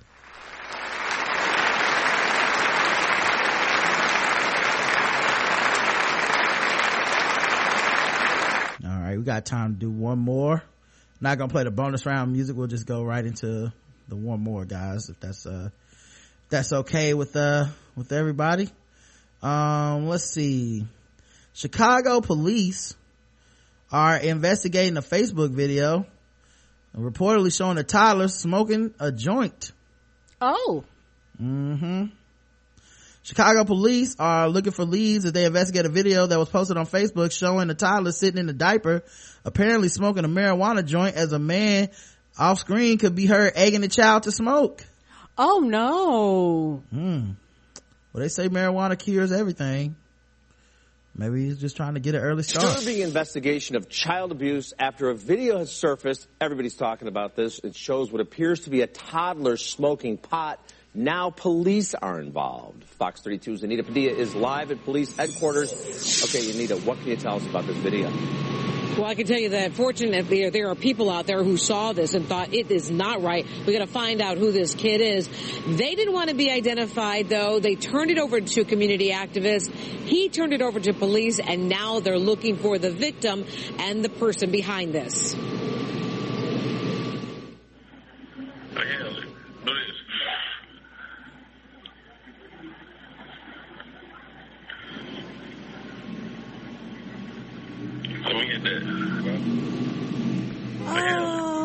All right, we got time to do one more. Not gonna play the bonus round music. We'll just go right into the one more, guys. If that's uh, if that's okay with uh with everybody. Um, let's see. Chicago police are investigating a Facebook video reportedly showing a toddler smoking a joint.
Oh.
Mm-hmm. Chicago police are looking for leads as they investigate a video that was posted on Facebook showing a toddler sitting in a diaper, apparently smoking a marijuana joint as a man off screen could be heard egging the child to smoke.
Oh no.
Hmm. Well, they say marijuana cures everything. Maybe he's just trying to get an early start.
Disturbing investigation of child abuse after a video has surfaced. Everybody's talking about this. It shows what appears to be a toddler smoking pot. Now police are involved. Fox 32's Anita Padilla is live at police headquarters. Okay, Anita, what can you tell us about this video?
Well, I can tell you that fortunately there, are people out there who saw this and thought it is not right. We got to find out who this kid is. They didn't want to be identified though. They turned it over to community activists. He turned it over to police and now they're looking for the victim and the person behind this.
That. Oh.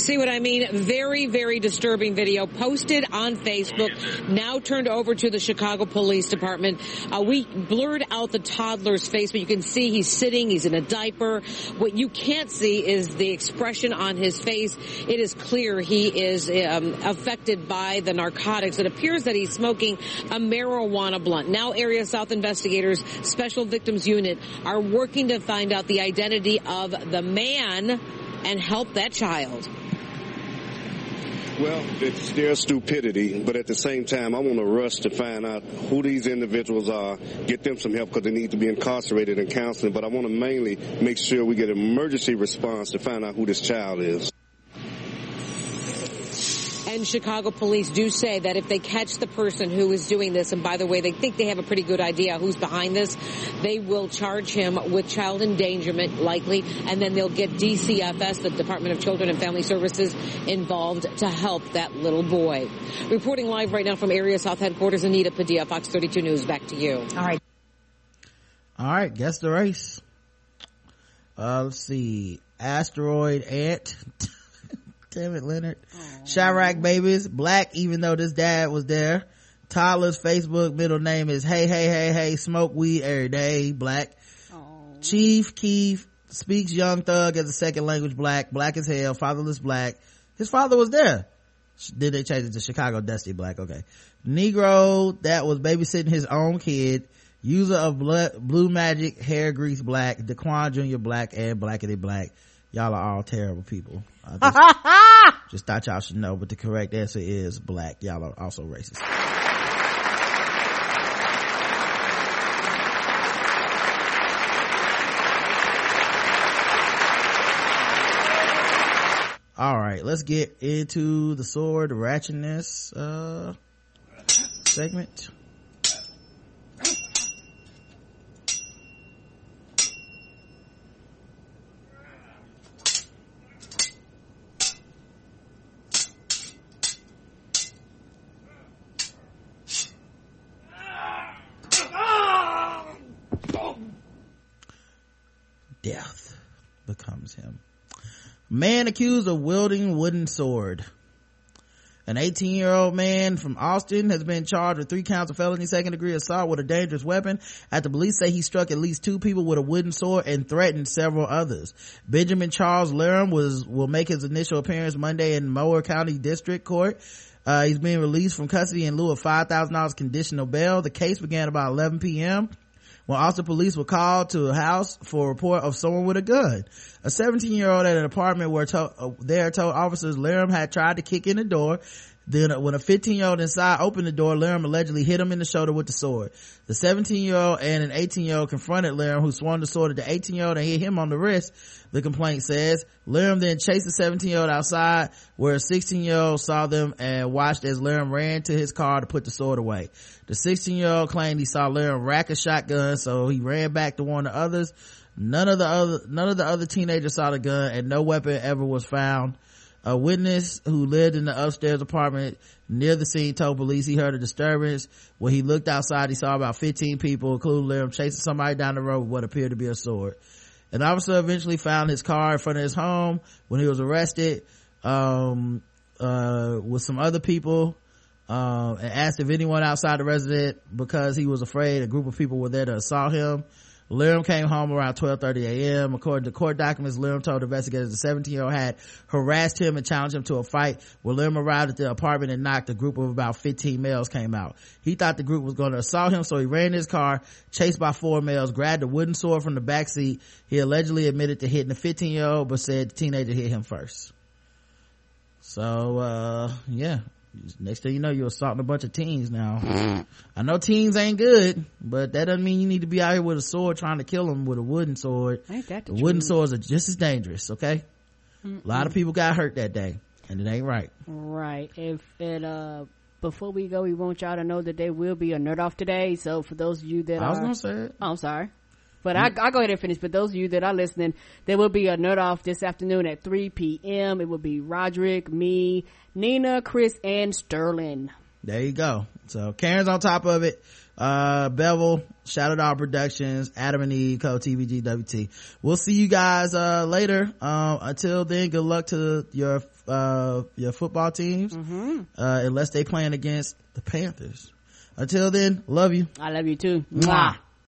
See what I mean? Very, very disturbing video posted on Facebook, now turned over to the Chicago Police Department. Uh, we blurred out the toddler's face, but you can see he's sitting, he's in a diaper. What you can't see is the expression on his face. It is clear he is um, affected by the narcotics. It appears that he's smoking a marijuana blunt. Now Area South investigators, Special Victims Unit, are working to find out the identity of the man and help that child.
Well, it's their stupidity, but at the same time, I want to rush to find out who these individuals are, get them some help because they need to be incarcerated and counseling. But I want to mainly make sure we get emergency response to find out who this child is.
And Chicago police do say that if they catch the person who is doing this, and by the way, they think they have a pretty good idea who's behind this, they will charge him with child endangerment, likely, and then they'll get DCFS, the Department of Children and Family Services, involved to help that little boy. Reporting live right now from Area South Headquarters, Anita Padilla, Fox 32 News. Back to you.
All right. All right. Guess the race. Uh, let's see. Asteroid Ant. Damn it, Leonard. Chiraq babies. Black, even though this dad was there. Tyler's Facebook middle name is Hey, Hey, Hey, Hey, Smoke Weed Every Day. Black. Chief Keef speaks Young Thug as a second language black. Black as hell. Fatherless black. His father was there. Did they change it to Chicago Dusty Black? Okay. Negro that was babysitting his own kid. User of blood, blue magic, hair grease black, Daquan Jr. black, and Blackity black. Y'all are all terrible people. I just, just thought y'all should know, but the correct answer is black. Y'all are also racist. All right, let's get into the sword ratchetness uh segment. Death becomes him. Man accused of wielding wooden sword an 18 year old man from Austin has been charged with three counts of felony second degree assault with a dangerous weapon after police say he struck at least two people with a wooden sword and threatened several others. Benjamin Charles Laram was, will make his initial appearance Monday in Mower County District Court. Uh, he's being released from custody in lieu of $5,000 conditional bail. The case began about 11 p.m when Austin police were called to a house for a report of someone with a gun. A 17 year old at an apartment where to, uh, there told officers Laram had tried to kick in the door. Then when a 15 year old inside opened the door, Laram allegedly hit him in the shoulder with the sword. The 17 year old and an 18 year old confronted Laram who swung the sword at the 18 year old and hit him on the wrist. The complaint says Laram then chased the 17 year old outside where a 16 year old saw them and watched as Laram ran to his car to put the sword away. The 16 year old claimed he saw Laram rack a shotgun, so he ran back to warn the others. None of the other, none of the other teenagers saw the gun and no weapon ever was found. A witness who lived in the upstairs apartment near the scene told police he heard a disturbance. When he looked outside, he saw about 15 people, including Laram, chasing somebody down the road with what appeared to be a sword. An officer eventually found his car in front of his home when he was arrested, um, uh, with some other people um, and asked if anyone outside the resident because he was afraid a group of people were there to assault him. Laram came home around 12:30 a.m. According to court documents, Laram told investigators the 17-year-old had harassed him and challenged him to a fight. When Laram arrived at the apartment and knocked, a group of about 15 males came out. He thought the group was going to assault him, so he ran his car, chased by four males, grabbed a wooden sword from the back seat. He allegedly admitted to hitting the 15-year-old, but said the teenager hit him first. So, uh, yeah, next thing you know you're assaulting a bunch of teens now i know teens ain't good but that doesn't mean you need to be out here with a sword trying to kill them with a wooden sword
Ain't that the
the wooden swords are just as dangerous okay a lot of people got hurt that day and it ain't right
Right. If it uh before we go, we want y'all to know that there will be a nerd off today. So for those of you that
I was
are,
gonna say it.
Oh, I'm sorry. But I, I'll go ahead and finish. But those of you that are listening, there will be a nerd off this afternoon at 3 p.m. It will be Roderick, me, Nina, Chris, and Sterling.
there you go so karen's on top of it uh bevel shadow dog productions adam and eve code TBGWT we'll see you guys uh later um until then good luck to your uh your football teams
Mm-hmm.
uh unless they playing against the panthers until then love you
I love you too. Mwah.